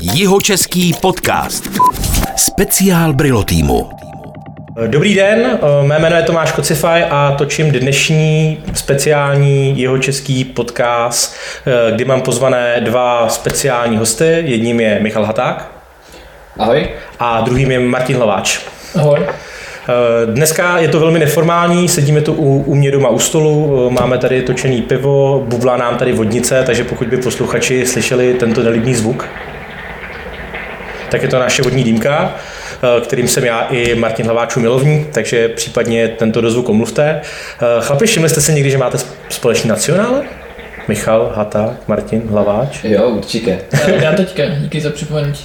Jihočeský podcast. Speciál Brilo týmu. Dobrý den, mé jméno je Tomáš Kocifaj a točím dnešní speciální jeho český podcast, kdy mám pozvané dva speciální hosty. Jedním je Michal Haták. Ahoj. A druhým je Martin Hlaváč. Ahoj. Dneska je to velmi neformální, sedíme tu u, u mě doma u stolu, máme tady točený pivo, bublá nám tady vodnice, takže pokud by posluchači slyšeli tento nelibný zvuk, tak je to naše vodní dýmka, kterým jsem já i Martin Hlaváčů milovník, takže případně tento dozvuk omluvte. Chlapi, všimli jste si někdy, že máte společný nacionále? Michal, Hata, Martin, Hlaváč. Jo, určitě. Já teďka, díky za připomenutí.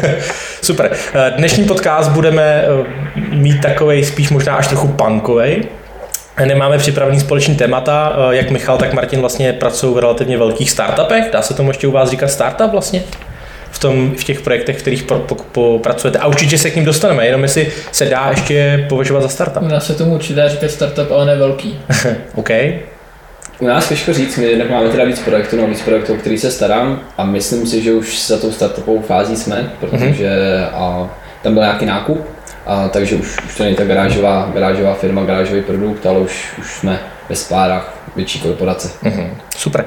Super. Dnešní podcast budeme mít takový spíš možná až trochu punkovej. Nemáme připravený společný témata, jak Michal, tak Martin vlastně pracují v relativně velkých startupech. Dá se tomu ještě u vás říkat startup vlastně? V, tom, v těch projektech, v kterých po, po, po, pracujete. A určitě se k ním dostaneme, jenom jestli se dá ještě považovat za startup. Dá se tomu určitě říkat startup, ale ne velký. OK. U nás těžko říct, my jednak máme teda víc projektů, no víc projektů, o který se starám a myslím si, že už za tou startupovou fází jsme, protože mm-hmm. a, tam byl nějaký nákup, a, takže už, už to není ta garážová, garážová firma, garážový produkt, ale už, už jsme ve spárách větší korporace. Mm-hmm. Super.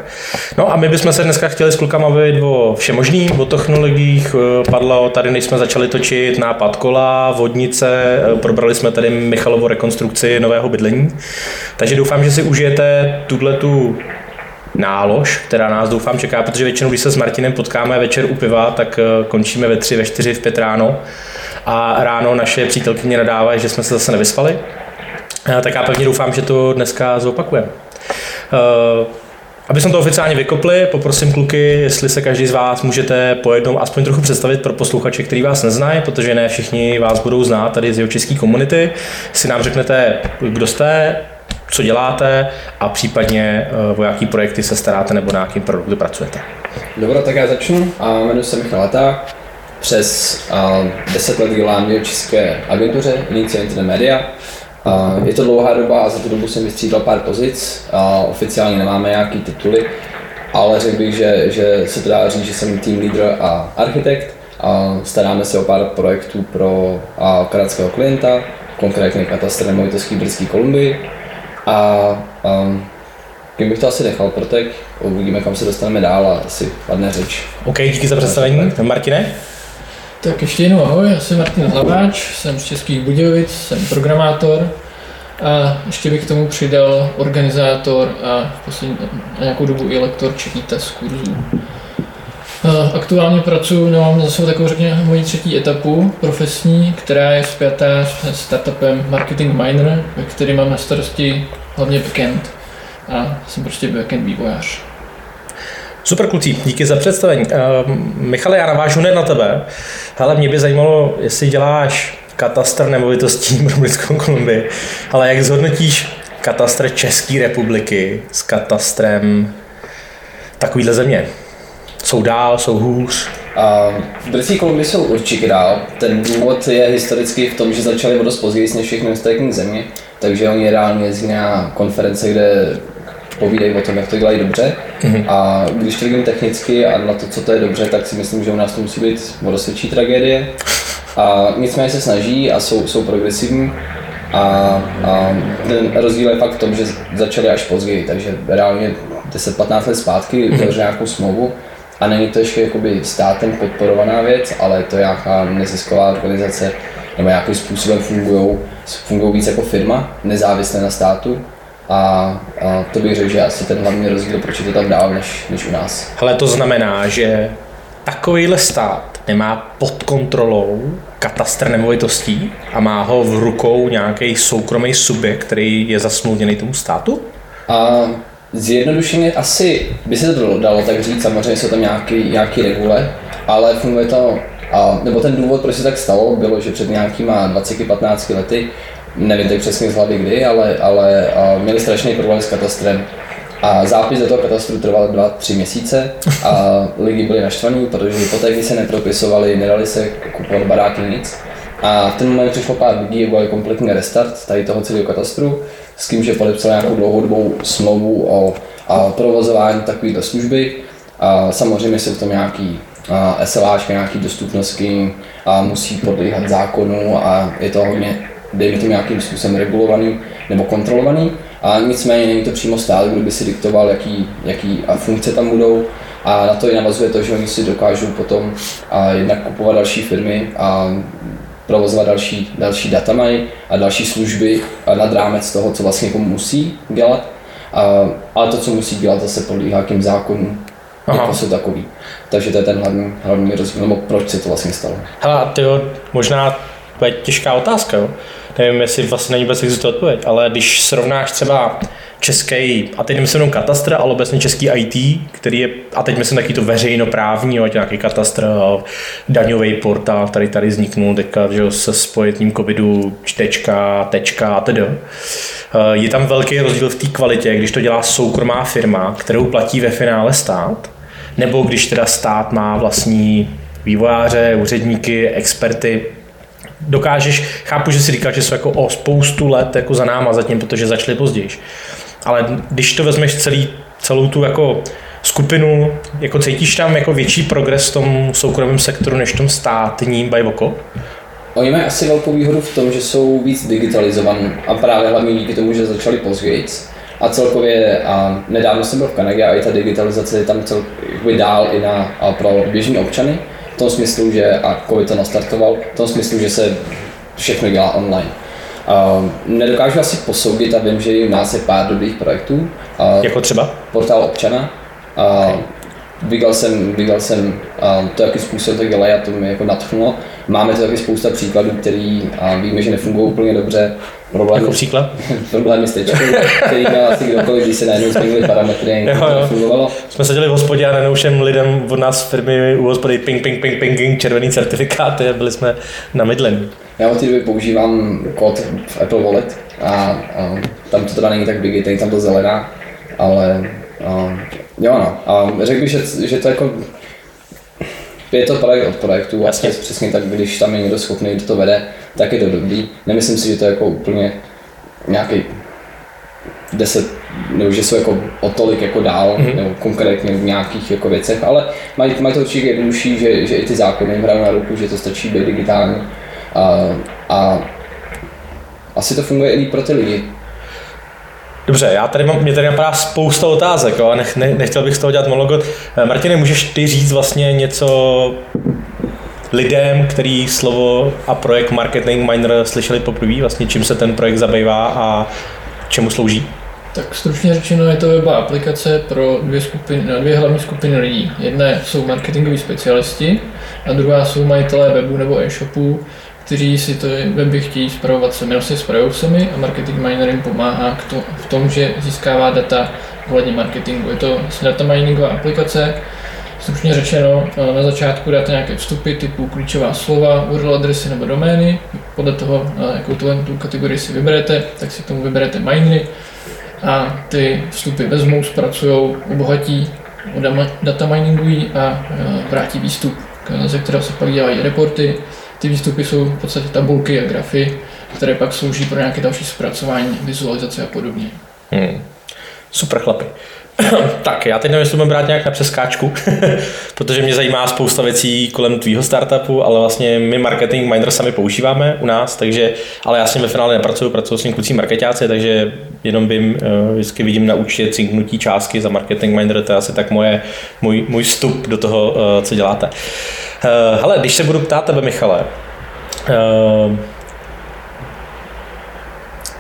No a my bychom se dneska chtěli s klukama bavit o všemožných, o technologiích. Padlo tady, než jsme začali točit nápad kola, vodnice, probrali jsme tady Michalovo rekonstrukci nového bydlení. Takže doufám, že si užijete tuhle tu nálož, která nás doufám čeká, protože většinou, když se s Martinem potkáme večer u piva, tak končíme ve tři, ve čtyři, v pět ráno a ráno naše přítelkyně nadávají, že jsme se zase nevyspali. Tak já pevně doufám, že to dneska zopakujeme. Uh, aby jsme to oficiálně vykopli, poprosím kluky, jestli se každý z vás můžete po jednom aspoň trochu představit pro posluchače, který vás neznají, protože ne všichni vás budou znát tady z jeho české komunity. Si nám řeknete, kdo jste, co děláte a případně uh, o jaký projekty se staráte nebo na jakým produktu pracujete. Dobro, tak já začnu. A jmenuji se Michal Lata. Přes uh, 10 let dělám v české agentuře Inicia Internet Media je to dlouhá doba a za tu dobu jsem vystřídal pár pozic. Oficiálně nemáme nějaký tituly, ale řekl bych, že, že se to dá říct, že jsem team leader a architekt. A staráme se o pár projektů pro kanadského klienta, konkrétně katastr nemovitostí Britské Kolumbii. A um, tím bych to asi nechal pro teď. Uvidíme, kam se dostaneme dál a asi padne řeč. OK, díky za představení. Martine? Tak ještě jednou ahoj, já jsem Martin Hlaváč, jsem z Českých Budějovic, jsem programátor a ještě bych k tomu přidal organizátor a v poslední nějakou dobu i lektor z kurzů. Aktuálně pracuji, no, mám zase takovou řekněme moji třetí etapu profesní, která je spjatá s startupem Marketing Miner, ve který mám na starosti hlavně backend a jsem prostě backend vývojář. Super kluci, díky za představení. Uh, Michale, já navážu hned na tebe. Ale mě by zajímalo, jestli děláš katastr nemovitostí pro Britskou Kolumbii, ale jak zhodnotíš katastr České republiky s katastrem takovýhle země? Jsou dál, jsou hůř? Uh, v Britské Kolumbii jsou určitě dál. Ten důvod je historicky v tom, že začali o dost později než všechny ostatní země, takže oni reálně jezdí na konference, kde povídají o tom, jak to dělají dobře. Mm-hmm. A když to vidím technicky a na to, co to je dobře, tak si myslím, že u nás to musí být vodosvědčí tragédie. A nicméně se snaží a jsou, jsou progresivní. A, a ten rozdíl je fakt v tom, že začali až později, takže reálně 10-15 let zpátky mm-hmm. nějakou smlouvu a není to ještě jakoby státem podporovaná věc, ale je to nějaká nezisková organizace, nebo nějakým způsobem fungují fungují víc jako firma, nezávisle na státu a, a to bych řekl, že asi ten hlavní rozdíl, proč je to tam dál než, než u nás. Ale to znamená, že takovýhle stát nemá pod kontrolou katastr nemovitostí a má ho v rukou nějaký soukromý subjekt, který je zasmluvněný tomu státu? A zjednodušeně asi by se to dalo tak říct, samozřejmě jsou tam nějaký, nějaký regule, ale funguje to, a, nebo ten důvod, proč se tak stalo, bylo, že před nějakýma 20-15 lety nevím teď přesně z hlavy kdy, ale, ale měli strašný problém s katastrem. A zápis do toho katastru trval dva, tři měsíce a lidi byli naštvaní, protože hypotéky se nepropisovaly, nedali se kupovat baráky, nic. A v ten moment přišlo pár lidí, udělali kompletní restart tady toho celého katastru, s tím, že podepsali nějakou dlouhodobou smlouvu o a provozování takovéto služby. A samozřejmě jsou v tom nějaký a SLAčka, nějaký dostupnosti a musí podléhat zákonu a je to hodně, dejme to nějakým způsobem regulovaný nebo kontrolovaný. A nicméně není to přímo stát, kdo by si diktoval, jaký, jaký a funkce tam budou. A na to i navazuje to, že oni si dokážou potom a jednak kupovat další firmy a provozovat další, další data mají a další služby a nad rámec toho, co vlastně jako musí dělat. A, ale to, co musí dělat, zase podlíhá nějakým zákonům, Aha. jako jsou takový. Takže to je ten hlavní, hlavní rozdíl, nebo proč se to vlastně stalo. Hele, ty možná to je těžká otázka, jo. Nevím, jestli vlastně není vůbec existuje odpověď, ale když srovnáš třeba český, a teď nemyslím jenom katastr, ale obecně český IT, který je, a teď myslím taky to veřejnoprávní, ať nějaký katastr, daňový portál, tady tady vzniknul teďka, že se spojením covidu, čtečka, tečka a tedy. Je tam velký rozdíl v té kvalitě, když to dělá soukromá firma, kterou platí ve finále stát, nebo když teda stát má vlastní vývojáře, úředníky, experty, dokážeš, chápu, že si říkal, že jsou jako o spoustu let jako za náma zatím, protože začali později. Ale když to vezmeš celý, celou tu jako skupinu, jako cítíš tam jako větší progres v tom soukromém sektoru než v tom státním bajvoko? Oni mají asi velkou výhodu v tom, že jsou víc digitalizovaní a právě hlavně díky tomu, že začali později. A celkově, a nedávno jsem byl v Kanadě a i ta digitalizace je tam cel, dál i na, pro běžní občany, v tom smyslu, že, a COVID to nastartoval, v tom smyslu, že se všechno dělá online. Uh, nedokážu asi posoudit a vím, že u nás je pár dobrých projektů. Uh, jako třeba? Portál občana. Uh, okay. Viděl jsem, viděl jsem to, jaký způsob to dělají a to mě jako natchnulo. Máme to taky spousta příkladů, který víme, že nefungují úplně dobře. Problémy, jako příklad? problémy s tečkou, který měl asi kdokoliv, když se najednou změnily parametry, jak to fungovalo. Jsme seděli v hospodě a najednou všem lidem od nás firmy u hospody ping, ping, ping, ping, ping, červený certifikáty a byli jsme na mydlení. Já od té doby používám kód v Apple Wallet a, a tam to teda není tak big, tady tam to zelená, ale a, jo no. A řekl bych, že, že to jako je to projekt od projektu a přes, přesně tak, když tam je někdo schopný, kdo to vede, tak je to dobrý. Nemyslím si, že to je jako úplně nějaký deset, nebo že jsou jako o tolik jako dál, mm-hmm. nebo konkrétně v nějakých jako věcech, ale mají, mají to určitě jednodušší, že, že i ty zákony jim hrajou na ruku, že to stačí být digitální. A, a asi to funguje i pro ty lidi. Dobře, já tady mám, mě tady napadá spousta otázek, jo, nech, ne, nechtěl bych z toho dělat monolog. Martine, můžeš ty říct vlastně něco lidem, který slovo a projekt Marketing Miner slyšeli poprvé, vlastně čím se ten projekt zabývá a čemu slouží? Tak stručně řečeno je to webová aplikace pro dvě, skupiny, dvě hlavní skupiny lidí. Jedna jsou marketingoví specialisti a druhá jsou majitelé webu nebo e-shopu, kteří si to weby chtějí zpravovat sami, no si spravují sami a marketing miner jim pomáhá to, v tom, že získává data ohledně marketingu. Je to data miningová aplikace, Stručně řečeno, na začátku dáte nějaké vstupy typu klíčová slova, URL adresy nebo domény. Podle toho, jakou tu, tu kategorii si vyberete, tak si k tomu vyberete minery a ty vstupy vezmou, zpracují, obohatí, data miningují a vrátí výstup, ze kterého se pak dělají reporty. Ty výstupy jsou v podstatě tabulky a grafy, které pak slouží pro nějaké další zpracování, vizualizace a podobně. Hmm. Super chlapi. tak, já teď nevím, jestli brát nějak na přeskáčku, protože mě zajímá spousta věcí kolem tvýho startupu, ale vlastně my marketing miner sami používáme u nás, takže, ale já s ním ve finále nepracuju, pracuji s ním kluci marketáci, takže jenom bym uh, vždycky vidím na účtě cinknutí částky za marketing miner, to je asi tak moje, můj, můj vstup do toho, uh, co děláte. Uh, hele, když se budu ptát tebe, Michale, uh,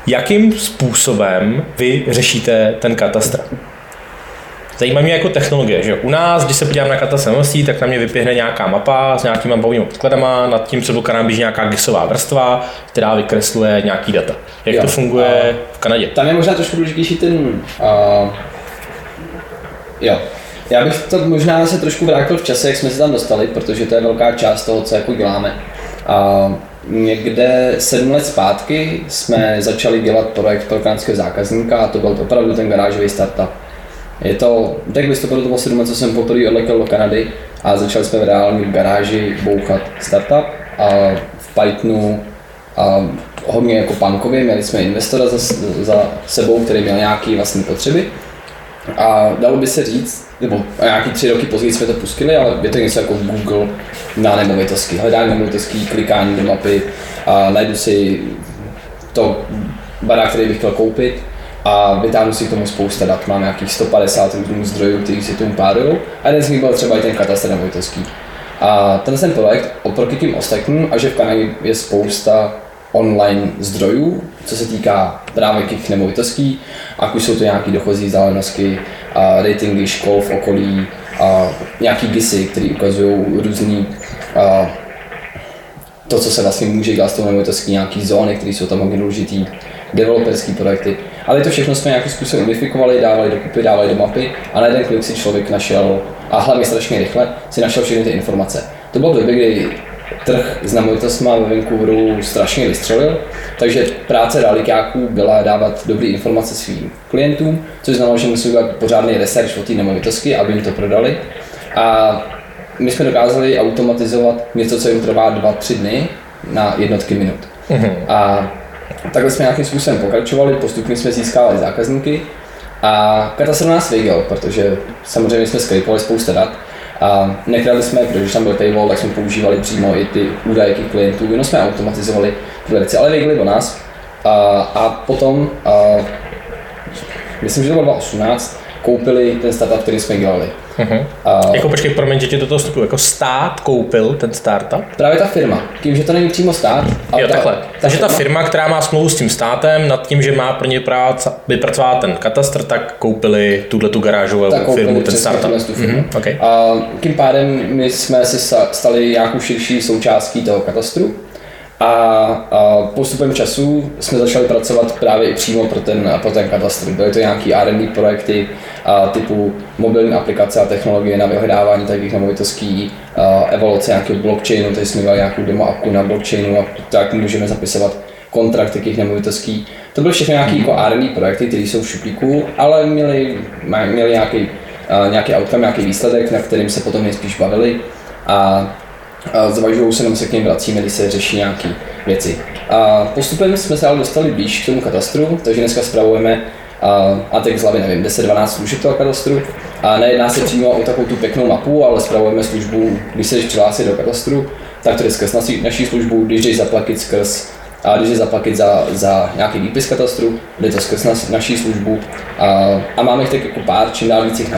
jakým způsobem vy řešíte ten katastr? Zajímá mě jako technologie, že u nás, když se podívám na katastr tak na mě vypěhne nějaká mapa s nějakými mapovými podkladama, nad tím co nám běží nějaká GISová vrstva, která vykresluje nějaký data. Jak jo, to funguje v Kanadě? Tam je možná trošku důležitější ten... Uh, jo, já bych to možná se trošku vrátil v čase, jak jsme se tam dostali, protože to je velká část toho, co jako děláme. Uh, někde sedm let zpátky jsme začali dělat projekt pro kanadského zákazníka a to byl opravdu ten garážový startup. Je to, tak listopadu to bylo 7 co jsem poprvé odletěl do Kanady a začali jsme v reálně v garáži bouchat startup a v Pythonu a hodně jako punkově, měli jsme investora za, za sebou, který měl nějaké vlastní potřeby a dalo by se říct, nebo nějaký tři roky později jsme to pustili, ale je to něco jako Google na nemovitosti. Hledání nemovitostí, klikání do mapy a najdu si to barák, který bych chtěl koupit a vytáhnu si k tomu spousta dat. Mám nějakých 150 různých zdrojů, který si tomu pádují a jeden z nich byl třeba i ten katastr nemovitostí. A ten ten projekt oproti tím ostatním, a že v Kanadě je spousta online zdrojů, co se týká právě těch nemovitostí, ať už jsou to nějaké dochozí vzdálenosti, ratingy škol v okolí, a nějaký GISy, které ukazují různý a, to, co se vlastně může dělat s tou nemovitostí, nějaký zóny, které jsou tam hodně důležitý, developerské projekty. Ale to všechno jsme nějakým způsobem unifikovali, dávali dokupy, dávali do mapy a na jeden klik si člověk našel, a hlavně strašně rychle, si našel všechny ty informace. To bylo v době, kdy trh s nemovitostmi ve Vancouveru strašně vystřelil, takže práce realitáků byla dávat dobré informace svým klientům, což znamenalo, že museli dělat pořádný research o té nemovitosti, aby jim to prodali. A my jsme dokázali automatizovat něco, co jim trvá 2-3 dny na jednotky minut. Mm-hmm. A takhle jsme nějakým způsobem pokračovali, postupně jsme získávali zákazníky a katastr nás věděl, protože samozřejmě jsme skrypovali spousta dat a nekradli jsme, protože tam byl paywall, tak jsme používali přímo i ty údaje klientů, jenom jsme automatizovali tyhle věci, ale věděli o nás. A, a potom, a, myslím, že to bylo 2018, koupili ten startup, který jsme dělali. Uh-huh. A, jako počkej, promiň, že ti do toho vstupuji. Jako stát koupil ten startup? Právě ta firma. Tím, že to není přímo stát. Ale jo, ta, takhle. Ta Takže firma, ta firma, která má smlouvu s tím státem, nad tím, že má pro ně vypracovat ten katastr, tak koupili tuhle tu garážovou firmu, ten startup. Mm-hmm. Okay. A tím pádem my jsme se stali nějakou širší součástí toho katastru. A, a postupem času jsme začali pracovat právě i přímo pro ten, pro ten katastr. Byly to nějaké R&D projekty a typu mobilní aplikace a technologie na vyhledávání takových nemovitostí, evoluce nějakého blockchainu, tady jsme dělali nějakou demo appku na blockchainu a tak můžeme zapisovat kontrakt takových nemovitostí. To byly všechny nějaké jako R&D projekty, které jsou v šuplíku, ale měli, měli nějaký, nějaký outcome, nějaký výsledek, na kterým se potom nejspíš bavili. A zvažují se, nebo se k něm vracíme, když se řeší nějaké věci. A postupem jsme se ale dostali blíž k tomu katastru, takže dneska zpravujeme a teď z hlavy nevím, 10-12 služeb toho katastru. A nejedná se přímo o takovou tu pěknou mapu, ale zpravujeme službu, když se jdeš přihlásit do katastru, tak to je skrz naší, naší službu, když jdeš zaplatit skrz a když je zaplatit za, za nějaký výpis katastru, jde to skrz nas, naší službu a, a máme jich tak jako pár, čím dál víc jich.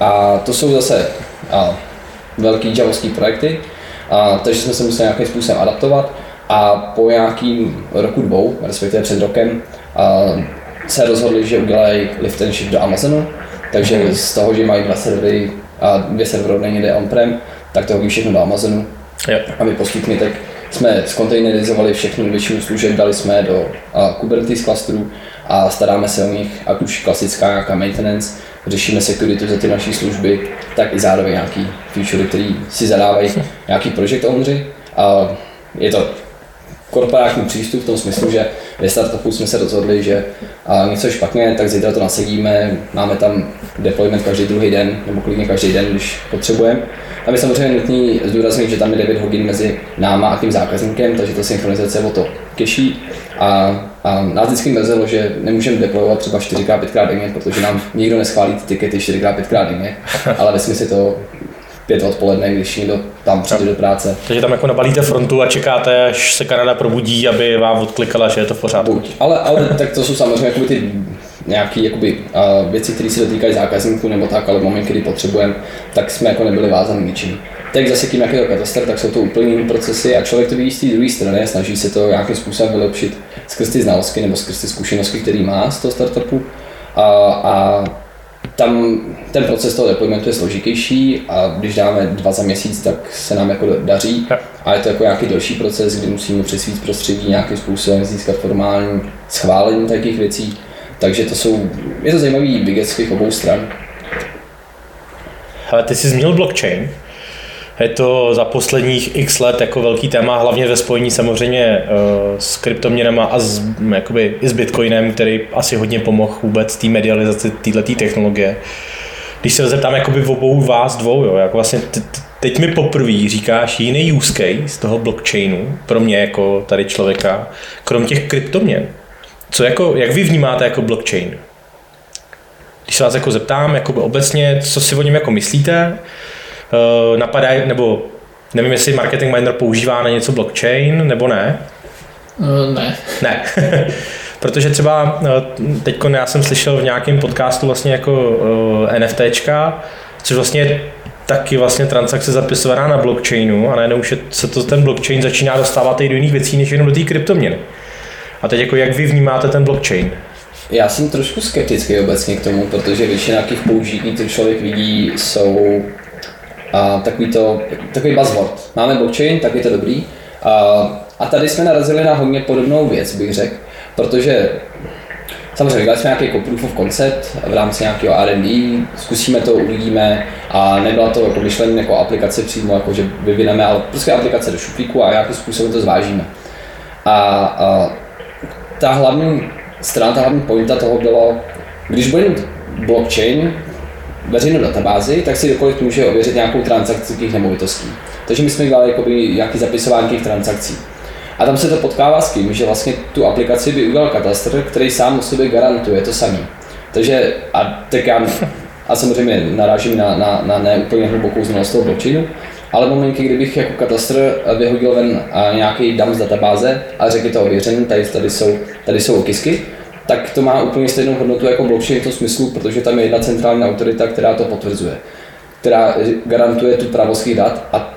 A to jsou zase a, velký javovský projekty, a, takže jsme se museli nějakým způsobem adaptovat a po nějakým roku dvou, respektive před rokem, a, se rozhodli, že udělají lift and shift do Amazonu, takže mm. z toho, že mají dva servery a dvě servery někde on-prem, tak to hodí všechno do Amazonu. Yep. A my postupně tak jsme skontejnerizovali všechny většinu služeb, dali jsme do a, Kubernetes klastru a staráme se o nich, ať už klasická nějaká maintenance, řešíme security za ty naší služby, tak i zároveň nějaký feature, který si zadávají nějaký project ownery. A je to korporátní přístup v tom smyslu, že ve startupu jsme se rozhodli, že a něco je špatně, tak zítra to nasadíme, máme tam deployment každý druhý den, nebo klidně každý den, když potřebujeme. Tam je samozřejmě nutný zdůraznit, že tam je 9 hodin mezi náma a tím zákazníkem, takže to synchronizace o to těžší. A, a nás vždycky mrzelo, že nemůžeme deployovat třeba 4x, 5x denně, protože nám nikdo neschválí ty tikety 4x, 5x denně, ale ve smyslu to pět odpoledne, když někdo tam přijde do práce. Takže tam jako nabalíte frontu a čekáte, až se Kanada probudí, aby vám odklikala, že je to v pořádku. Buď. Ale, ale tak to jsou samozřejmě jakoby ty nějaké jakoby, uh, věci, které se dotýkají zákazníků nebo tak, ale v moment, kdy potřebujeme, tak jsme jako nebyli vázaní ničím. Teď zase tím, jak je to katastr, tak jsou to úplně jiné procesy a člověk to vidí z té druhé strany snaží se to nějakým způsobem vylepšit skrz ty znalosti nebo skrz ty zkušenosti, které má z toho startupu. A, a tam ten proces toho deploymentu je složitější a když dáme dva za měsíc, tak se nám jako daří. A je to jako nějaký další proces, kdy musíme přes víc prostředí nějakým způsobem získat formální schválení takových věcí. Takže to jsou, je to zajímavý viget obou stran. Ale ty jsi zmínil blockchain. Je to za posledních x let jako velký téma, hlavně ve spojení samozřejmě eh, s kryptoměnama a s, jakoby, i s Bitcoinem, který asi hodně pomohl vůbec té medializaci této technologie. Když se zeptám jakoby v obou vás dvou, jo, jako vlastně teď mi poprvé říkáš jiný use case z toho blockchainu, pro mě jako tady člověka, krom těch kryptoměn. Co jako, jak vy vnímáte jako blockchain? když se vás jako zeptám, jako obecně, co si o něm jako myslíte, uh, napadá, nebo nevím, jestli Marketing Miner používá na něco blockchain, nebo ne? Uh, ne. Ne. Protože třeba teď já jsem slyšel v nějakém podcastu vlastně jako NFTčka, což vlastně taky vlastně transakce zapisovaná na blockchainu a najednou už se to ten blockchain začíná dostávat i do jiných věcí, než jenom do té kryptoměny. A teď jako jak vy vnímáte ten blockchain? Já jsem trošku skeptický obecně k tomu, protože většina těch použití, které člověk vidí, jsou a, takový, to, takový buzzword. Máme blockchain, tak je to dobrý. A, a tady jsme narazili na hodně podobnou věc, bych řekl, protože Samozřejmě, dělali jsme nějaký jako proof of concept v rámci nějakého R&D, zkusíme to, uvidíme a nebyla to jako myšlení jako aplikace přímo, jako že vyvineme, ale prostě aplikace do šuplíku a nějakým způsobem to zvážíme. A, a ta hlavní strana, ta hlavní pointa toho bylo, když bude mít blockchain, veřejnou databázi, tak si kdokoliv může ověřit nějakou transakci těch nemovitostí. Takže my jsme dělali jakoby nějaký zapisování těch transakcí. A tam se to potkává s tím, že vlastně tu aplikaci by udělal katastr, který sám o sobě garantuje to samý. Takže a tak já a samozřejmě narážím na, na, na neúplně hlubokou znalost toho blockchainu, ale v momentě, kdybych jako katastr vyhodil ven nějaký dam z databáze a řekl to ověřený, tady, tady, jsou, tady jsou okisky, tak to má úplně stejnou hodnotu jako blockchain v tom smyslu, protože tam je jedna centrální autorita, která to potvrzuje, která garantuje tu pravost dat a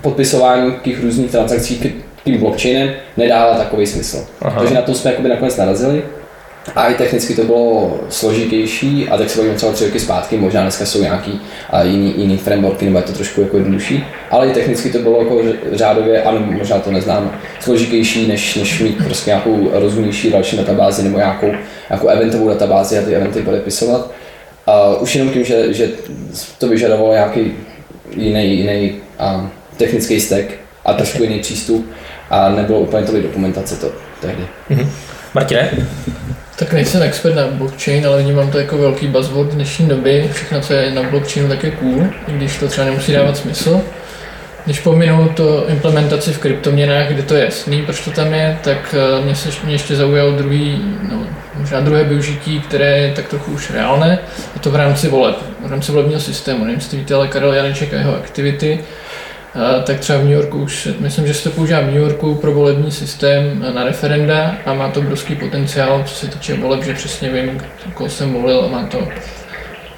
podpisování těch různých transakcí tím blockchainem nedává takový smysl. Aha. Takže na to jsme jakoby nakonec narazili. A i technicky to bylo složitější a tak se bavíme třeba tři roky zpátky, možná dneska jsou nějaký a jiný, jiný frameworky, nebo je to trošku jako jednodušší, ale i technicky to bylo jako řádově, ano, možná to neznám, složitější, než, než mít prostě nějakou rozumnější další databázi nebo nějakou, nějakou eventovou databázi a ty eventy podepisovat. A už jenom tím, že, že to vyžadovalo nějaký jiný, jiný a, technický stack a trošku jiný přístup a nebylo úplně tolik dokumentace to tehdy. Mm-hmm. Martine? Tak nejsem expert na blockchain, ale vnímám to jako velký buzzword dnešní doby. Všechno, co je na blockchainu, tak je cool, i když to třeba nemusí dávat smysl. Když pominu to implementaci v kryptoměnách, kde to je jasný, proč to tam je, tak eh, mě, se, mě ještě zaujalo druhý, no, možná druhé využití, které je tak trochu už reálné, a to v rámci voleb, v rámci volebního systému. Nevím, jestli víte, ale Karel Janeček a jeho aktivity tak třeba v New Yorku už, myslím, že se to používá v New Yorku pro volební systém na referenda a má to obrovský potenciál, co se týče voleb, že přesně vím, koho jsem volil a má to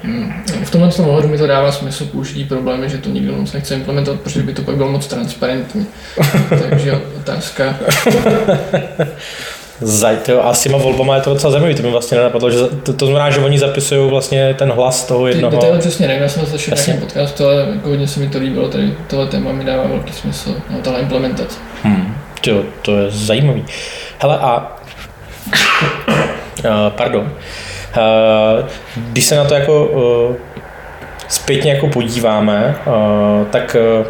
Hmm. V tomhle tom ohledu mi to dává smysl použití problémy, že to nikdo moc nechce implementovat, protože by to pak bylo moc transparentní. Takže otázka. Zajte, a s těma volbama je to docela zajímavé, to mi vlastně nenapadlo, že to, to znamená, že oni zapisují vlastně ten hlas toho jednoho. Ty detaily přesně nevím, já jsem slyšel nějaký podcast, ale jako hodně se mi to líbilo, tady tohle téma mi dává velký smysl, no, tahle implementace. Hmm, to, to je zajímavý. Hele a, uh, pardon, uh, když se na to jako uh, zpětně jako podíváme, uh, tak uh,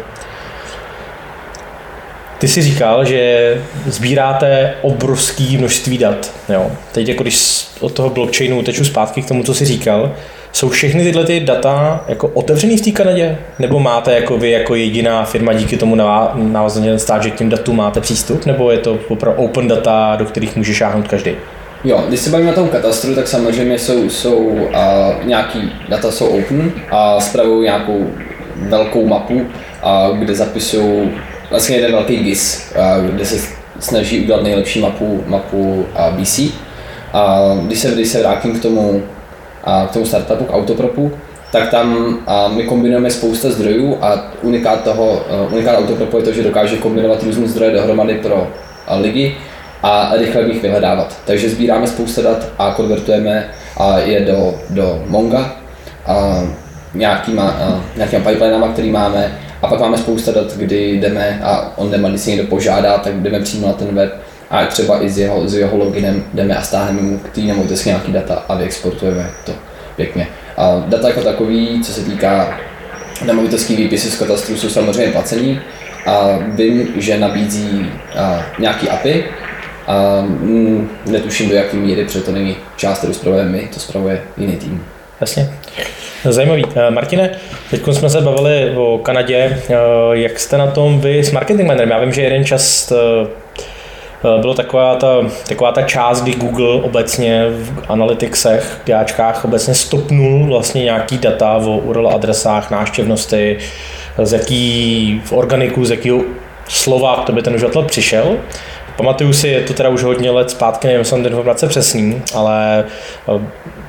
ty jsi říkal, že sbíráte obrovské množství dat. Jo. Teď jako když od toho blockchainu teču zpátky k tomu, co jsi říkal, jsou všechny tyhle ty data jako otevřený v té Kanadě? Nebo máte jako vy jako jediná firma díky tomu navazaně stát, že k těm datům máte přístup? Nebo je to opravdu open data, do kterých může šáhnout každý? Jo, když se bavíme o tom katastru, tak samozřejmě jsou, jsou a, nějaký data jsou open a spravují nějakou velkou mapu, a, kde zapisují vlastně jeden velký GIS, kde se snaží udělat nejlepší mapu, mapu BC. A když se, když se vrátím k tomu, k tomu startupu, k Autopropu, tak tam my kombinujeme spousta zdrojů a unikát toho, unikát Autopropu je to, že dokáže kombinovat různé zdroje dohromady pro lidi a rychle bych vyhledávat. Takže sbíráme spousta dat a konvertujeme je do, do Monga a nějakýma, nějakýma pipelinama, který máme a pak máme spousta dat, kdy jdeme a on jdeme, když si někdo požádá, tak jdeme přímo na ten web a třeba i s jeho, s jeho loginem jdeme a stáhneme mu k nemovitosti nějaký data a vyexportujeme to pěkně. A data jako takový, co se týká nemovitostní výpisy z katastru, jsou samozřejmě placení a vím, že nabízí a, nějaký API, a mm, netuším do jaké míry, protože to není část, kterou spravujeme my, to spravuje jiný tým. Jasně. Zajímavý. Eh, Martine, teď jsme se bavili o Kanadě. Eh, jak jste na tom vy s marketing managerem? Já vím, že jeden čas eh, bylo taková ta, taková ta část, kdy Google obecně v analyticsech, DAčkách obecně stopnul vlastně nějaký data o URL adresách, návštěvnosti, z jaký v organiku, z jakého slova k tobě ten uživatel přišel. Pamatuju si, je to teda už hodně let zpátky, nevím, jsem informace přesný, ale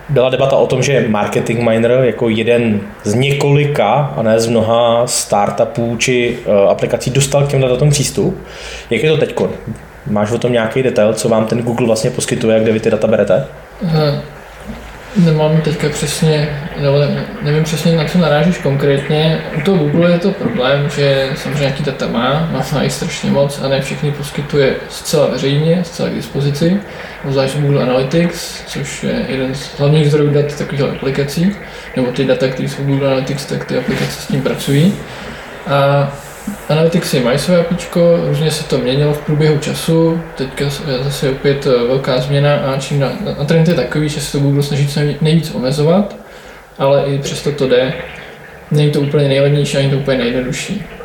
byla debata o tom, že Marketing Miner jako jeden z několika, a ne z mnoha startupů či uh, aplikací dostal k těmhle datům přístup. Jak je to teď? Máš o tom nějaký detail, co vám ten Google vlastně poskytuje, kde vy ty data berete? Uh, Nemám teďka přesně, nebo ne, nevím přesně, na co narážíš konkrétně. U toho Google je to problém, že samozřejmě nějaký data má, má jich strašně moc a ne všechny poskytuje zcela veřejně, zcela k dispozici. Zvlášť Google Analytics, což je jeden z hlavních zdrojů dat takových aplikací, nebo ty data, které jsou Google Analytics, tak ty aplikace s tím pracují. A Analyticsy mají své APIčko, různě se to měnilo v průběhu času, teďka je zase opět eh, velká změna a čím na, na trend je takový, že se to snaží co nejvíc omezovat, ale i přesto to jde. Není to úplně nejlevnější, ani to úplně nejjednodušší.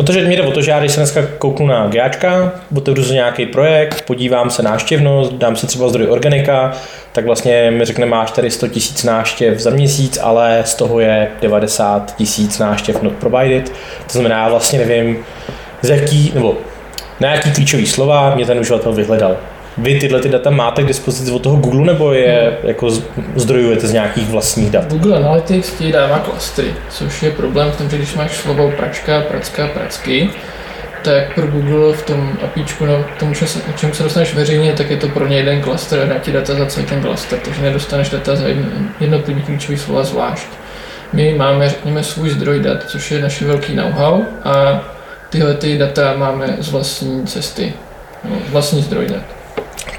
Protože mě jde o to, že já když se dneska kouknu na GAčka, otevřu si nějaký projekt, podívám se návštěvnost, dám si třeba zdroj organika, tak vlastně mi řekne, máš tady 100 tisíc náštěv za měsíc, ale z toho je 90 tisíc náštěv not provided. To znamená, já vlastně nevím, z jaký, nebo na jaký klíčový slova mě ten uživatel vyhledal. Vy tyhle ty data máte k dispozici od toho Google nebo je jako zdrojujete z nějakých vlastních dat? Google Analytics ti dává klastry, což je problém v tom, že když máš slovo pračka, pracka, pracky, tak pro Google v tom APIčku, no, tomu, k čemu se dostaneš veřejně, tak je to pro ně jeden klaster a dá ti data za celý ten klaster, takže nedostaneš data za jednotlivý klíčový slova zvlášť. My máme, řekněme, svůj zdroj dat, což je naše velký know-how a tyhle ty data máme z vlastní cesty, no, vlastní zdroj dat.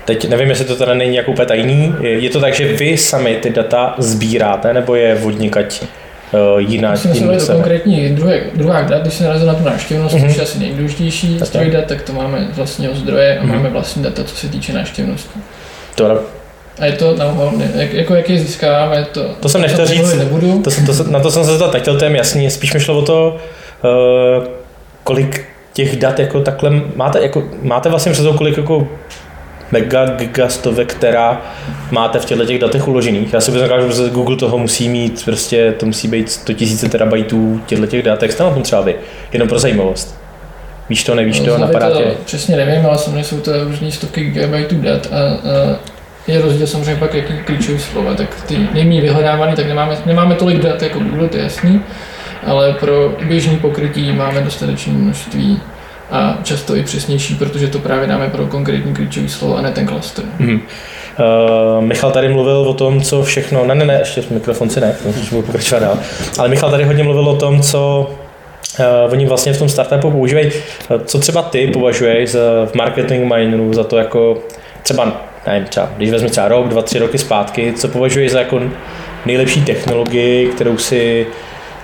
Teď nevím, jestli to teda není jako úplně tajný. Je to tak, že vy sami ty data sbíráte, nebo je vodnikať uh, jiná. Musím se to konkrétní druhé, druhá dat, když se narazil na tu návštěvnost, mm-hmm. což je asi nejdůležitější zdroj dat, tak to máme z vlastního zdroje a mm-hmm. máme vlastní data, co se týče návštěvnosti. To a je to know jak, jako jak je získáváme, to... To jsem nechtěl říct, nebudu. To, to, na to jsem se zeptat nechtěl, to je jasný, spíš mi šlo o to, uh, kolik těch dat jako takhle máte, jako, máte vlastně přes kolik jako mega gigastovek, která máte v těchto těch datech uložených. Já si myslím, že Google toho musí mít, prostě to musí být 100 000 terabajtů těchto těch dat. Jak jste na tom třeba vy? Jenom pro zajímavost. Víš to, nevíš to, napadá tě? Přesně nevím, ale samozřejmě jsou to různé stovky gigabajtů dat a, a je rozdíl samozřejmě pak, jaký klíčový slova, tak ty nejméně vyhledávaný, tak nemáme, nemáme tolik dat jako Google, to je jasný, ale pro běžný pokrytí máme dostatečné množství a často i přesnější, protože to právě dáme pro konkrétní klíčový slovo a ne ten klaster. Mm-hmm. Uh, Michal tady mluvil o tom, co všechno, ne, ne, ne, ještě mikrofon si ne, budu pokračovat dál, ale Michal tady hodně mluvil o tom, co uh, oni vlastně v tom startupu používají. Uh, co třeba ty považuješ za, v marketing mineru za to jako třeba, nevím, třeba, když vezmi třeba rok, dva, tři roky zpátky, co považuješ za jako nejlepší technologii, kterou si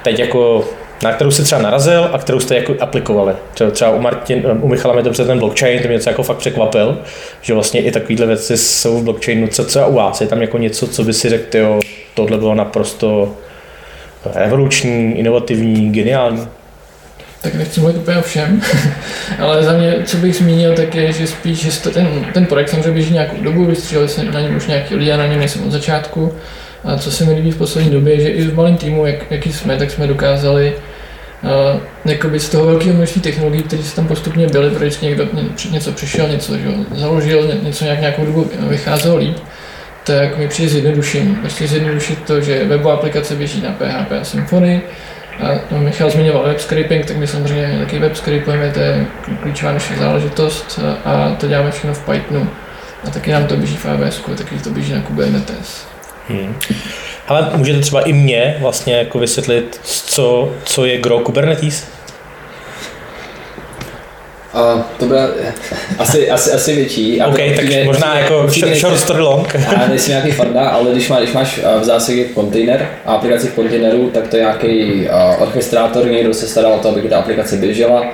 teď jako na kterou jste třeba narazil a kterou jste jako aplikovali. Třeba, třeba u, Martin, u Michala mě dobře ten blockchain, to mě něco jako fakt překvapil, že vlastně i takovéhle věci jsou v blockchainu. Co, co u vás? Je tam jako něco, co by si řekl, jo, tohle bylo naprosto revoluční, inovativní, geniální? Tak nechci mluvit úplně o všem, ale za mě, co bych zmínil, tak je, že spíš, že ten, ten projekt samozřejmě běží nějakou dobu, vystříleli se na něm už nějaký lidé, na něm nejsem od začátku, a co se mi líbí v poslední době, že i v malém týmu, jak, jaký jsme, tak jsme dokázali uh, z toho velkého množství technologií, které se tam postupně byly, protože někdo něco přišel, něco že, založil, něco nějak nějakou dobu vycházelo líp, tak mi přijde zjednodušení. Prostě zjednodušit to, že webová aplikace běží na PHP a Symfony, a no, Michal zmiňoval web scraping, tak my samozřejmě taky web scrapujeme, to je klíčová naše záležitost a to děláme všechno v Pythonu. A taky nám to běží v AWS, taky to běží na Kubernetes. Hmm. Ale můžete třeba i mě vlastně jako vysvětlit, co, co je Grow Kubernetes? Uh, to bude asi, asi, asi větší. OK, tak mě, možná mě, jako short story long. Já nejsem nějaký fanda, ale když, má, když máš v zásadě kontejner a aplikaci v kontejneru, tak to je nějaký uh, orchestrátor, někdo se staral o to, aby ta aplikace běžela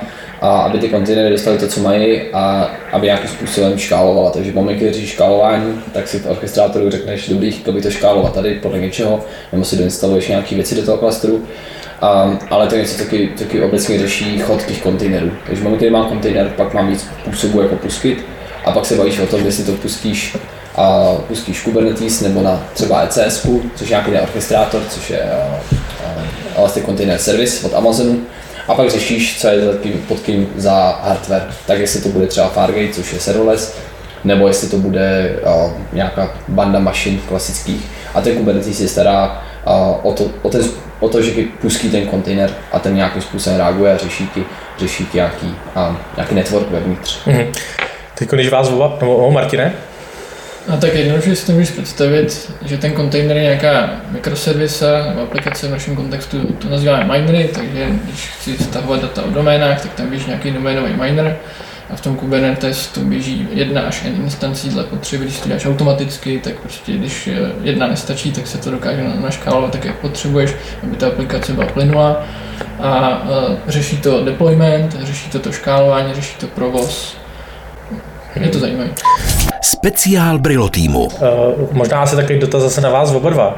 a aby ty kontejnery dostaly to, co mají a aby nějakým způsobem škálovala. Takže v momentě, když škálování, tak si v orchestrátoru řekneš, dobrý, chtěl by to škálovat tady podle něčeho, nebo si doinstaluješ nějaké věci do toho klastru. Um, ale to je něco taky, taky obecně řeší chod těch kontejnerů. Takže v momentě, kdy mám kontejner, pak mám víc způsobů jako pustit a pak se bavíš o tom, jestli to pustíš a pustíš Kubernetes nebo na třeba ECS, což je nějaký orchestrátor, což je uh, vlastně kontejner service od Amazonu. A pak řešíš, co je pod kým za hardware. Tak jestli to bude třeba Fargate, což je serverless, nebo jestli to bude uh, nějaká banda mašin klasických. A ten Kubernetes se stará uh, o, to, o, ten, o to, že ti pustí ten kontejner a ten nějakým způsobem reaguje a řeší ti, řeší ti nějaký, uh, nějaký network vevnitř. Mm-hmm. Teď, když vás oba, nebo o Martine? A tak jednoduše si to můžeš představit, že ten kontejner je nějaká mikroservisa nebo aplikace v našem kontextu, to nazýváme minery, takže když chci stahovat data o doménách, tak tam běží nějaký doménový miner a v tom Kubernetes to běží jedna až n instancí dle potřeby, když to děláš automaticky, tak prostě když jedna nestačí, tak se to dokáže naškálovat tak, jak potřebuješ, aby ta aplikace byla plynulá a, a řeší to deployment, řeší to to škálování, řeší to provoz. Je to zajímavé. Speciál Brilo týmu. Uh, možná asi takový dotaz zase na vás oba dva.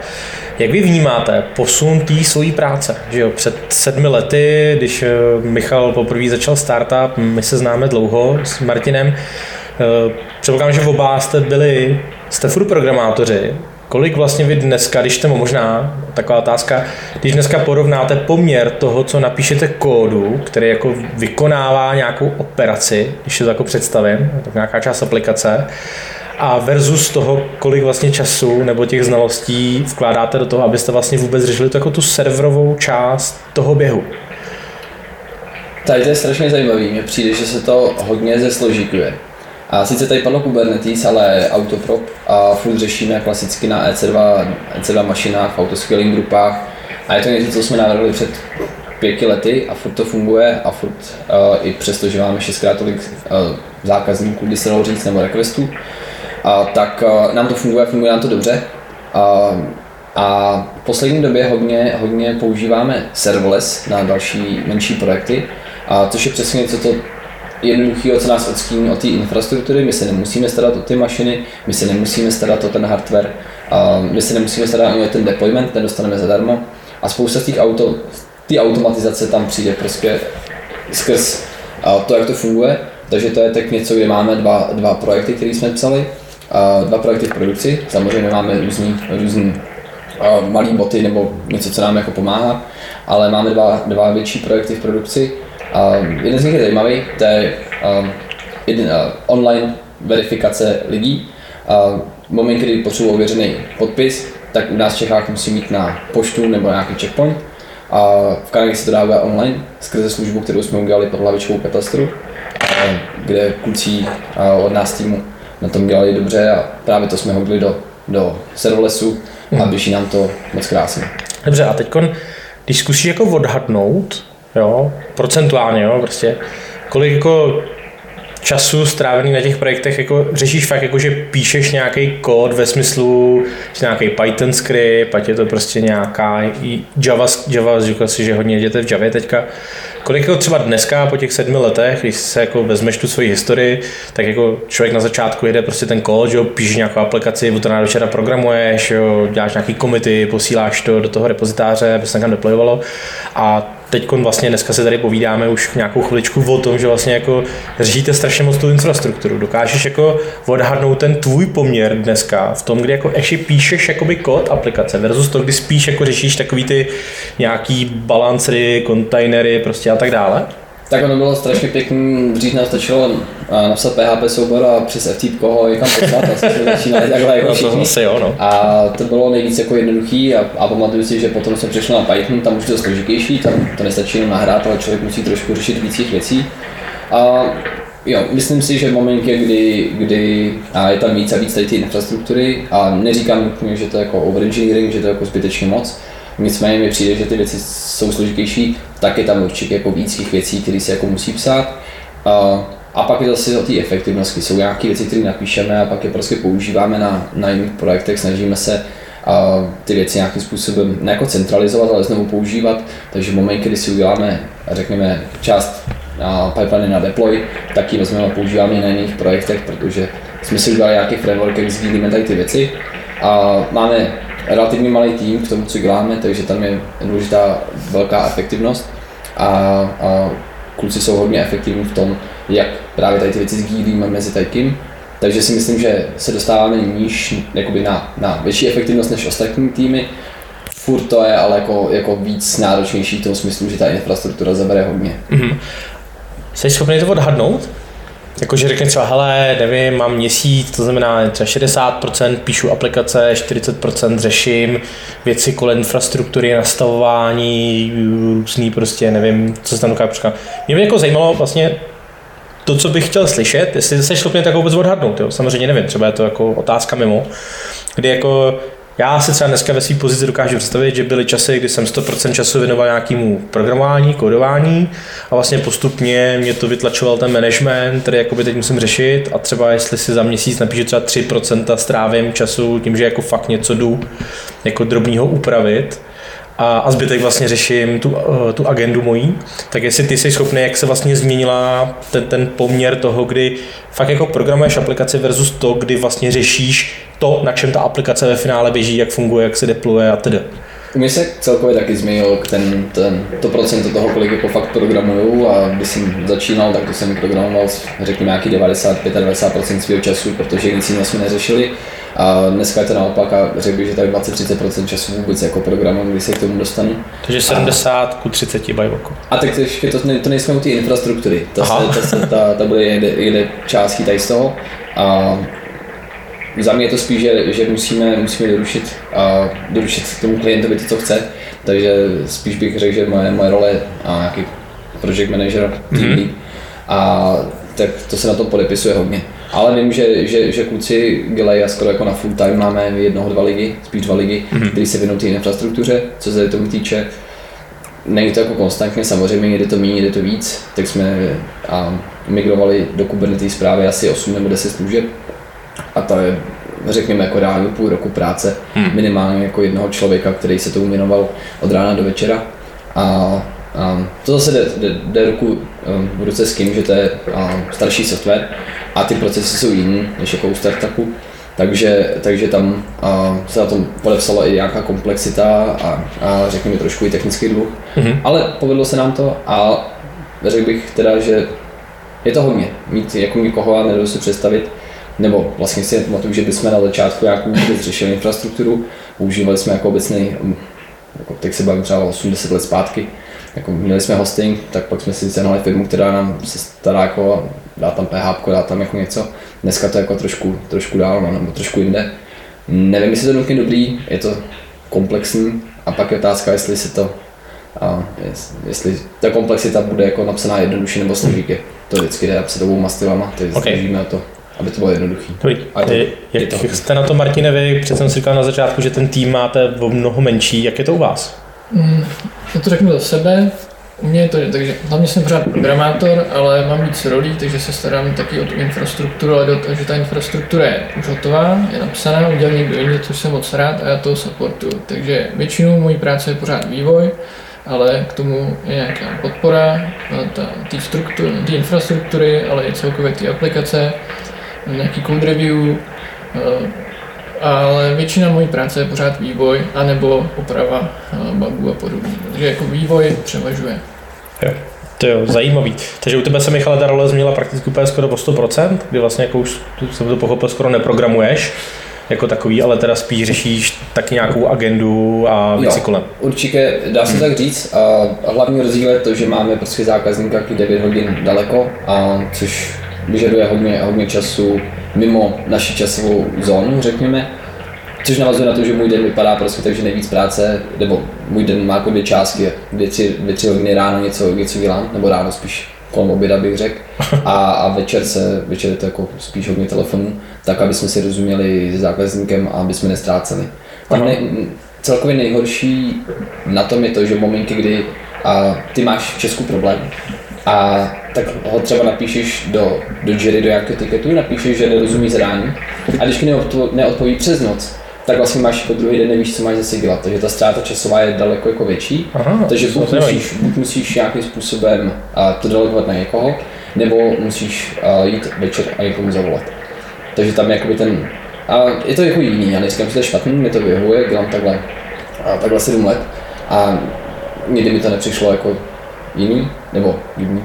Jak vy vnímáte posun té svojí práce? Že jo, před sedmi lety, když eh, Michal poprvé začal startup, my se známe dlouho s Martinem, uh, předpokládám, že oba jste byli, jste furt programátoři, Kolik vlastně vy dneska, když to možná, taková otázka, když dneska porovnáte poměr toho, co napíšete kódu, který jako vykonává nějakou operaci, když to jako představím, tak nějaká část aplikace, a versus toho, kolik vlastně času nebo těch znalostí vkládáte do toho, abyste vlastně vůbec řešili to jako tu serverovou část toho běhu. Tady to je strašně zajímavý, mně přijde, že se to hodně zesložikuje. A sice tady padlo Kubernetes, ale Autoprop a furt řešíme klasicky na EC2, EC2 mašinách, autoscaling grupách. A je to něco, co jsme navrhli před pěti lety a furt to funguje a furt uh, i přesto, že máme šestkrát tolik uh, zákazníků, by se dalo říct, nebo requestů, uh, tak uh, nám to funguje, funguje nám to dobře. Uh, a v poslední době hodně, hodně používáme serverless na další menší projekty, a což je přesně něco, co jednoduchého, co nás odstíní od té infrastruktury. My se nemusíme starat o ty mašiny, my se nemusíme starat o ten hardware, a my se nemusíme starat ani o ten deployment, ten dostaneme zadarmo. A spousta z těch auto, ty automatizace tam přijde prostě skrz to, jak to funguje. Takže to je tak něco, kde máme dva, dva projekty, které jsme psali, dva projekty v produkci. Samozřejmě máme různý, různý malý boty nebo něco, co nám jako pomáhá, ale máme dva, dva větší projekty v produkci Uh, jeden z nich je zajímavý, to je uh, jeden, uh, online verifikace lidí. Uh, moment, kdy potřebuji ověřený podpis, tak u nás v Čechách musí mít na poštu nebo nějaký checkpoint. A v Kanadě se to dává online skrze službu, kterou jsme udělali pod hlavičkou Petastru, uh, kde kluci uh, od nás týmu na tom dělali dobře a právě to jsme hodili do, do serverlessu a mhm. běží nám to moc krásně. Dobře, a teď když zkusíš jako odhadnout, jo, procentuálně, jo, prostě, kolik jako času strávený na těch projektech jako řešíš fakt jako, že píšeš nějaký kód ve smyslu, nějaký Python script, ať je to prostě nějaká Java, Java říkal si, že hodně jdete v Javě teďka, Kolik jako třeba dneska po těch sedmi letech, když se jako vezmeš tu svoji historii, tak jako člověk na začátku jede prostě ten kód, že jo, píšeš nějakou aplikaci, od rána večera programuješ, jo, děláš nějaký komity, posíláš to do toho repozitáře, aby se tam deployovalo. A teď vlastně dneska se tady povídáme už nějakou chviličku o tom, že vlastně jako řešíte strašně moc tu infrastrukturu. Dokážeš jako odhadnout ten tvůj poměr dneska v tom, kdy jako ještě píšeš jakoby kód aplikace versus to, kdy spíš jako řešíš takový ty nějaký balancery, kontejnery prostě a tak dále? Tak ono bylo strašně pěkný, dřív nám stačilo napsat PHP soubor a přes FTP koho někam poslat a jsme začínali takhle jako všichni. No, to jo, no. A to bylo nejvíc jako jednoduchý a, a pamatuju si, že potom jsme přešli na Python, tam už je to složitější, tam to nestačí jenom nahrát, ale člověk musí trošku řešit víc věcí. A jo, myslím si, že v momentě, kdy, kdy a je tam víc a víc tady ty infrastruktury a neříkám že to je jako overengineering, že to je jako zbytečně moc, Nicméně mi přijde, že ty věci jsou složitější, tak je tam určitě jako víc těch věcí, které se jako musí psát. A, a pak je zase o té efektivnosti. Jsou nějaké věci, které napíšeme a pak je prostě používáme na, na jiných projektech, snažíme se a ty věci nějakým způsobem ne jako centralizovat, ale znovu používat. Takže v momentě, kdy si uděláme, řekněme, část na pipeline na deploy, tak ji vezmeme a používáme na jiných projektech, protože jsme si udělali nějaký framework, jak sdílíme tady ty věci. A máme relativně malý tým k tomu, co děláme, takže tam je důležitá velká efektivnost a, a kluci jsou hodně efektivní v tom, jak právě tady ty věci sdílíme mezi tajkým. Takže si myslím, že se dostáváme níž jakoby na, na větší efektivnost než ostatní týmy. Furt to je ale jako, jako víc náročnější v tom smyslu, že ta infrastruktura zabere hodně. Mm-hmm. Jsi schopný to odhadnout? Jakože řekne třeba, hele, nevím, mám měsíc, to znamená třeba 60% píšu aplikace, 40% řeším věci kolem infrastruktury, nastavování, různý prostě, nevím, co se tam dokáže. Mě by jako zajímalo vlastně to, co bych chtěl slyšet, jestli jsi schopný tak vůbec odhadnout, jo? samozřejmě nevím, třeba je to jako otázka mimo, kdy jako já si třeba dneska ve své pozici dokážu představit, že byly časy, kdy jsem 100% času věnoval nějakému programování, kodování a vlastně postupně mě to vytlačoval ten management, který jakoby teď musím řešit a třeba jestli si za měsíc napíšu třeba 3% strávím času tím, že jako fakt něco jdu jako drobního upravit, a, a zbytek vlastně řeším tu, eh, tu agendu mojí, tak jestli ty jsi schopný, jak se vlastně změnila ten, ten poměr toho, kdy fakt jako programuješ aplikaci versus to, kdy vlastně řešíš to, na čem ta aplikace ve finále běží, jak funguje, jak se depluje a tedy. U mě se celkově taky změnil ten, ten, to procento toho, kolik jako fakt programuju a když jsem začínal, tak to jsem programoval řekněme nějaký 90-95% svého času, protože nic jiného jsme neřešili a dneska je to naopak a řekl bych, že tady 20-30% času vůbec jako programem, když se k tomu dostanu. Takže 70 a, ku 30 bajvoku. A tak to, ještě to, to nejsme u té infrastruktury, ta, se, ta, se, ta, ta bude jede, jede částí tady z toho. A za mě je to spíš, že, že musíme, musíme doručit, a doručit tomu klientovi to, co chce, takže spíš bych řekl, že moje, moje role je nějaký project manager, mm-hmm. a tak to se na to podepisuje hodně. Ale vím, že, že, že kluci dělají a skoro jako na full time máme jednoho, dva ligy, spíš dva ligy, mm-hmm. který se věnují té infrastruktuře, co se tomu týče. Není to jako konstantně, samozřejmě jde to méně, jde to víc, tak jsme a, migrovali do Kubernetes zprávy asi 8 nebo 10 služeb a to je řekněme jako reálně půl roku práce, hmm. minimálně jako jednoho člověka, který se tomu věnoval od rána do večera. A Um, to zase jde, jde, jde ruku um, v ruce s tím, že to je um, starší software a ty procesy jsou jiný než jako u startupu. Takže, takže tam uh, se na tom podepsala i nějaká komplexita a, a řekněme trošku i technický dluh. Mm-hmm. Ale povedlo se nám to a řekl bych teda, že je to hodně. Mít jako někoho a nedovedu si představit, nebo vlastně si pamatuju, že bychom na začátku nějakou řešili infrastrukturu, používali jsme jako obecný, jako teď se bavím třeba 80 let zpátky, jako měli jsme hosting, tak pak jsme si cenali firmu, která nám se stará jako, dá tam PHP, dá tam jako něco. Dneska to je jako trošku, trošku dál, no, nebo trošku jinde. Nevím, jestli to je nutně dobrý, je to komplexní a pak je otázka, jestli se to a jestli ta komplexita bude jako napsaná jednoduše nebo složitě. To vždycky jde se obou stylama, takže okay. to aby to bylo jednoduché. Jak, jak jste na to, Martine, vy přece jsem si říkal na začátku, že ten tým máte o mnoho menší, jak je to u vás? Mm, já to řeknu za sebe. U mě je to, takže hlavně jsem pořád programátor, ale mám víc rolí, takže se starám taky o tu infrastrukturu, ale do toho, že ta infrastruktura je už hotová, je napsaná, udělal někdo jiný, což jsem moc rád a já to supportuju. Takže většinou mojí práce je pořád vývoj, ale k tomu je nějaká podpora té infrastruktury, ale i celkově ty aplikace, nějaký code review, ale většina mojí práce je pořád vývoj, anebo oprava eh, bugů a podobně. Takže jako vývoj převažuje. Jo. To je zajímavý. Takže u tebe se Michale ta role změnila prakticky úplně skoro o 100%, kdy vlastně jako už jsem to pochopil, skoro neprogramuješ jako takový, ale teda spíš řešíš taky nějakou agendu a věci kolem. Určitě dá se hmm. tak říct. A hlavní rozdíl je to, že máme prostě zákazníka 9 hodin daleko, a což vyžaduje hodně, hodně času mimo naši časovou zónu, řekněme. Což navazuje na to, že můj den vypadá prostě tak, že nejvíc práce, nebo můj den má jako dvě částky, dvě, tři, dvě, tři hodiny ráno něco, něco dělám, nebo ráno spíš kolem oběda bych řekl. A, a večer se, večer je to jako spíš hodně telefonů, tak aby jsme si rozuměli s zákazníkem a aby jsme nestráceli. Tam ne, celkově nejhorší na tom je to, že v momentě, kdy a ty máš v Česku problém, a tak ho třeba napíšeš do, do jury, do nějakého tiketu, napíšeš, že nerozumí zadání. A když neodpo, neodpoví přes noc, tak vlastně máš jako druhý den nevíš, co máš zase dělat, takže ta ztráta časová je daleko jako větší, Aha, takže buď musíš, buď musíš nějakým způsobem uh, to delegovat na někoho, nebo musíš uh, jít večer a někomu zavolat. Takže tam je jakoby ten A je to jako jiný, já neříkám, že to je špatný, mi to vyhovuje, dělám takhle, a takhle 7 let. A nikdy mi to nepřišlo jako jiný, nebo jiný.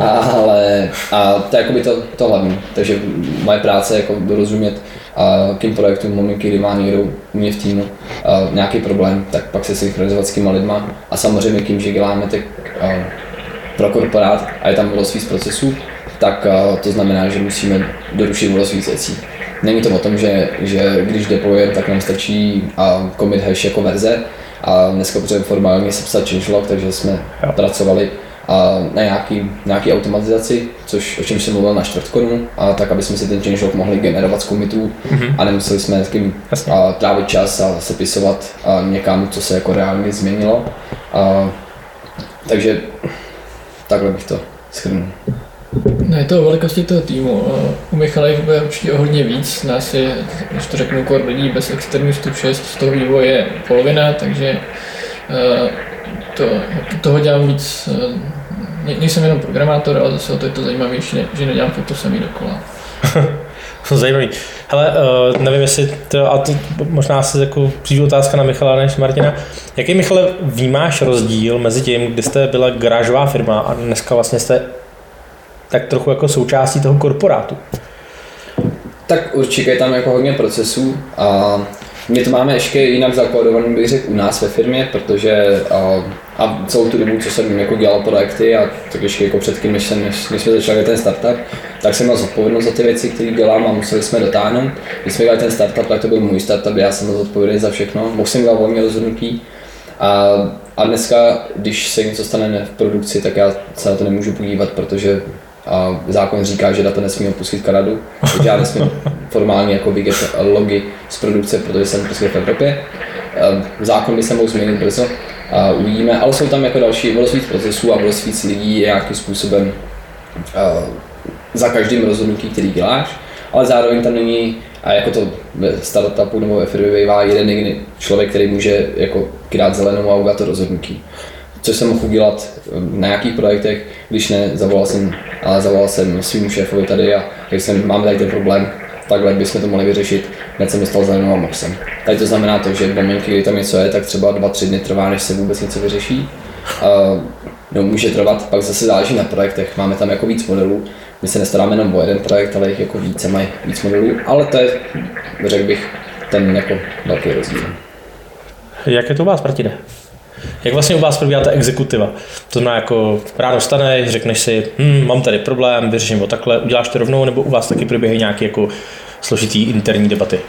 Ale a to je jakoby to, to hlavní, takže moje práce je jako dorozumět a kým projektům v momentě, kdy má někdo u mě v týmu a nějaký problém, tak pak se synchronizovat s těma lidma a samozřejmě tím, že děláme tak a, pro korporát a je tam množství z procesů, tak to znamená, že musíme dorušit množství věcí. Není to o tom, že, že když deployujeme, tak nám stačí a commit hash jako verze a dneska potřebujeme formálně sepsat changelog, takže jsme Jo. pracovali na nějaký, nějaký automatizaci, což, o čem jsem mluvil na čtvrtkonu, a tak, aby jsme si ten changelog mohli generovat z commitů Mhm. a nemuseli jsme s tím a, trávit čas a sepisovat a, někam, co se jako reálně změnilo. A, takže takhle bych to shrnul. No je to o velikosti toho týmu. U Michala jich bude určitě o hodně víc. Nás je, když to řeknu, kor lidí bez externí vstup 6, z toho vývoje je polovina, takže eh, to, toho dělám víc. eh, ne- Nejsem jenom programátor, ale zase o to je to zajímavější, ne- že nedělám to samý dokola. Zajímavý. Hele, uh, nevím, jestli to, a to možná se jako přijde otázka na Michala než Martina. Jaký, Michale, vnímáš rozdíl mezi tím, kdy jste byla garážová firma a dneska vlastně jste tak trochu jako součástí toho korporátu? Tak určitě je tam jako hodně procesů a my to máme ještě jinak zakódovaný, bych řekl, u nás ve firmě, protože a, a celou tu dobu, co jsem jako dělal projekty a tak ještě jako předtím, než, jsem, než, než jsme začali ten startup, tak jsem měl zodpovědnost za ty věci, které dělám a museli jsme dotáhnout. Když jsme dělali ten startup, tak to byl můj startup, já jsem zodpovědný za všechno, mohl jsem dělat volně rozhodnutí. A, a dneska, když se něco stane v produkci, tak já se na to nemůžu podívat, protože a zákon říká, že data nesmí opustit Kanadu, takže já nesmím formálně jako vidět logy z produkce, protože jsem prostě v Evropě. A Zákon by se mohl změnit brzo, a uvidíme, ale jsou tam jako další, bylo víc procesů a bylo víc lidí nějakým způsobem a, za každým rozhodnutí, který děláš, ale zároveň tam není, a jako to ve startupu nebo ve firmě bývá jeden jediný člověk, který může jako dát zelenou a udělat to rozhodnutí co jsem mohl udělat um, na nějakých projektech, když ne, zavolal jsem, ale zavolal jsem svým šéfovi tady a řekl jsem, máme tady ten problém, takhle bychom to mohli vyřešit, hned jsem dostal zelenou a mohl jsem. Tady to znamená to, že v momentě, kdy tam něco je, tak třeba dva, tři dny trvá, než se vůbec něco vyřeší. A, no, může trvat, pak zase záleží na projektech, máme tam jako víc modelů, my se nestaráme jenom o jeden projekt, ale jich jako více mají víc modelů, ale to je, řekl bych, ten jako velký rozdíl. Jak je to u vás, Martine? Jak vlastně u vás probíhá ta exekutiva? To znamená, jako ráno staneš, řekneš si, hm, mám tady problém, vyřeším ho takhle, uděláš to rovnou, nebo u vás taky probíhají nějaké jako složitý interní debaty?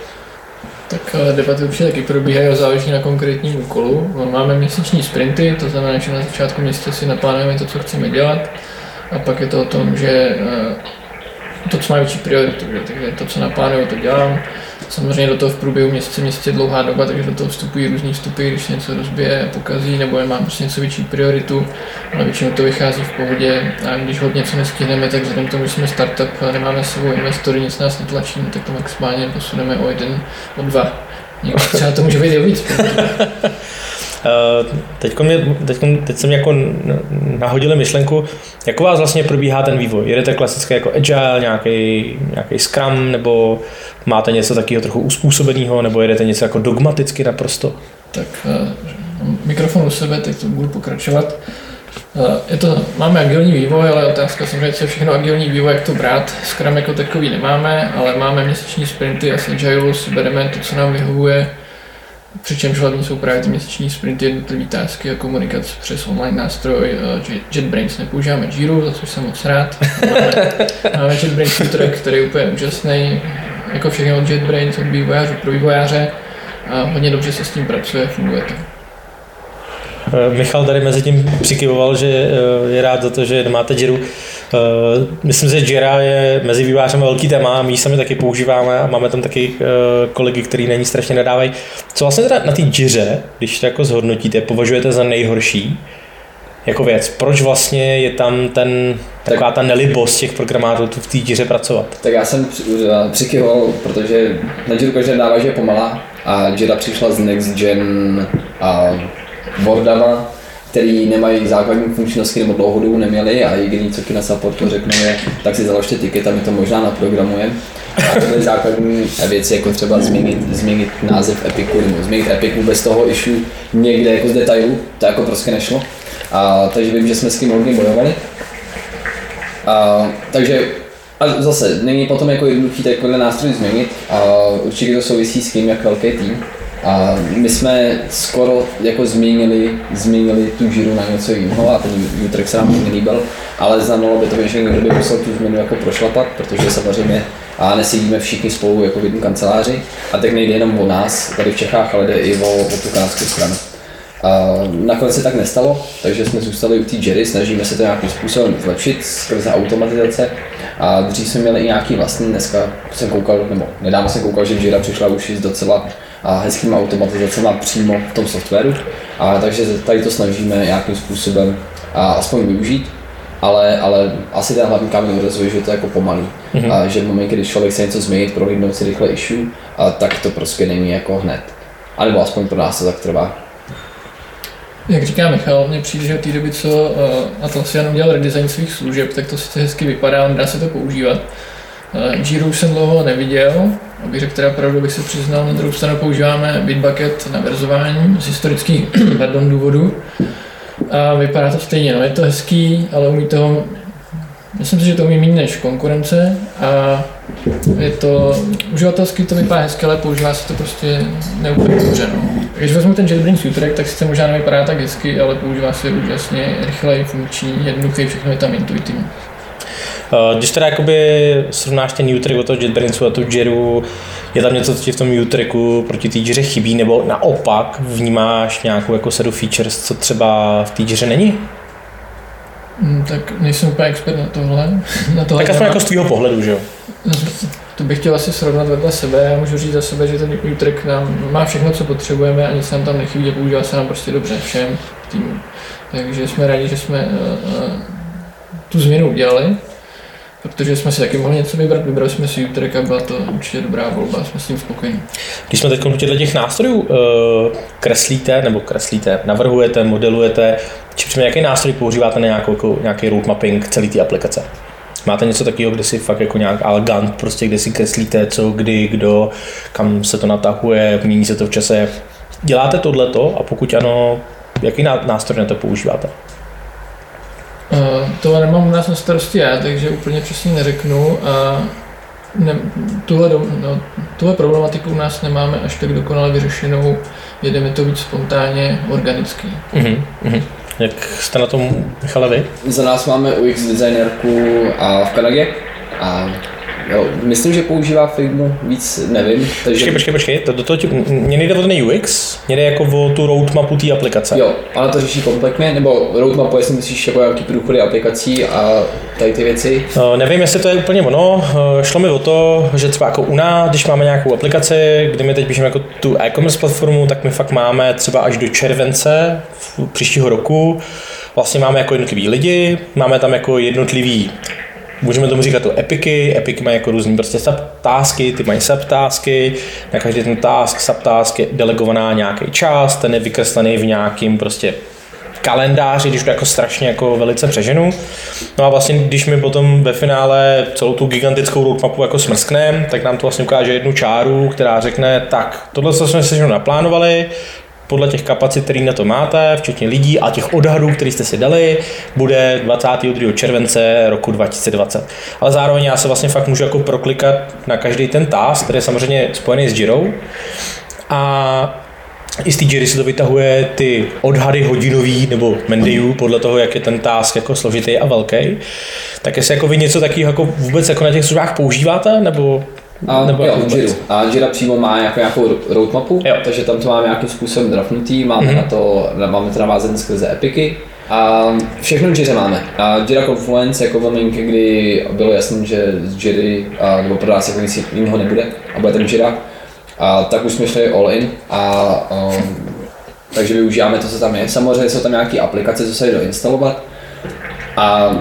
Tak eh, debaty určitě taky probíhají záleží na konkrétním úkolu. Máme měsíční sprinty, to znamená, že na začátku měsíce si naplánujeme to, co chceme dělat. A pak je to o tom, že eh, to, co má větší prioritu, že? takže to, co naplánuju, to dělám. Samozřejmě do toho v průběhu měsíce, měsíce dlouhá doba, takže do toho vstupují různý vstupy, když se něco rozbije, pokazí, nebo je má prostě něco větší prioritu, ale většinou to vychází v pohodě a když hodně něco nestihneme, tak vzhledem k tomu, že jsme startup a nemáme s sebou investory, nic nás netlačí, no tak to maximálně posuneme o jeden, o dva. Někdy třeba to může být o víc. Teď, mě, teď, teď jsem jako nahodili myšlenku, jak u vás vlastně probíhá ten vývoj? Jedete klasicky jako agile, nějaký, nějaký scrum, nebo máte něco takového trochu uspůsobeného, nebo jedete něco jako dogmaticky naprosto? Tak eh, mikrofon u sebe, tak to budu pokračovat. Eh, Je to, máme agilní vývoj, ale otázka samozřejmě, co je všechno agilní vývoj, jak to brát. Scrum jako takový nemáme, ale máme měsíční sprinty a s Agile si bereme to, co nám vyhovuje. Přičemž hlavně jsou právě ty měsíční sprinty, jednotlivé tásky a komunikace přes online nástroj eh, Jet- JetBrains. Nepoužíváme Jira, za což jsem moc rád. Máme, máme JetBrains track, který je úplně úžasný, jako všechno od JetBrains, od vývojářů pro vývojáře. A hodně dobře se s tím pracuje, funguje to. Eh, Michal tady mezi tím přikyvoval, že eh, je rád za to, že máte Jiru. Eh, Myslím si, že Jira je mezi vývářem velký téma, my ji sami taky používáme a máme tam taky kolegy, který na ní strašně nadávají. Co vlastně teda na té Jiře, když to jako zhodnotíte, považujete za nejhorší jako věc? Proč vlastně je tam ten, taková ta nelibost těch programátorů v té Jiře pracovat? Tak já jsem při- přikyvoval, protože na Jiru každý dává, že je pomalá a Jira přišla z Next Gen a Wordama, který nemají základní funkčnosti nebo dlouhodobou neměli a jediný, co na supportu řekne, je, tak si založte ticket a my to možná naprogramujeme. A to byly základní věci, jako třeba změnit, změnit název Epiku, nebo změnit Epiku bez toho issue někde jako z detailu, to jako prostě nešlo. A, takže vím, že jsme s tím hodně bojovali. A, takže a zase, není potom jako jednoduchý takovýhle nástroj změnit a určitě to souvisí s tím, jak velký tým. A my jsme skoro jako změnili, změnili tu žíru na něco jiného a ten Utrecht se nám hodně líbil, ale znamenalo by to, že někdo by musel tu změnu jako prošlapat, protože samozřejmě a nesedíme všichni spolu jako v jednom kanceláři a tak nejde jenom o nás tady v Čechách, ale jde i o, o tu kanadskou stranu. A nakonec se tak nestalo, takže jsme zůstali u té Jerry, snažíme se to nějakým způsobem zlepšit skrze automatizace. A dřív jsme měli i nějaký vlastní, dneska jsem koukal, nebo nedávno jsem koukal, že Jira přišla už s docela a hezkýma automatizacemi přímo v tom softwaru. A takže tady to snažíme nějakým způsobem a aspoň využít ale, ale asi ten hlavní kámen odrazuje, že to je jako pomalý. Mm-hmm. A že v momentě, kdy člověk chce něco změnit, prohlídnout si rychle issue, a tak to prostě není jako hned. A nebo aspoň pro nás to tak trvá. Jak říká Michal, mně přijde, že od té doby, co uh, Atlassian udělal redesign svých služeb, tak to sice hezky vypadá, dá se to používat. Jira už jsem dlouho neviděl, abych řekl teda pravdu, bych se přiznal, na druhou stranu používáme Bitbucket na verzování z historických pardon, důvodů. A vypadá to stejně, no, je to hezký, ale umí toho, myslím si, že to umí méně než konkurence a je to, uživatelsky to vypadá hezky, ale používá se to prostě neúplně dobře, no. Když vezmu ten JetBrains Utrecht, tak sice možná nevypadá tak hezky, ale používá se úžasně rychlej, funkční, jednoduchý, všechno je tam intuitivní. Eh, když teda jakoby srovnáš ten Utrecht od toho JetBrainsu a tu Jeru, je tam něco, co ti v tom Utrechu proti té Jere chybí, nebo naopak vnímáš nějakou jako sadu features, co třeba v té Jere není? Hmm, tak nejsem úplně expert na tohle. Na tohle tak aspoň jako z tvýho pohledu, že jo? To bych chtěl asi srovnat vedle sebe. Já můžu říct za sebe, že ten Utrecht nám má všechno, co potřebujeme a nic nám tam nechybí a používá se nám prostě dobře všem týmu. Takže jsme rádi, že jsme uh, uh, tu změnu udělali protože jsme si taky mohli něco vybrat, vybrali jsme si Utrecht a byla to určitě dobrá volba, jsme s tím spokojení. Když jsme teď u těch nástrojů eh, kreslíte, nebo kreslíte, navrhujete, modelujete, či přímě jaký nástroj používáte na nějakou, jako, nějaký road mapping celé té aplikace? Máte něco takového, kde si fakt jako nějak elegant, prostě kde si kreslíte, co, kdy, kdo, kam se to natahuje, mění se to v čase. Děláte tohleto a pokud ano, jaký nástroj na to používáte? Uh, to nemám u nás na starosti já, takže úplně přesně neřeknu. A ne, tuhle, no, tuhle problematiku u nás nemáme až tak dokonale vyřešenou, jedeme to víc spontánně, organicky. Uh-huh, uh-huh. Jak jste na tom, Michale, vy? Za nás máme UX designerku a v Kanadě a Jo, myslím, že používá Figmu víc, nevím. Takže... Počkej, počkej, počkej, to, to, to, to mě nejde o ten UX, mě jde jako o tu roadmapu té aplikace. Jo, ale to řeší kompletně, nebo roadmapu, jestli myslíš jako nějaký průchody aplikací a tady ty věci? No, nevím, jestli to je úplně ono. Eh, šlo mi o to, že třeba jako u nás, když máme nějakou aplikaci, kde my teď píšeme jako tu e-commerce platformu, tak my fakt máme třeba až do července příštího roku vlastně máme jako jednotlivý lidi, máme tam jako jednotlivý můžeme tomu říkat to epiky, epiky mají jako různý prostě subtásky, ty mají subtásky, na každý ten task, subtask je delegovaná nějaký čas, ten je vykreslený v nějakým prostě kalendáři, když to jako strašně jako velice přeženu. No a vlastně, když my potom ve finále celou tu gigantickou roadmapu jako smrskneme, tak nám to vlastně ukáže jednu čáru, která řekne, tak tohle jsme si naplánovali, podle těch kapacit, které na to máte, včetně lidí a těch odhadů, které jste si dali, bude 22. července roku 2020. Ale zároveň já se vlastně fakt můžu jako proklikat na každý ten task, který je samozřejmě spojený s Jirou. A i z té se to vytahuje ty odhady hodinový nebo mendejů podle toho, jak je ten task jako složitý a velký. Tak jestli jako vy něco takového jako vůbec jako na těch službách používáte, nebo a, nebo jo, Jira. A Jira přímo má jako nějakou roadmapu, jo. takže tam to máme nějakým způsobem draftnutý, máme, mm-hmm. na to, máme to navázané skrze epiky. A všechno Jira máme. A Jira Confluence jako momenty, kdy bylo jasné, že z Jiry, a, nebo pro nás jako nic jiného nebude a bude ten Jira, a, tak už jsme šli all in a, a takže využíváme to, co tam je. Samozřejmě jsou tam nějaké aplikace, co se jde doinstalovat. A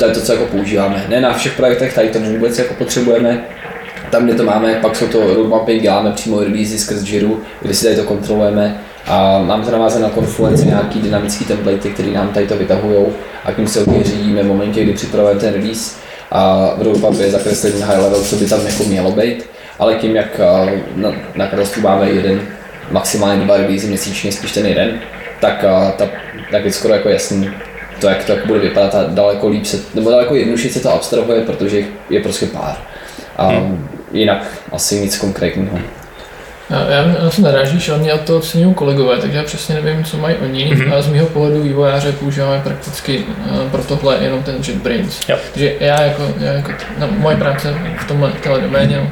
to je to, co jako používáme. Ne na všech projektech, tady to vůbec jako potřebujeme. Tam, kde to máme, pak jsou to roadmapy, děláme přímo release skrz Jiru, kde si tady to kontrolujeme. A máme to navázané na Confluence nějaký dynamický templatey, které nám tady to vytahují. A k ním se ověříme v momentě, kdy připravujeme ten release. A v roadmapu je zakreslený high level, co by tam jako mělo být, ale tím, jak na, na máme jeden, maximálně dva release měsíčně, spíš ten jeden, tak, ta, tak je skoro jako jasný, to, jak to jak bude vypadat a daleko líp se, nebo daleko jednodušší se to abstrahuje, protože je prostě pár. A hmm. jinak asi nic konkrétního. Já, já na to narážíš, ale mě to ocenují kolegové, takže já přesně nevím, co mají oni. Mm-hmm. A z mého pohledu vývojáře používáme prakticky uh, pro tohle jenom ten JetBrains. Jo. Takže já jako, já jako na, moje práce v tomhle téhle doméně,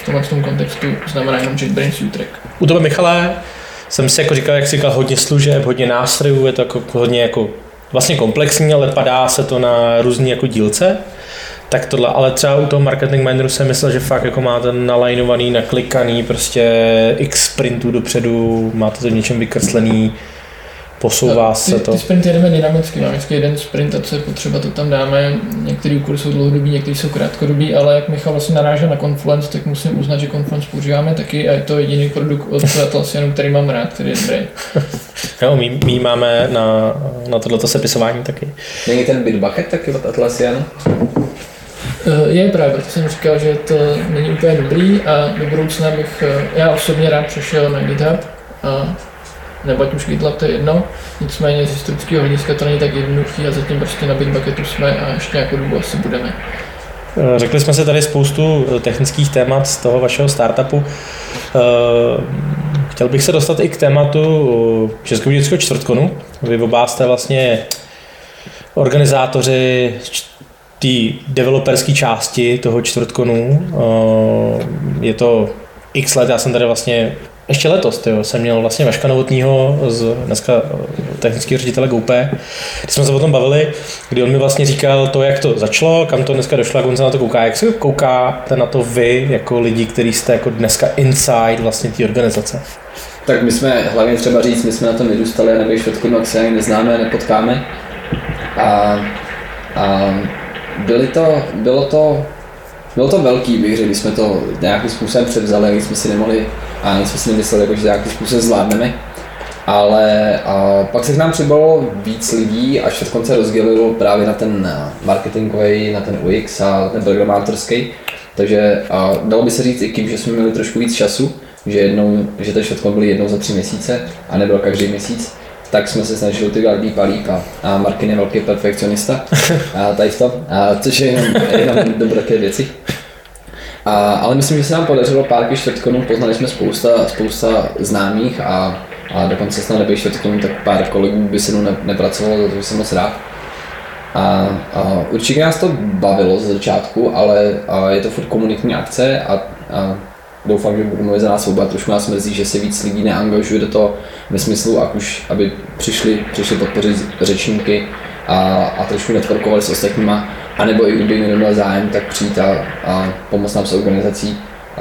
v tomhle v tom kontextu znamená jenom JetBrains U-Track. U tebe, Michale, jsem si jako říkal, jak jsi říkal, hodně služeb, hodně nástrojů, je to jako hodně jako vlastně komplexní, ale padá se to na různé jako dílce. Tak tohle, ale třeba u toho marketing mineru jsem myslel, že fakt jako máte nalajnovaný, naklikaný, prostě x sprintů dopředu, máte to v něčem vykreslený, posouvá ty, se to. Ty sprinty jedeme dynamicky, máme vždycky jeden sprint a co je potřeba, to tam dáme. Některý úkoly jsou dlouhodobí, některý jsou krátkodobí, ale jak Michal vlastně narážel na Confluence, tak musím uznat, že Confluence používáme taky a je to jediný produkt od Atlassianu, který mám rád, který je dobrý. jo, my, my máme na, na tohleto sepisování taky. Není ten Bitbucket taky od Atlassianu? Eh, je právě, proto jsem říkal, že to není úplně dobrý a do budoucna bych, eh, já osobně rád přešel na GitHub, a, nebo ať už GitLab to je jedno, nicméně z historického hlediska to není tak jednoduchý a zatím prostě na Bitbucketu jsme a ještě nějakou dobu asi budeme. Eh, řekli jsme si tady spoustu technických témat z toho vašeho startupu. Chtěl bych se dostat i k tématu Českobudějovického čtvrtkonu. Vy oba jste vlastně organizátoři té developerské části toho čtvrtkonu. Eh, je to x let, já jsem tady vlastně ještě letos tyjo, jsem měl vlastně Vaška Novotního, z dneska eh, technického ředitele GOP, kdy jsme se o tom bavili, kdy on mi vlastně říkal to, jak to začalo, kam to dneska došlo, jak on se na to kouká. Jak se koukáte na to vy, jako lidi, kteří jste jako dneska inside vlastně té organizace? Tak my jsme, hlavně třeba říct, my jsme na tom vyrůstali a nebo čtvrtkonu, jak se ani neznáme, nepotkáme. A, a byly to, bylo to, bylo to velký, bych řekl, když jsme to nějakým způsobem převzali, když jsme si nemohli, a jsme si nemysleli, jako, že nějakým způsobem zvládneme. Ale a pak se k nám přibalo víc lidí, až se konce rozdělilo právě na ten marketingový, na ten UX a ten programátorský. Takže a dalo by se říct i tím, že jsme měli trošku víc času, že, jednou, že ten šatkon byl jednou za tři měsíce a nebyl každý měsíc, tak jsme se snažili to dělat líp a a, a Markin je velký perfekcionista a tady v tom, a, což je jenom, jenom dobré věci. A, ale myslím, že se nám podařilo pár čtvrtkonů, poznali jsme spousta, spousta známých a, a dokonce snad nebyl čtvrtkonů, tak pár kolegů by se mnou ne, nepracovalo, za to jsem moc rád. A, a určitě nás to bavilo ze začátku, ale a je to furt komunitní akce a, a doufám, že budu mluvit za nás oba, trošku nás mrzí, že se víc lidí neangažuje do toho ve smyslu, ať už, aby přišli, přišli podpořit řečníky a, a trošku networkovali s ostatníma, anebo i kdyby někdo měl zájem, tak přijít a, a pomoct nám s organizací. A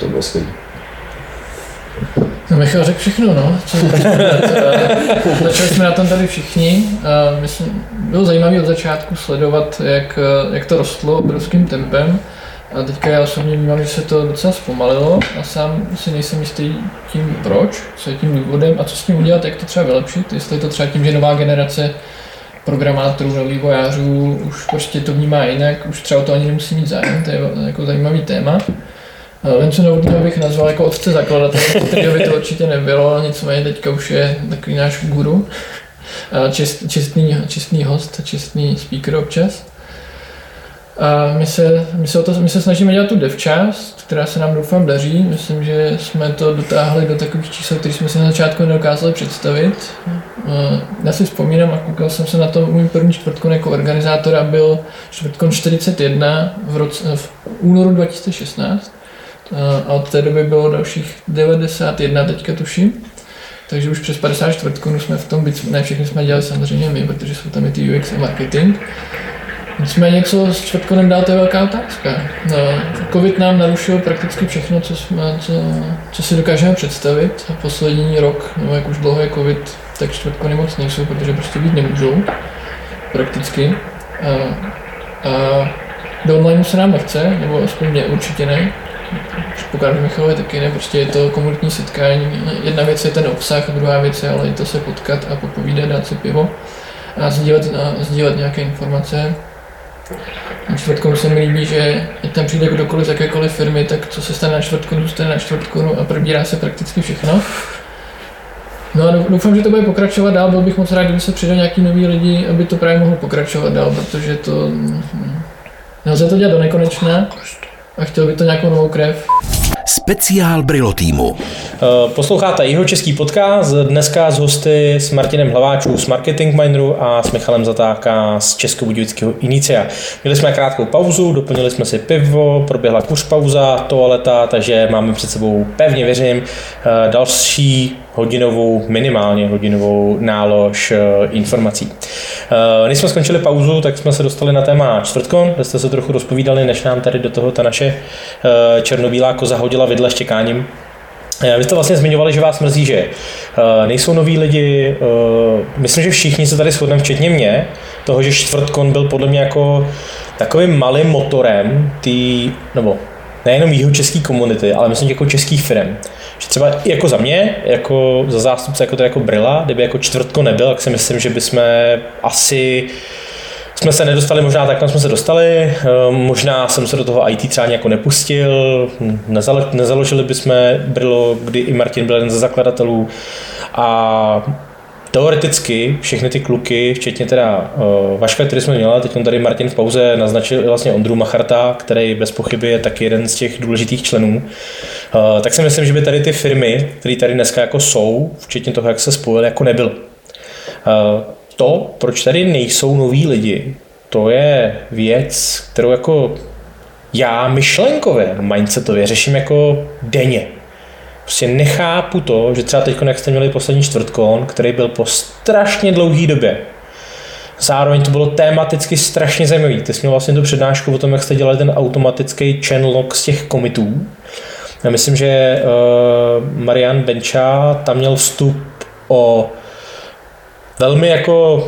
to bylo skvělé. No Michal řekl všechno, no. Začali jsme na tom tady všichni. A myslím, bylo zajímavé od začátku sledovat, jak, jak to rostlo obrovským tempem. A teďka já osobně vnímám, že se to docela zpomalilo a sám si nejsem jistý tím proč, co je tím důvodem a co s tím udělat, jak to třeba vylepšit, jestli je to třeba tím, že nová generace programátorů nebo vývojářů už prostě to vnímá jinak, už třeba to ani nemusí mít zájem, to je jako zajímavý téma. Vence Novotného bych nazval jako otce zakladatele, kterého by to určitě nebylo, nicméně teďka už je takový náš guru, čest, čestný, čestný host, čestný speaker občas. A my se, my, se to, my se snažíme dělat tu dev část, která se nám doufám daří. Myslím, že jsme to dotáhli do takových čísel, které jsme si na začátku nedokázali představit. Já si vzpomínám a koukal jsem se na to můj první čtvrtkon jako organizátor a byl čtvrtkon 41 v, roce, v únoru 2016. A od té doby bylo dalších 91 teďka tuším. Takže už přes 50 čtvrtkonů jsme v tom, ne všechny jsme dělali samozřejmě my, protože jsou tam i ty UX a marketing. Nicméně, co s čtvrtkonem dál, to je velká otázka. No, Covid nám narušil prakticky všechno, co, jsme, co, co si dokážeme představit. A poslední rok, nebo jak už dlouho je Covid, tak čtvrtkony moc nejsou, protože prostě být nemůžou. Prakticky. A, a do online se nám nechce, nebo aspoň mě určitě ne. Předpokládám, že Michalové taky ne, prostě je to komunitní setkání. Jedna věc je ten obsah, druhá věc je ale je to se potkat a popovídat, dát si pivo a sdílet, a sdílet nějaké informace. Na čtvrtku se mi líbí, že ať tam přijde kdokoliv z jakékoliv firmy, tak co se stane na čtvrtku, zůstane na čtvrtku a probírá se prakticky všechno. No a doufám, že to bude pokračovat dál, byl bych moc rád, kdyby se přidali nějaký nový lidi, aby to právě mohlo pokračovat dál, protože to hm, nelze to dělat do nekonečna a chtěl by to nějakou novou krev. Speciál Brilo týmu. Eh, Posloucháte jeho český podcast, dneska s hosty s Martinem Hlaváčů z Marketing Mineru a s Michalem Zatáka z Českobudějovického Inicia. Měli jsme krátkou pauzu, doplnili jsme si pivo, proběhla kuř pauza, toaleta, takže máme před sebou, pevně věřím, eh, další hodinovou, minimálně hodinovou nálož eh, informací. Než jsme skončili pauzu, tak jsme se dostali na téma čtvrtkon, kde jste se trochu rozpovídali, než nám tady do toho ta naše černobílá koza hodila vidle štěkáním. Vy jste vlastně zmiňovali, že vás mrzí, že nejsou noví lidi. Myslím, že všichni se tady shodneme, včetně mě, toho, že čtvrtkon byl podle mě jako takovým malým motorem tý, nebo nejenom jeho české komunity, ale myslím jako českých firm. Že třeba jako za mě, jako za zástupce jako, jako Brilla, kdyby jako čtvrtko nebyl, tak si myslím, že bychom asi jsme se nedostali, možná tak jsme se dostali, eh, možná jsem se do toho IT třeba nějak nepustil, nezaložili bychom Brilo, kdy i Martin byl jeden ze zakladatelů. A teoreticky všechny ty kluky, včetně teda uh, Vaška, který jsme měli, teď tady Martin v pauze naznačil vlastně Ondru Macharta, který bez pochyby je taky jeden z těch důležitých členů, uh, tak si myslím, že by tady ty firmy, které tady dneska jako jsou, včetně toho, jak se spojily, jako nebyl. Uh, to, proč tady nejsou noví lidi, to je věc, kterou jako já myšlenkově, mindsetově řeším jako denně. Prostě nechápu to, že třeba teď, jak jste měli poslední čtvrtkon, který byl po strašně dlouhé době, Zároveň to bylo tematicky strašně zajímavý. Ty jsi měl vlastně tu přednášku o tom, jak jste dělali ten automatický channel log z těch komitů. Já myslím, že uh, Marian Benča tam měl vstup o velmi jako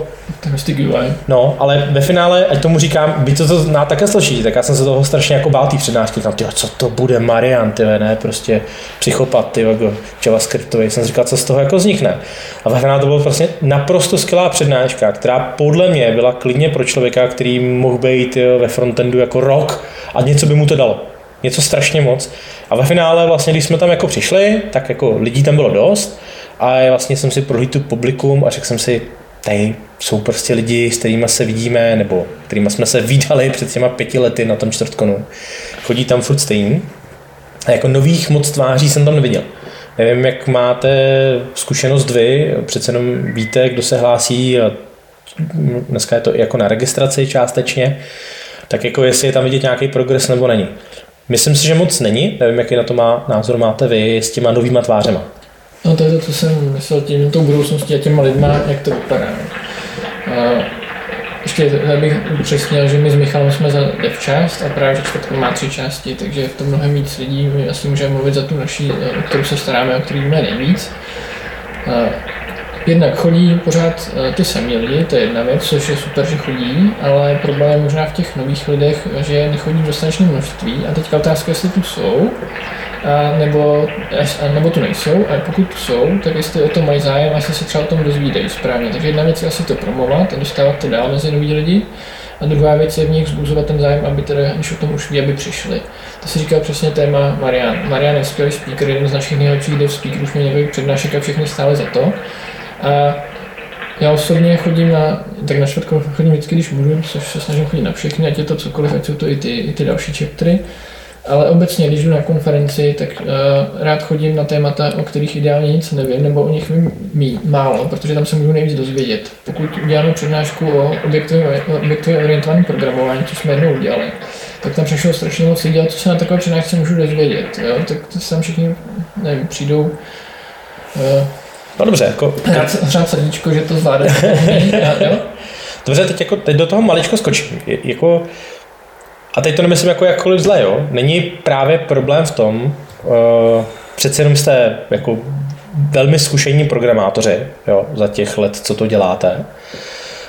Mystic UI. No, ale ve finále, ať tomu říkám, by to to zná také složitý, tak já jsem se toho strašně jako bál té přednášky, tam, tyjo, co to bude Marian, ty ne, prostě psychopat, ty jako JavaScriptový, jsem říkal, co z toho jako vznikne. A ve finále to byla prostě naprosto skvělá přednáška, která podle mě byla klidně pro člověka, který mohl být jo, ve frontendu jako rok a něco by mu to dalo. Něco strašně moc. A ve finále vlastně, když jsme tam jako přišli, tak jako lidí tam bylo dost a vlastně jsem si prohlídl tu publikum a řekl jsem si, tady jsou prostě lidi, s kterými se vidíme, nebo kterými jsme se vydali před těma pěti lety na tom čtvrtkonu. Chodí tam furt stejný. A jako nových moc tváří jsem tam neviděl. Nevím, jak máte zkušenost vy, přece jenom víte, kdo se hlásí a dneska je to jako na registraci částečně, tak jako jestli je tam vidět nějaký progres nebo není. Myslím si, že moc není, nevím, jaký na to má názor máte vy s těma novýma tvářema. No to je to, co jsem myslel tím, tou budoucností a těma lidma, jak to vypadá. A ještě bych upřesnil, že my s Michalem jsme za devčást a právě čtvrtku má tři části, takže je v tom mnohem víc lidí. My asi můžeme mluvit za tu naší, o kterou se staráme, o který víme nejvíc. A jednak chodí pořád e, ty samý lidi, to je jedna věc, což je super, že chodí, ale problém je možná v těch nových lidech, že nechodí v dostatečném množství. A teďka otázka, jestli tu jsou, a nebo, a nebo tu nejsou, a pokud tu jsou, tak jestli o to mají zájem, asi se třeba o tom dozvídají správně. Takže jedna věc je asi to promovat a dostávat to dál mezi nový lidi, a druhá věc je v nich zbuzovat ten zájem, aby teda, když o tom už ví, aby přišli. To si říká přesně téma Marian. Marian je skvělý speaker, jeden z našich nejlepších dev speakerů, už mě několik přednášek a všechny stále za to. A já osobně chodím na, tak na čtvrtku chodím vždycky, když můžu, což se snažím chodit na všechny, ať je to cokoliv, ať jsou to i ty, i ty další chaptery. Ale obecně, když jdu na konferenci, tak uh, rád chodím na témata, o kterých ideálně nic nevím, nebo o nich vím mý, málo, protože tam se můžu nejvíc dozvědět. Pokud uděláme přednášku o objektově, objektově orientovaném programování, co jsme jednou udělali, tak tam přišlo strašně moc lidí, co se na takové přednášce můžu dozvědět. Jo? Tak to tam všichni nevím, přijdou uh, No dobře, jako... Hřát srdíčko, že to zvládne. Dobře, teď, jako, teď do toho maličko skočím. Je, jako, a teď to nemyslím jako jakkoliv zle, jo? Není právě problém v tom, uh, přece jenom jste jako velmi zkušení programátoři jo, za těch let, co to děláte.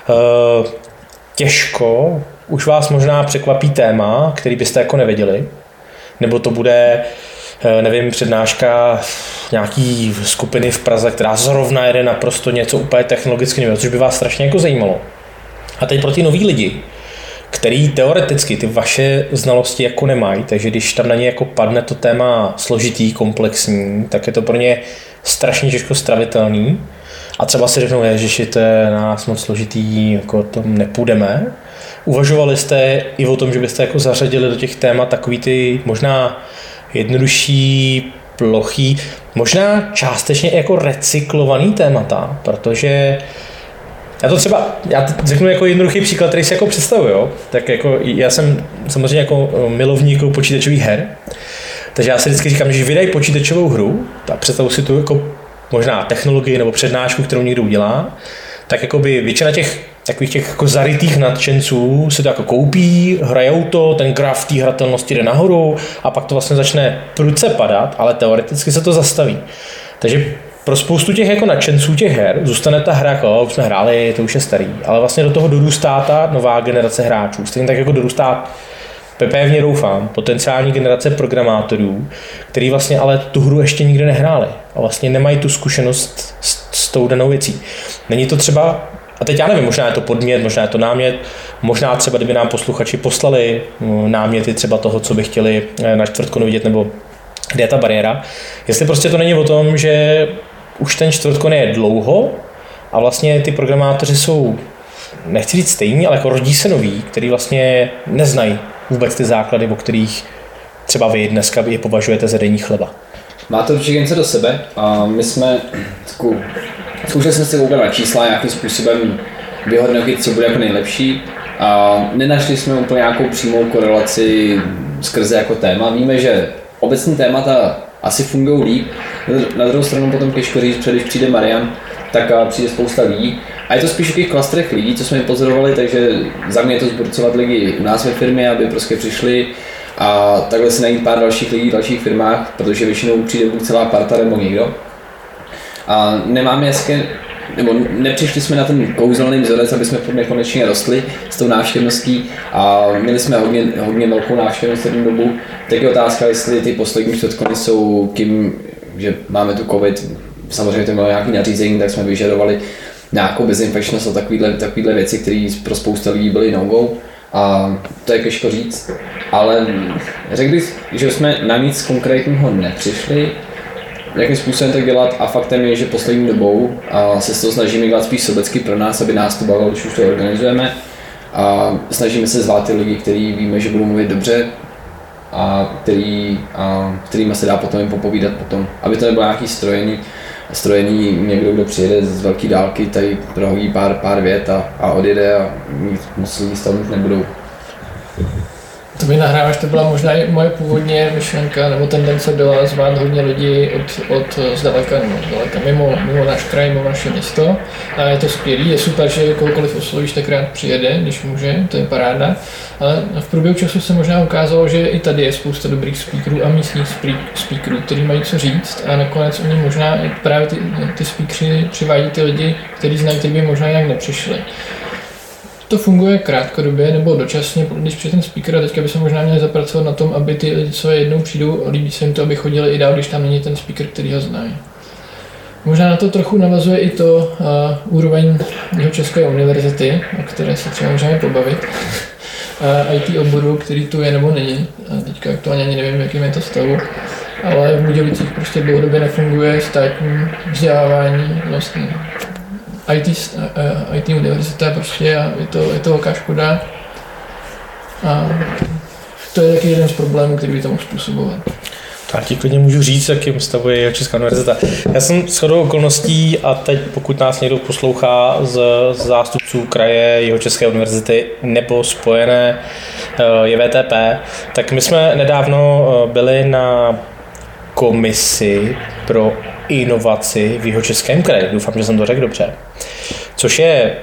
Uh, těžko už vás možná překvapí téma, který byste jako nevěděli. nebo to bude eh, nevím, přednáška nějaký skupiny v Praze, která zrovna jede naprosto něco úplně technologicky nového, což by vás strašně jako zajímalo. A teď pro ty nový lidi, který teoreticky ty vaše znalosti jako nemají, takže když tam na ně jako padne to téma složitý, komplexní, tak je to pro ně strašně těžko stravitelný. A třeba si řeknou, že to je na nás moc složitý, jako tom nepůjdeme. Uvažovali jste i o tom, že byste jako zařadili do těch témat takový ty možná jednodušší, plochý, možná částečně jako recyklovaný témata, protože já to třeba, já řeknu jako jednoduchý příklad, který si jako představuju, jo? tak jako já jsem samozřejmě jako eh, milovník počítačových her, takže já si vždycky říkám, že vydají počítačovou hru, tak představu si tu jako možná technologii nebo přednášku, kterou někdo udělá, tak jako by většina těch takových těch jako zarytých nadšenců si to jako koupí, hrajou to, ten graf té hratelnosti jde nahoru a pak to vlastně začne prudce padat, ale teoreticky se to zastaví. Takže pro spoustu těch jako nadšenců těch her zůstane ta hra, jako už jsme hráli, to už je starý, ale vlastně do toho dorůstá ta nová generace hráčů. Stejně tak jako dorůstá pevně doufám, potenciální generace programátorů, který vlastně ale tu hru ještě nikdy nehráli a vlastně nemají tu zkušenost s, s tou danou věcí. Není to třeba, a teď já nevím, možná je to podmět, možná je to námět, možná třeba, kdyby nám posluchači poslali mm, náměty třeba toho, co by chtěli eh, na čtvrtkonu vidět, nebo kde je ta bariéra. Jestli prostě to není o tom, že už ten čtvrtkon je dlouho a vlastně ty programátoři jsou, nechci říct stejní, ale jako rodí se noví, který vlastně neznají vůbec ty základy, o kterých třeba vy dneska je považujete za denní chleba. Má to určitě něco do sebe a my jsme zkoušeli jsme se koukat na čísla nějakým způsobem vyhodnotit, co bude jako nejlepší a nenašli jsme úplně nějakou přímou korelaci skrze jako téma. Víme, že obecní témata asi fungují líp. Na druhou stranu potom těžko říct, když přijde Marian, tak přijde spousta lidí. A je to spíš o těch klastrech lidí, co jsme pozorovali, takže za mě je to zburcovat lidi u nás ve firmě, aby prostě přišli a takhle si najít pár dalších lidí v dalších firmách, protože většinou přijde celá parta nebo někdo. A nemáme jasně, nebo nepřišli jsme na ten kouzelný vzorec, aby jsme mě konečně rostli s tou návštěvností a měli jsme hodně, hodně velkou návštěvnost jednu dobu. Tak je otázka, jestli ty poslední předkony jsou tím, že máme tu covid, samozřejmě to bylo nějaký nařízení, tak jsme vyžadovali nějakou bezinfekčnost a takovýhle, takovýhle věci, které pro spousta lidí byly no-go. A to je těžko říct, ale řekl bych, že jsme na nic konkrétního nepřišli, jakým způsobem to dělat? A faktem je, že poslední dobou a se to snažíme dělat spíš sobecky pro nás, aby nás to bavilo, když už to organizujeme. A snažíme se zvát ty lidi, kteří víme, že budou mluvit dobře a který, a kterýma se dá potom jim popovídat potom, aby to nebylo nějaký strojení, strojený někdo, kdo přijede z velké dálky, tady prohodí pár, pár vět a, a odjede a moc lidí stavit nebudou. To mi nahráváš, to byla možná i moje původně myšlenka, nebo tendence byla zvát hodně lidí od, od zdaleka, nebo zdaleka, mimo, mimo náš kraj, mimo naše město. A je to skvělý, je super, že kohokoliv oslovíš, tak rád přijede, když může, to je paráda. Ale v průběhu času se možná ukázalo, že i tady je spousta dobrých speakerů a místních speakerů, kteří mají co říct a nakonec oni možná právě ty, ty speakery přivádí ty lidi, kteří znají, kteří by možná jinak nepřišli. To funguje krátkodobě nebo dočasně, když při ten speaker a teďka by se možná měli zapracovat na tom, aby ty lidi, co jednou přijdou líbí se jim to, aby chodili i dál, když tam není ten speaker, který ho znají. Možná na to trochu navazuje i to uh, úroveň jeho České univerzity, o které se třeba můžeme pobavit. Uh, IT oboru, který tu je nebo není. A teďka aktuálně ani nevím, jakým je to stavu. Ale v Budějovicích prostě dlouhodobě nefunguje státní vzdělávání vlastně IT, IT univerzita prostě a je to, je to velká škoda. A to je taky jeden z problémů, který by to mohl způsobovat. Já ti klidně můžu říct, jakým stavu je Česká univerzita. Já jsem s chodou okolností a teď pokud nás někdo poslouchá z, z zástupců kraje jeho České univerzity nebo spojené eh, JVTP, tak my jsme nedávno eh, byli na komisi pro inovaci v jeho českém kraji. Doufám, že jsem to řekl dobře. Což je,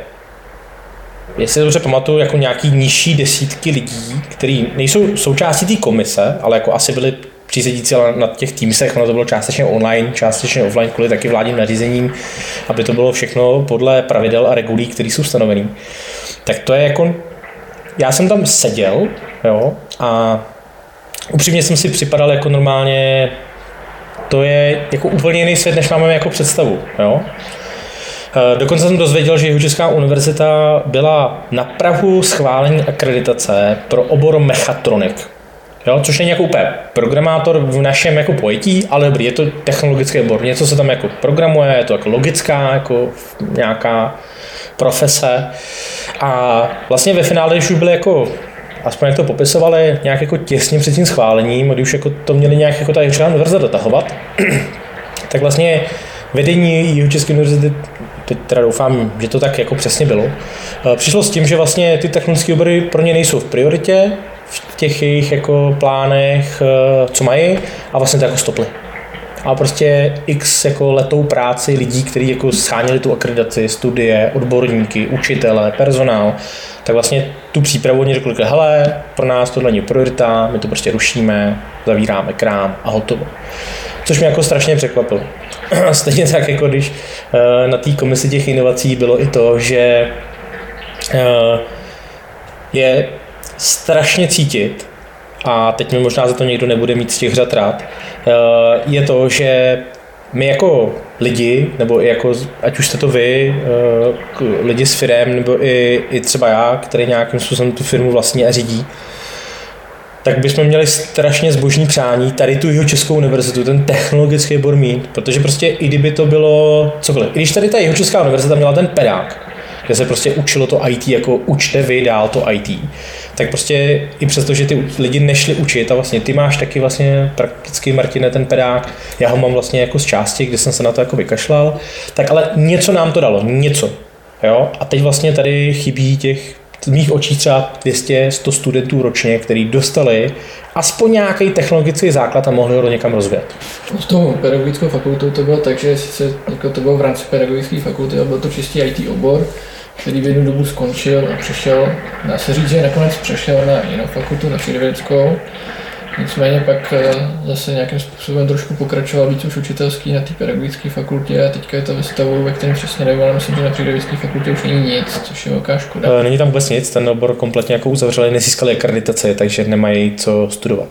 jestli dobře pamatuju, jako nějaký nižší desítky lidí, kteří nejsou součástí té komise, ale jako asi byli přísedící na těch týmsech, ono to bylo částečně online, částečně offline kvůli taky vládním nařízením, aby to bylo všechno podle pravidel a regulí, které jsou stanovený. Tak to je jako, já jsem tam seděl, jo, a upřímně jsem si připadal jako normálně, to je jako úplně jiný svět, než máme jako představu. Jo? Eh, Dokonce jsem dozvěděl, že Jihočeská univerzita byla na Prahu schválení akreditace pro obor mechatronik. Jo, což není jako úplně programátor v našem jako pojetí, ale dobrý, je to technologický obor. Něco se tam jako programuje, je to jako logická jako nějaká profese. A vlastně ve finále, když už byly jako aspoň jak to popisovali, nějak jako těsně před tím schválením, když už jako to měli nějak jako ta Jihočeská univerzita dotahovat, tak vlastně vedení Jihočeské univerzity teď teda doufám, že to tak jako přesně bylo, eh, přišlo s tím, že vlastně ty technologické obory pro ně nejsou v prioritě, v těch jejich jako plánech, eh, co mají, a vlastně to jako stopli. A prostě x jako letou práci lidí, kteří jako scháněli tu akreditaci, studie, odborníky, učitele, personál, tak vlastně tu přípravu oni řekli, hele, pro nás tohle není priorita, my to prostě rušíme, zavíráme krám a hotovo. Což mě jako strašně překvapilo. Stejně tak, jako když eh, na té komisi těch inovací bylo i to, že eh, je strašně cítit, a teď mi možná za to někdo nebude mít z těch řad rád, eh, je to, že my jako lidi, nebo i jako, ať už jste to vy, lidi s firem, nebo i, i třeba já, který nějakým způsobem tu firmu vlastní a řídí, tak bychom měli strašně zbožní přání tady tu jeho Českou univerzitu, ten technologický obor mít, protože prostě i kdyby to bylo cokoliv. I když tady ta jeho Česká univerzita měla ten pedák, kde se prostě učilo to IT, jako učte vy dál to IT, tak prostě i přesto, že ty lidi nešli učit a vlastně ty máš taky vlastně prakticky Martine ten pedák, já ho mám vlastně jako z části, kde jsem se na to jako vykašlal, tak ale něco nám to dalo, něco. Jo? A teď vlastně tady chybí těch z mých očí třeba 200-100 studentů ročně, kteří dostali aspoň nějaký technologický základ a mohli ho někam rozvíjet. S tou pedagogickou fakultou to bylo tak, že sice jako to bylo v rámci pedagogické fakulty, ale byl to čistý IT obor, který v jednu dobu skončil a přešel, dá se říct, že nakonec přešel na jinou fakultu, na přírodovědeckou, Nicméně pak eh, zase nějakým způsobem trošku pokračoval víc už učitelský na té pedagogické fakultě a teďka je to ve stavu, ve kterém přesně nevím, ale myslím, že na přírodovědské fakultě už není nic, což je velká škoda. Eh, není tam vůbec nic, ten obor kompletně jako uzavřeli, nezískali akreditaci, takže nemají co studovat.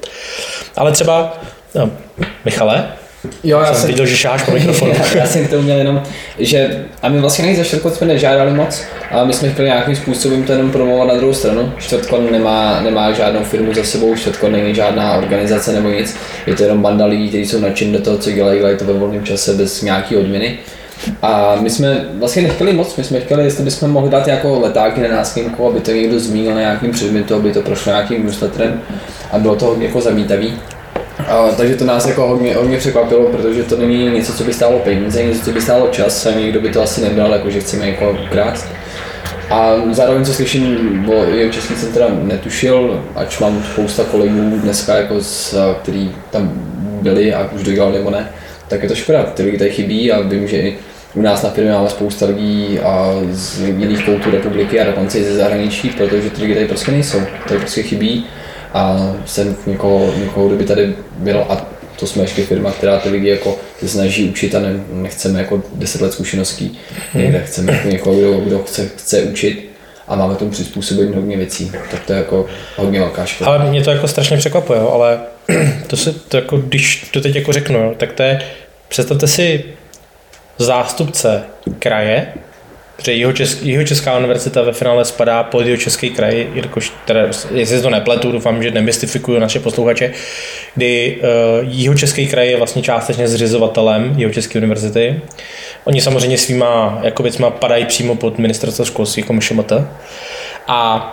Ale třeba, no, Michale, Jo, já jsem, jsem viděl, že šáš po mikrofonu. já, já jsem to měl jenom, že a my vlastně ani za čtvrtkon jsme nežádali moc, ale my jsme chtěli nějakým způsobem to jenom promovat na druhou stranu. Čtvrtkon nemá, nemá žádnou firmu za sebou, čtvrtkon není žádná organizace nebo nic, je to jenom banda lidí, kteří jsou nadšení do toho, co dělají, dělají to ve volném čase bez nějaký odměny. A my jsme vlastně nechtěli moc, my jsme chtěli, jestli bychom mohli dát jako letáky na náskynku, aby to někdo zmínil na nějakým předmětu, aby to prošlo nějakým newsletterem a bylo to jako zamítavý. A, takže to nás jako hodně, hodně překvapilo, protože to není něco, co by stálo peníze, něco, co by stálo čas a nikdo by to asi nebral, jako že chceme jako krást. A zároveň, co slyším, bo jeho Český centra netušil, ač mám spousta kolegů dneska, jako z, který tam byli a už dodělali nebo ne, tak je to škoda, ty lidi tady chybí a vím, že i u nás na firmě máme spousta lidí a z jiných koutů republiky a dokonce i ze zahraničí, protože ty lidi tady prostě nejsou, tady prostě chybí a jsem někoho, někoho, kdo by tady byl. A to jsme ještě firma, která ty lidi jako se snaží učit a ne, nechceme jako 10 let zkušeností, někde chceme jako někoho, kdo, kdo chce, chce učit. A máme tomu přizpůsobit hodně věcí, tak to je jako hodně velká škoda. Ale mě to jako strašně překvapuje, jo, ale to se, to jako, když to teď jako řeknu, jo, tak to je, představte si zástupce kraje, Protože jeho Česká univerzita ve finále spadá pod jeho český kraj, jelikož, teda, jestli to nepletu, doufám, že nemystifikuju naše posluchače, kdy uh, český kraj je vlastně částečně zřizovatelem jeho České univerzity. Oni samozřejmě svýma jako věcma padají přímo pod ministerstvo školství jako MŠMT. A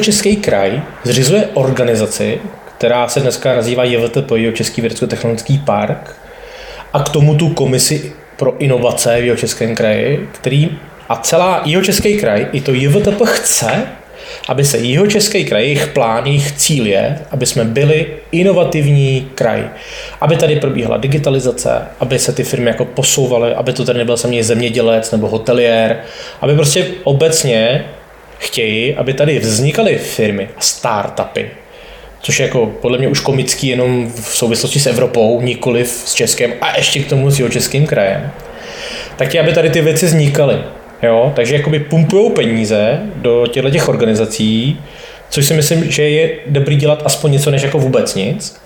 český kraj zřizuje organizaci, která se dneska nazývá JVTP, Český vědecko-technologický park, a k tomu tu komisi pro inovace v Jihočeském kraji, který a celá Jihočeský kraj, i to JVTP chce, aby se Jihočeský kraj, jejich plán, jejich cíl je, aby jsme byli inovativní kraj. Aby tady probíhala digitalizace, aby se ty firmy jako posouvaly, aby to tady nebyl samý zemědělec nebo hotelier, aby prostě obecně chtějí, aby tady vznikaly firmy a startupy, což je jako podle mě už komický jenom v souvislosti s Evropou, nikoli s Českem a ještě k tomu s jeho českým krajem, tak je, aby tady ty věci vznikaly. Jo? Takže jakoby pumpujou peníze do těchto těch organizací, což si myslím, že je dobrý dělat aspoň něco než jako vůbec nic.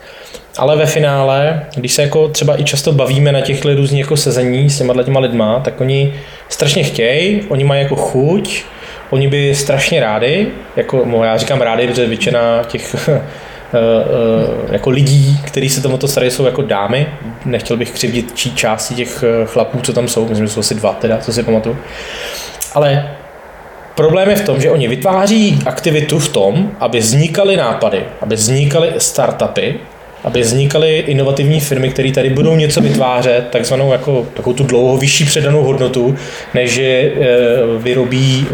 Ale ve finále, když se jako třeba i často bavíme na těchto různých jako sezení s těma těma lidma, tak oni strašně chtějí, oni mají jako chuť, oni by strašně rádi, jako no, já říkám rádi, protože většina těch jako lidí, kteří se tomuto starají, jsou jako dámy. Nechtěl bych křivdit čí části těch eh, chlapů, co tam jsou, myslím, že jsou asi dva teda, co si pamatuju. Ale Problém je v tom, že oni vytváří aktivitu v tom, aby vznikaly nápady, aby vznikaly startupy, aby vznikaly inovativní firmy, které tady budou něco vytvářet, takzvanou jako takovou tu dlouho vyšší předanou hodnotu, než že vyrobí,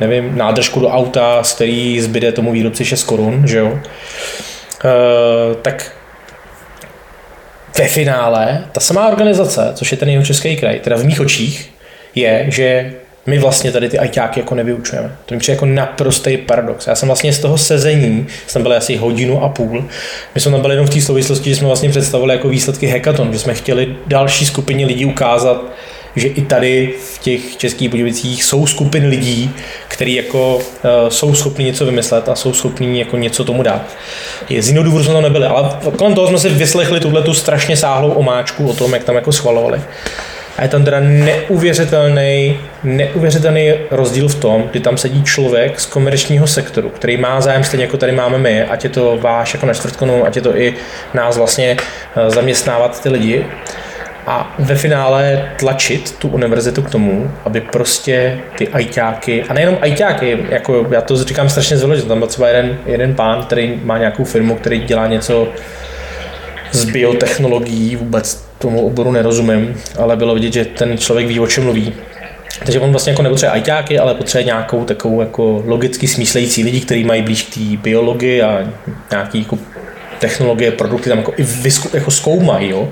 nevím, nádržku do auta, z který zbyde tomu výrobci 6 korun, že jo. E, tak ve finále ta samá organizace, což je ten jeho český kraj, teda v mých očích, je, že my vlastně tady ty ajťáky jako nevyučujeme. To mi přijde jako naprostý paradox. Já jsem vlastně z toho sezení, jsem byl asi hodinu a půl, my jsme tam byli jenom v té souvislosti, že jsme vlastně představili jako výsledky hackathon, že jsme chtěli další skupině lidí ukázat, že i tady v těch českých Budějovicích jsou skupiny lidí, kteří jako uh, jsou schopni něco vymyslet a jsou schopni jako něco tomu dát. Je, z jiného důvodu jsme tam nebyli, ale kolem toho jsme si vyslechli tuhle tu strašně sáhlou omáčku o tom, jak tam jako schvalovali. A je tam teda neuvěřitelný, neuvěřitelný rozdíl v tom, kdy tam sedí člověk z komerčního sektoru, který má zájem stejně jako tady máme my, ať je to váš jako na čtvrtkonu, ať je to i nás vlastně eh, zaměstnávat ty lidi. A ve finále tlačit tu univerzitu k tomu, aby prostě ty ajťáky, a nejenom ajťáky, jako já to říkám strašně zvolit, tam byl třeba jeden, jeden pán, který má nějakou firmu, který dělá něco z biotechnologií, vůbec tomu oboru nerozumím, ale bylo vidět, že ten člověk ví, o čem mluví. Takže on vlastně jako nepotřebuje ajťáky, ale potřebuje nějakou takovou jako logicky smýšlející lidi, kteří mají blíž k té biologii a nějaký jako technologie, produkty tam jako i vysku, jako zkoumají. Jo.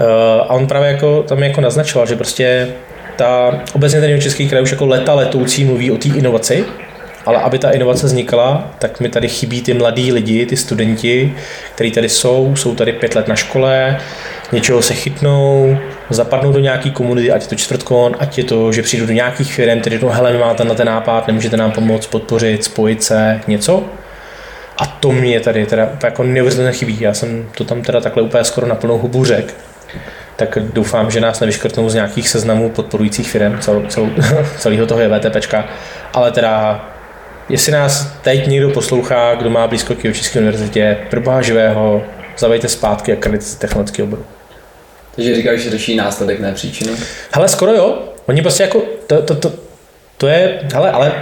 Eh, a on právě jako, tam jako naznačoval, že prostě ta, obecně ten český kraj už jako leta letoucí mluví o té inovaci, ale aby ta inovace vznikla, tak mi tady chybí ty mladí lidi, ty studenti, kteří tady jsou, jsou tady pět let na škole, něčeho se chytnou, zapadnou do nějaký komunity, ať je to čtvrtkon, ať je to, že přijdu do nějakých firm, které řeknou, hele, my máte na ten nápad, nemůžete nám pomoct, podpořit, spojit se, něco. A to mě tady teda jako neuvěřitelně chybí. Já jsem to tam teda takhle úplně skoro na plnou hubu řek. Tak doufám, že nás nevyškrtnou z nějakých seznamů podporujících firm, cel, cel, celého toho je VTPčka. Ale teda Jestli nás teď někdo poslouchá, kdo má blízko k České univerzitě, proboha živého, zavejte zpátky akreditaci technologického oboru. Takže říkáš, že řeší následek, ne příčinu? Hele, skoro jo. Oni prostě jako, to, to, to, to je, hele, ale...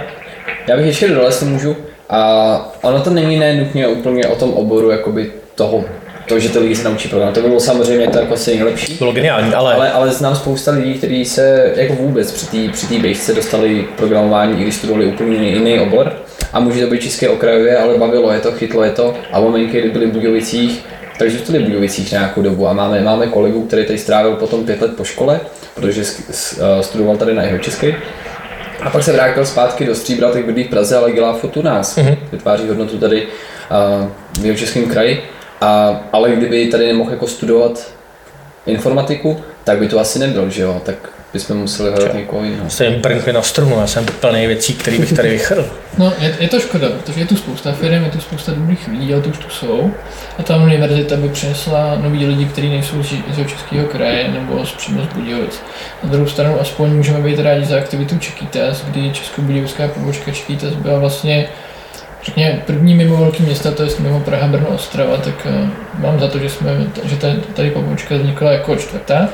Já bych ještě dodal, jestli můžu. A ono to není nenutně úplně o tom oboru, jakoby toho to, že ty lidi se naučí programovat. To by bylo samozřejmě to jako asi nejlepší. Bylo geniální, ale... ale... Ale znám spousta lidí, kteří se jako vůbec při té při běžce dostali k programování, i když studovali úplně jiný obor. A může to být české okrajově, ale bavilo je to, chytlo je to. A momenty, kdy byli v Budějovicích, takže v v Budějovicích nějakou dobu a máme, máme kolegu, který tady strávil potom pět let po škole, protože eh, studoval tady na jeho české. A pak se vrátil zpátky do Stříbra, tak bydlí v Praze, ale dělá furt u nás. Mm-hmm. Vytváří hodnotu tady uh, v jeho českém kraji. A, ale kdyby tady nemohl jako studovat informatiku, tak by to asi nebyl, že jo? Tak bychom museli hledat někoho jiného. Jste jen brnkli na strunu, já jsem plný věcí, které bych tady vychrl. No, je, je, to škoda, protože je tu spousta firm, je tu spousta dobrých lidí, ale to už tu jsou. A ta univerzita by přinesla nový lidi, kteří nejsou z, z českého kraje nebo z přímo z Budějovic. Na druhou stranu aspoň můžeme být rádi za aktivitu Čekýtes, kdy Českobudějovská pobočka Čekýtes byla vlastně řekněme, první mimo velké města, to je mimo Praha, Brno, Ostrava, tak uh, mám za to, že, jsme, že tady, pobočka vznikla jako čtvrtá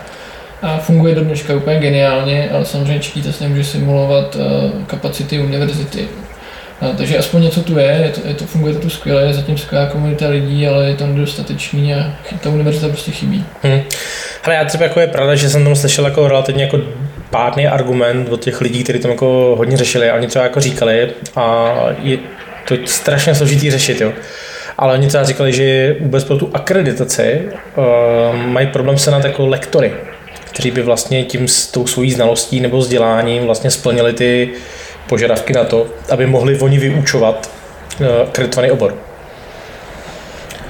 a funguje do dneška úplně geniálně, ale samozřejmě Čekýtes nemůže simulovat uh, kapacity univerzity. Uh, takže aspoň něco tu je, je to, je to, funguje to tu skvěle, je zatím skvělá komunita lidí, ale je to nedostatečný a ta univerzita prostě chybí. Hmm. Hele, já třeba jako je pravda, že jsem tam slyšel jako relativně jako pádný argument od těch lidí, kteří tam jako hodně řešili a oni třeba jako říkali a je, to je strašně složitý řešit, jo. Ale oni třeba říkali, že vůbec pro tu akreditaci uh, mají problém se na jako lektory, kteří by vlastně tím s tou svojí znalostí nebo vzděláním vlastně splnili ty požadavky na to, aby mohli oni vyučovat uh, akreditovaný obor.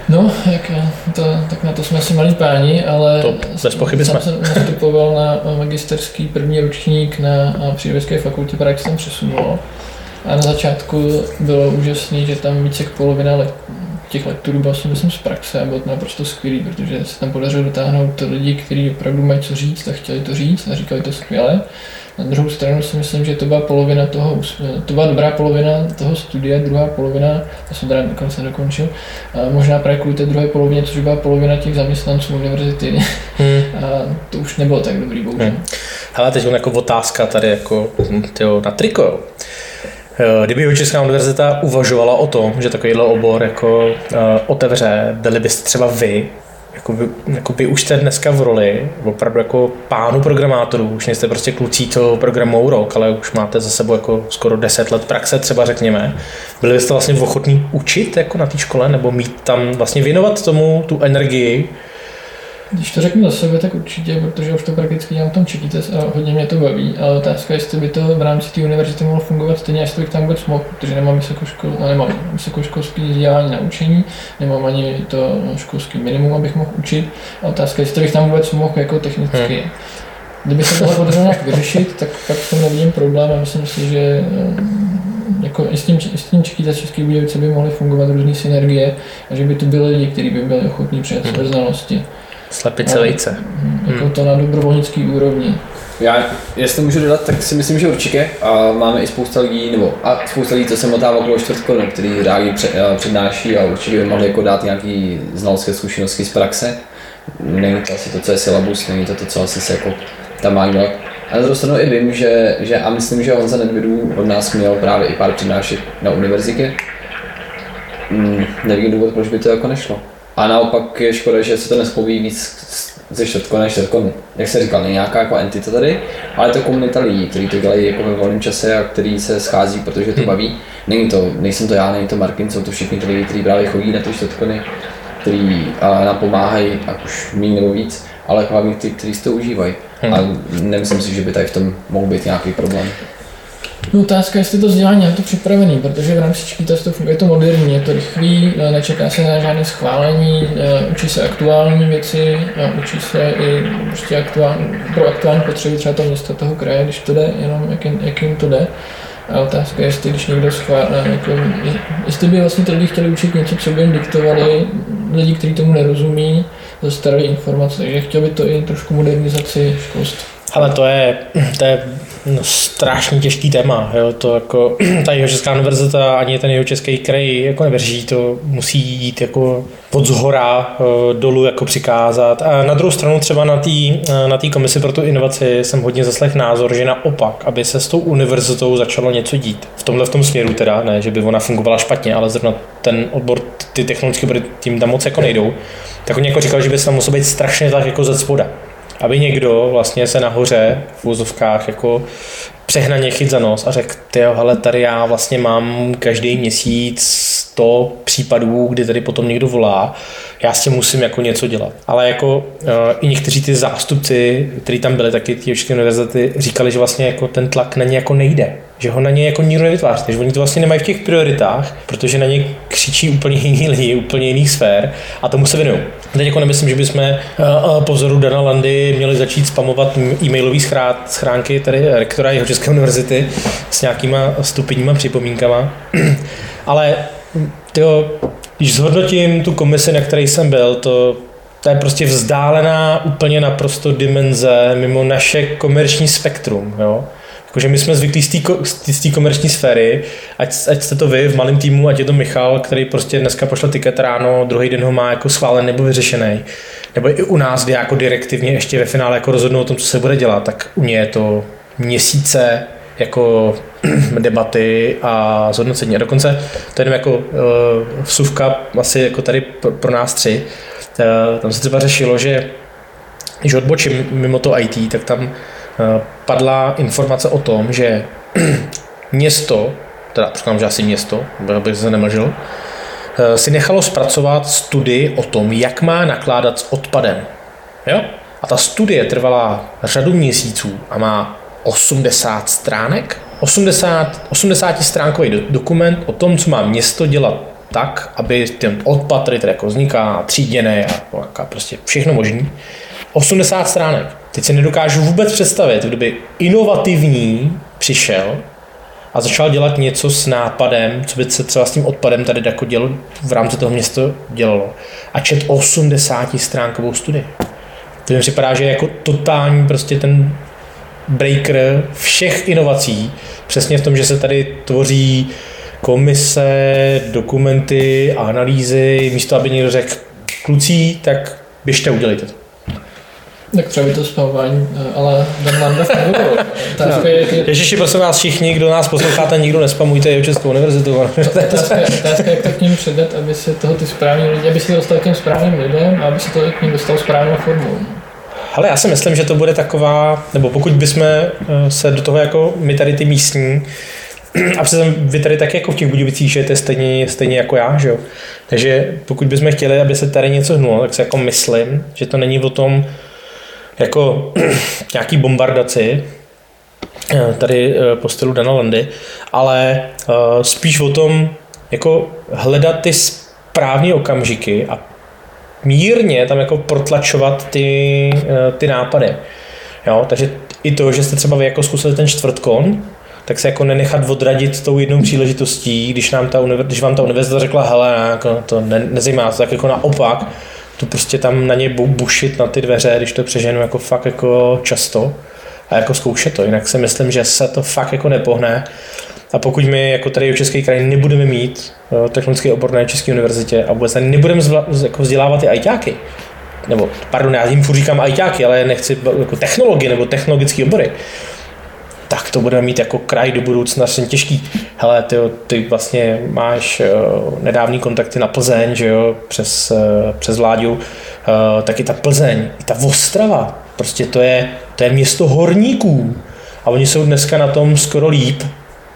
No, jak to, tak na to jsme asi malí páni, ale to bez pochyby jsme. jsem nastupoval na magisterský první ročník na přírodovědské fakultě, právě se tam přesunulo. A na začátku bylo úžasné, že tam více jak polovina le- těch lektorů bylo si myslím z praxe a bylo to naprosto skvělý, protože se tam podařilo dotáhnout lidi, kteří opravdu mají co říct a chtěli to říct a říkali to skvěle. Na druhou stranu si myslím, že to byla polovina toho, to byla dobrá polovina toho studia, druhá polovina, já jsem teda dokonce dokončil, a možná právě kvůli té druhé polovině, což byla polovina těch zaměstnanců univerzity. Hmm. A to už nebylo tak dobrý, bohužel. Hmm. Hele, teď jako otázka tady jako tyjo, na triko. Eh, Kdyby Česká univerzita uvažovala o tom, že takovýhle obor jako uh, otevře, byli byste třeba vy, jako vy, jako vy už jste dneska v roli opravdu jako pánu programátorů, už nejste prostě kluci, co programují rok, ale už máte za sebou jako skoro 10 let praxe třeba řekněme. Byli byste vlastně ochotní učit jako na té škole nebo mít tam vlastně věnovat tomu tu energii, Když to řeknu za sebe, tak určitě, protože už to prakticky dělám v tom Čikites a hodně mě to baví, ale otázka je, jestli by to v rámci té univerzity mohlo fungovat stejně, jestli bych tam vůbec mohl, protože nemám, vysokoškol, nemám vysokoškolské vzdělání na učení, nemám ani to školský minimum, abych mohl učit. A otázka je, jestli bych tam vůbec mohl jako technicky. Hmm. Kdyby se tohle podařilo nějak vyřešit, tak pak v tom nevidím problém a myslím si, že eh, jako i s tím, i s tím Čikites České Budějovice by mohly fungovat různé synergie a že by tu byli lidi, kteří by byli ochotní přijet své znalosti. Slepice vejce. Jako to na dobrovolnický úrovni. Já, jestli můžu dodat, tak si myslím, že určitě. A máme i spousta lidí, nebo a spousta lidí, co se motá okolo čtvrtkorun, který rádi eh, přednáší a určitě by mohli jako dát nějaký znalecké zkušenosti z praxe. Není to asi to, co je syllabus, není to to, co asi se jako tam má dělat. A na druhou stranu i vím, že, že a myslím, že Honza Nedvědů od nás měl právě i pár přednášek na univerzitě. Hmm, nevím důvod, proč by to jako nešlo. A naopak je škoda, že se to nespoví víc ze čtvrtkonu než čtvrtkonu. Jak se říkal, není nějaká jako entita tady, ale je to komunita lidí, kteří to dělají jako ve volném čase a který se schází, protože to baví. Není to, nejsem to já, není to Martin, jsou to všichni ty lidi, kteří právě chodí na ty čtvrtkony, kteří a, nám pomáhají, ať už méně nebo víc, ale hlavně ty, kteří si to užívají. A nemyslím si, že by tady v tom mohl být nějaký problém. No otázka, jestli to vzdělání je to připravený, protože v rámci Čikitas to funguje to moderní, je to rychlý, eh, nečeká se na žádné schválení, eh, učí se aktuální věci, učí se i prostě aktuální, pro aktuální potřeby třeba toho města, toho kraje, když to jde, jenom jak, jim- jak jim to jde. A otázka je, jestli když někdo schválí, jako, jestli by vlastně ty lidi chtěli učit něco, co by jim diktovali lidi, kteří tomu nerozumí, zastaralé informace, takže chtěl by to i trošku modernizaci školství. Ale to je, to je no, strašně těžký téma. Jo? To jako, ta jeho česká univerzita ani ten jeho český kraj jako nevrží, to musí jít jako od zhora eh, dolů jako přikázat. A na druhou stranu třeba na té na tý komisi pro tu inovaci jsem hodně zaslech názor, že naopak, aby se s tou univerzitou začalo něco dít. V tomhle v tom směru teda, ne, že by ona fungovala špatně, ale zrovna ten odbor, ty technologické tím tam moc jako nejdou. Tak oni jako říkali, že by se tam musel být strašně tak jako ze spoda aby někdo vlastně se nahoře v úzovkách jako přehnaně chyt za nos a řekl, ty hele, tady já vlastně mám každý měsíc 100 případů, kdy tady potom někdo volá, já s tím musím jako něco dělat. Ale jako uh, i někteří ty zástupci, kteří tam byli, taky ty České univerzity, říkali, že vlastně jako ten tlak na ně jako nejde. Že ho na ně jako nikdo nevytváří, že oni to vlastně nemají v těch prioritách, protože na ně křičí úplně jiní lidi, úplně jiných sfér a tomu se věnují. Teď jako nemyslím, že bychom uh, po vzoru Dana Landy měli začít spamovat e-mailové schránky tady rektora jeho České univerzity s nějakýma stupidníma připomínkama. Ale tyjo, když zhodnotím tu komisi, na které jsem byl, to, to je prostě vzdálená úplně naprosto dimenze mimo naše komerční spektrum. Jo? Jakože my jsme zvyklí z té komerční sféry, ať, ať jste to vy v malém týmu, ať je to Michal, který prostě dneska pošle tiket ráno, druhý den ho má jako schválen nebo vyřešený. Nebo i u nás, kdy jako direktivně ještě ve finále jako rozhodnou o tom, co se bude dělat, tak u mě je to měsíce jako debaty a zhodnocení. A dokonce to je jenom jako uh, vsuvka asi jako tady pro, pro nás tři. Uh, tam se třeba řešilo, že když odbočím mimo to IT, tak tam uh, padla informace o tom, že město, teda říkám, že asi město, bych se nemlžil, si nechalo zpracovat studii o tom, jak má nakládat s odpadem. Jo? A ta studie trvala řadu měsíců a má 80 stránek, 80, 80 stránkový do, dokument o tom, co má město dělat tak, aby ten odpad, který tady jako vzniká, tříděný a a prostě všechno možný. 80 stránek. Teď si nedokážu vůbec představit, kdyby inovativní přišel a začal dělat něco s nápadem, co by se třeba s tím odpadem tady jako dělo, v rámci toho města dělalo. A čet 80 stránkovou studii. To mi připadá, že je jako totální prostě ten breaker všech inovací, přesně v tom, že se tady tvoří komise, dokumenty, analýzy, místo aby někdo řekl, kluci, tak běžte, udělejte to. Tak třeba by to spamování, eh, ale Dan Landa No. je, jak je, Ježiši, prosím vás všichni, kdo nás posloucháte, nikdo nespamujte jeho Českou univerzitu. otázka, je- otázka, jak to k ním předat, aby se toho ty správní lidi, aby se to dostal k těm správným lidem a aby se to k ním dostal správnou formou. Ale já si myslím, že to bude taková, nebo pokud bychom eh, se do toho jako my tady ty místní, a přece vy tady taky jako v těch Budějovicích žijete stejně, stejně jako já, že jo? Takže pokud bychom chtěli, aby se tady něco hnulo, tak si jako myslím, že to není o tom jako nějaký bombardaci, eh, tady eh, po stylu Dana Landy, ale spíš o tom jako hledat ty správné okamžiky a mírně tam jako protlačovat ty, eh, ty nápady. Jo, takže i to, že jste třeba vy jako zkusili ten čtvrtkon, tak se jako nenechat odradit tou jednou příležitostí, když, nám ta univer, když vám ta univerzita řekla, hele, jako to ne, nezajímá tak jako naopak, tu prostě tam na ně bu- bušit na ty dveře, když to přeženu jako fakt jako často a jako zkoušet to, jinak si myslím, že se to fakt jako nepohne a pokud my jako tady v České kraji nebudeme mít eh, technické oborné České univerzitě a vůbec nebudeme jako vzdělávat ty ajťáky, nebo pardon, já jim furt říkám ajťáky, ale nechci jako technologie nebo technologické obory, tak to budeme mít jako kraj do budoucna strašně těžký. Hele, ty, ty vlastně máš uh, nedávný kontakty na Plzeň, že jo, přes, uh, přes Vláďu, uh, taky ta Plzeň, i ta Ostrava, prostě to je, to je město horníků. A oni jsou dneska na tom skoro líp,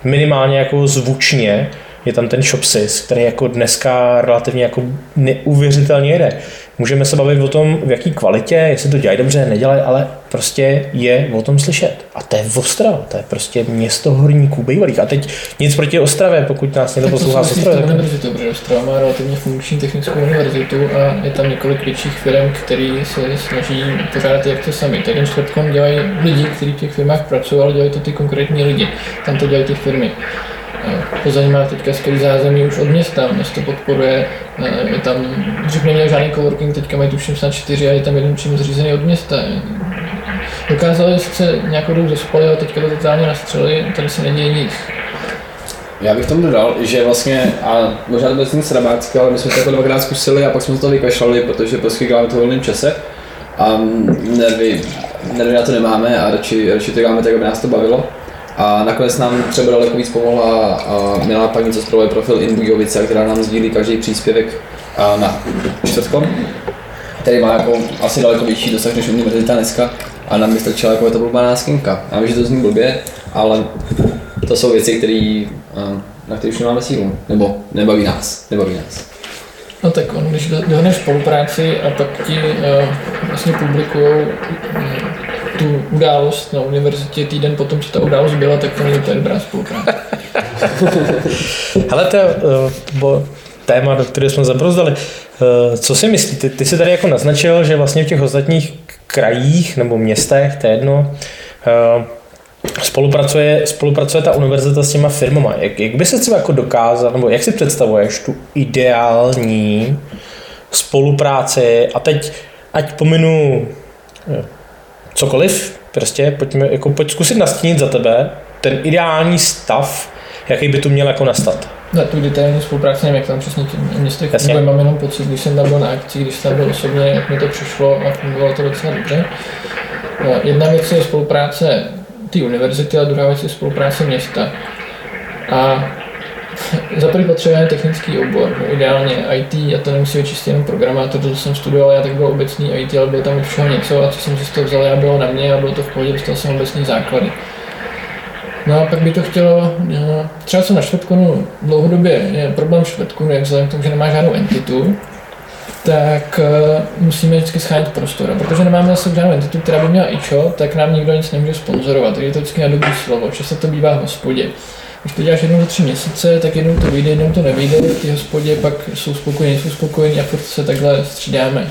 minimálně jako zvučně, je tam ten Shopsys, který jako dneska relativně jako neuvěřitelně jede. Můžeme se bavit o tom, v jaký kvalitě, jestli to dělají dobře, nedělají, ale prostě je o tom slyšet. A to je Ostrava, to je prostě město horníků bývalých. A teď nic proti Ostravě, pokud nás někdo poslouchá z s Ostravy. tak- univerzitou, protože Ostrava má relativně funkční technickou univerzitu a je tam několik větších firm, které se snaží pořádat jak to sami. Tak ten čtvrtkon dělají lidi, kteří v těch firmách pracují, ale dělají to ty konkrétní lidi. Tam to dělají ty firmy. Eh, Plzeň má teďka skvělý zázemí už od města, město podporuje, eh, je tam, dřív neměl žádný coworking, teďka mají tuším snad čtyři a je tam jeden přímo zřízený od města. Dokázali se nějakou dobu zaspali, ale teďka to totálně nastřeli, tady se neděje nic. Já bych tomu dodal, že vlastně, a možná to bude znít srabácky, ale my jsme to jako dvakrát zkusili a pak jsme to vykašlali, protože prostě děláme to v čase. A nevy, nervy na to nemáme a radši, radši to děláme tak, aby nás to bavilo. A nakonec nám třeba daleko víc pomohla milá paní, co zpravuje profil Inbujovice, která nám sdílí každý příspěvek na čtvrtkom, který má jako asi daleko větší dosah než univerzita dneska a nám by stačila jako je to blbá náskinka. Já vím, že to zní blbě, ale to jsou věci, které, na které už nemáme sílu, nebo nebaví nás, nebaví nás. No tak on, když do- dohodneš spolupráci a pak ti uh, vlastně publikují tu událost na univerzitě týden potom, co ta událost byla, tak to není úplně dobrá spolupráce. Hele, to je uh, bo, téma, do kterého jsme zabrozdali. Uh, co si myslíte? Ty jsi tady jako naznačil, že vlastně v těch ostatních krajích nebo městech, to je jedno, uh, spolupracuje, spolupracuje ta univerzita s těma firmama. Jak, jak by se třeba jako dokázal, nebo jak si představuješ tu ideální spolupráci a teď, ať pominu eh, cokoliv, prostě pojďme, jako pojď zkusit nastínit za tebe ten ideální stav, jaký by tu měl jako nastat. Na tu detailní spolupráci nevím, jak tam přesně městech Jasně. funguje, mám jenom pocit, když jsem tam byl na akci, když jsem tam byl osobně, jak mi to přišlo a fungovalo to docela dobře. No, Jedna věc je spolupráce té univerzity a druhá věc je spolupráce města. A za prvý potřebujeme technický obor, no ideálně IT, a to nemusí být čistě jenom programátor, to jsem studoval, já tak byl obecný IT, ale bylo tam už všeho něco a co jsem si z toho vzal, já bylo na mě a bylo to v pohodě, dostal jsem obecný základy. No a pak by to chtělo, no, třeba co na Švedkonu dlouhodobě je problém Švedkonu, jak vzhledem k tomu, že nemá žádnou entitu, tak uh, musíme vždycky schánět prostor. A protože nemáme zase žádnou entitu, která by měla ičo, tak nám nikdo nic nemůže sponzorovat. Takže je to vždycky na dobrý slovo. Často to bývá v hospodě. Když to děláš jednou za tři měsíce, tak jednou to vyjde, jednou to nevyjde. Té hospodě pak jsou spokojení, jsou spokojení a furt se takhle střídáme.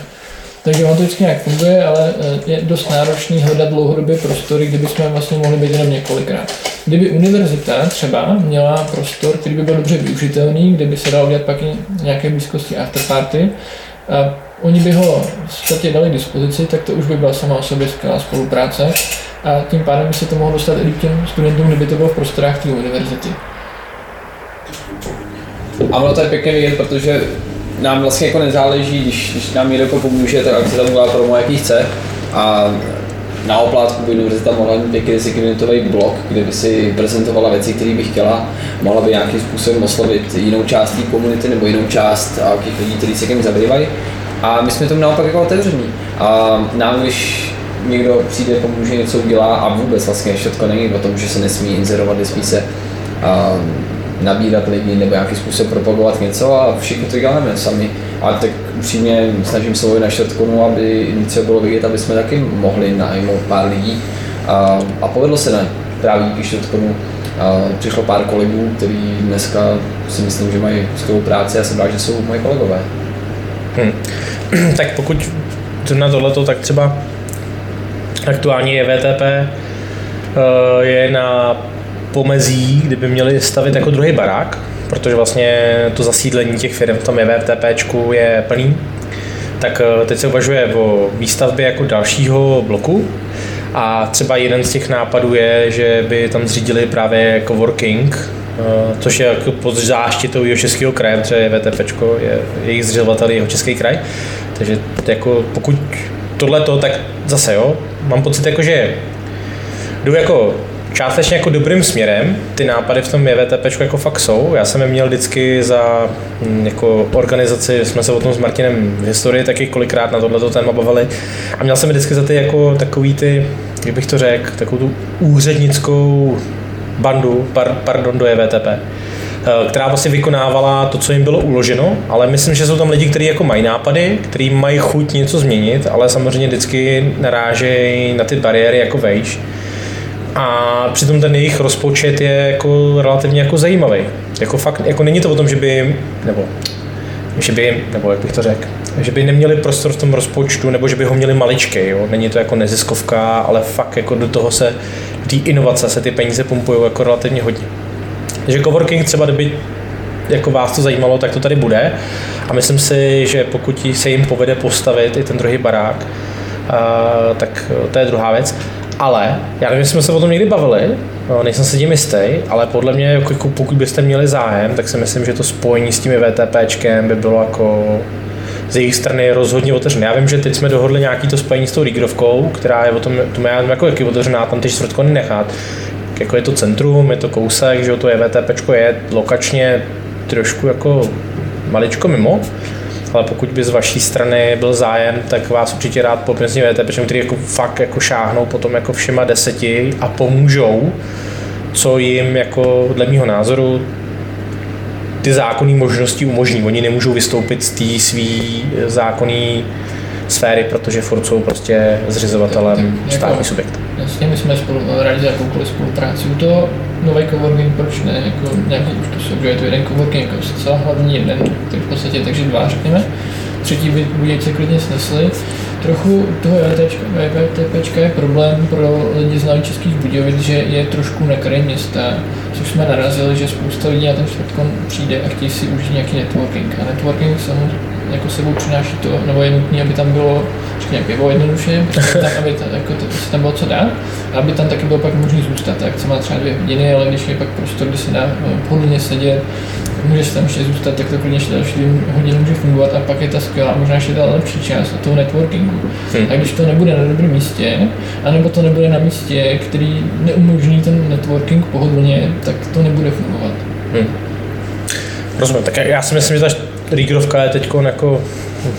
Takže on to vždycky nějak funguje, ale eh, je dost náročný hledat dlouhodobě prostory, kde bychom vlastně mohli být jenom několikrát. Kdyby univerzita třeba měla prostor, který by byl dobře využitelný, kde by se dal udělat pak nějaké blízkosti afterparty, a oni by ho v podstatě dali k dispozici, tak to už by byla sama o sobě skvělá spolupráce a tím pádem by se to mohlo dostat i těm studentům, kdyby to bylo v prostorách té univerzity. A ono to je pěkně vidět, protože nám vlastně jako nezáleží, když, když nám někdo jako pomůže, tak ať se tam udělá promo, jaký chce. A na oplátku by univerzita mohla mít pěkně desetiminutový blog, kde by si prezentovala věci, které by chtěla, mohla by nějakým způsobem oslovit jinou část té komunity nebo jinou část těch lidí, kteří se tím zabývají. A my jsme tomu naopak jako otevření. A nám, když někdo přijde, pomůže, něco udělá a vůbec vlastně všechno není o tom, že se nesmí inzerovat, nesmí se a, nabírat lidi nebo nějakým způsobem propagovat něco a všechno to děláme sami. A tak upřímně snažím se mluvit na čtvrtkonu, aby něco bylo vidět, aby jsme taky mohli najmout pár lidí. A, a povedlo se na právě díky čtvrtkonu. A přišlo pár kolegů, kteří dneska si myslím, že mají skvělou práci a jsem rád, že jsou moji kolegové. Hmm. tak pokud na tohleto, tak třeba aktuálně je VTP, eh, je na pomezí, kdyby měli stavit jako druhý barák, protože vlastně to zasídlení těch firm v tom EVTP je plný, tak eh, teď se uvažuje o výstavbě jako dalšího bloku a třeba jeden z těch nápadů je, že by tam zřídili právě coworking, eh, což je jako pod záštitou jeho českého kraje, protože VTP je jejich zřizovatel jeho český kraj. Takže jako pokud tohle to, tak zase jo, mám pocit jako, že jdu jako částečně jako dobrým směrem. Ty nápady v tom JVTP jako fakt jsou. Já jsem je měl vždycky za hm, jako organizaci, jsme se o tom s Martinem v historii taky kolikrát na tohleto téma bavili. A měl jsem je vždycky za ty jako takový ty, jak bych to řekl, takovou tu úřednickou bandu, par, pardon, do JVTP eh, která vlastně vykonávala to, co jim bylo uloženo, ale myslím, že jsou tam lidi, kteří jako mají nápady, kteří mají chuť něco změnit, ale samozřejmě vždycky narážejí na ty bariéry jako vejš a přitom ten jejich rozpočet je jako relativně jako zajímavý. Jako fakt, jako není to o tom, že by, nebo že by, nebo jak bych to řekl, že by neměli prostor v tom rozpočtu, nebo že by ho měli maličký, jo? Není to jako neziskovka, ale fakt jako do toho se, do té inovace se ty peníze pumpují jako relativně hodně. Takže coworking třeba, kdyby jako vás to zajímalo, tak to tady bude. A myslím si, že pokud se jim povede postavit i ten druhý barák, tak to je druhá věc. Ale, já nevím, jestli jsme se o tom někdy bavili, no, nejsem si tím jistý, ale podle mě, jako, jako pokud byste měli zájem, tak si myslím, že to spojení s tím VTPčkem by bylo jako z jejich strany rozhodně otevřené. Já vím, že teď jsme dohodli nějaký to spojení s tou Rigrovkou, která je o tom, to má jako jaký otevřená, tam ty čtvrtkony nechat. Jako je to centrum, je to kousek, že to je VTP je lokačně trošku jako maličko mimo, ale pokud by z vaší strany byl zájem, tak vás určitě rád popěsně VTP, který jako fakt jako šáhnou potom jako všema deseti a pomůžou, co jim jako dle mého názoru ty zákonné možnosti umožní. Oni nemůžou vystoupit z té svý zákonné sféry, protože furt jsou prostě zřizovatelem jako, státní subjekt. Jasně, my jsme spolu, rádi za jakoukoliv spolupráci. U toho nový coworking, proč ne? Jako nějaký už to jsou, že je to jeden coworking, jako zcela hlavní jeden, který v podstatě takže dva, řekněme. Třetí by Budějce klidně snesli. Trochu toho VTP je problém pro lidi z českých Budějovic, že je trošku na kraji města, což jsme narazili, že spousta lidí na ten čtvrtkon přijde a chtějí si užít nějaký networking. A networking samozřejmě jako sebou přináší to, nebo je nutné, aby tam bylo řekněme, pivo jednoduše, tam, aby tam, jako to, se tam bylo co dát, a aby tam taky bylo pak možné zůstat. Tak se má třeba dvě hodiny, ale když je pak prostor, kde se dá no, pohodlně sedět, může se tam ještě zůstat, tak to klidně ještě další dvě hodiny může fungovat a pak je ta skvělá, možná ještě ta lepší část toho networkingu. Hmm. A když to nebude na dobrém místě, anebo to nebude na místě, který neumožní ten networking pohodlně, tak to nebude fungovat. Hmm. Rozumím, tak já si myslím, že ta Rígrovka je teď jako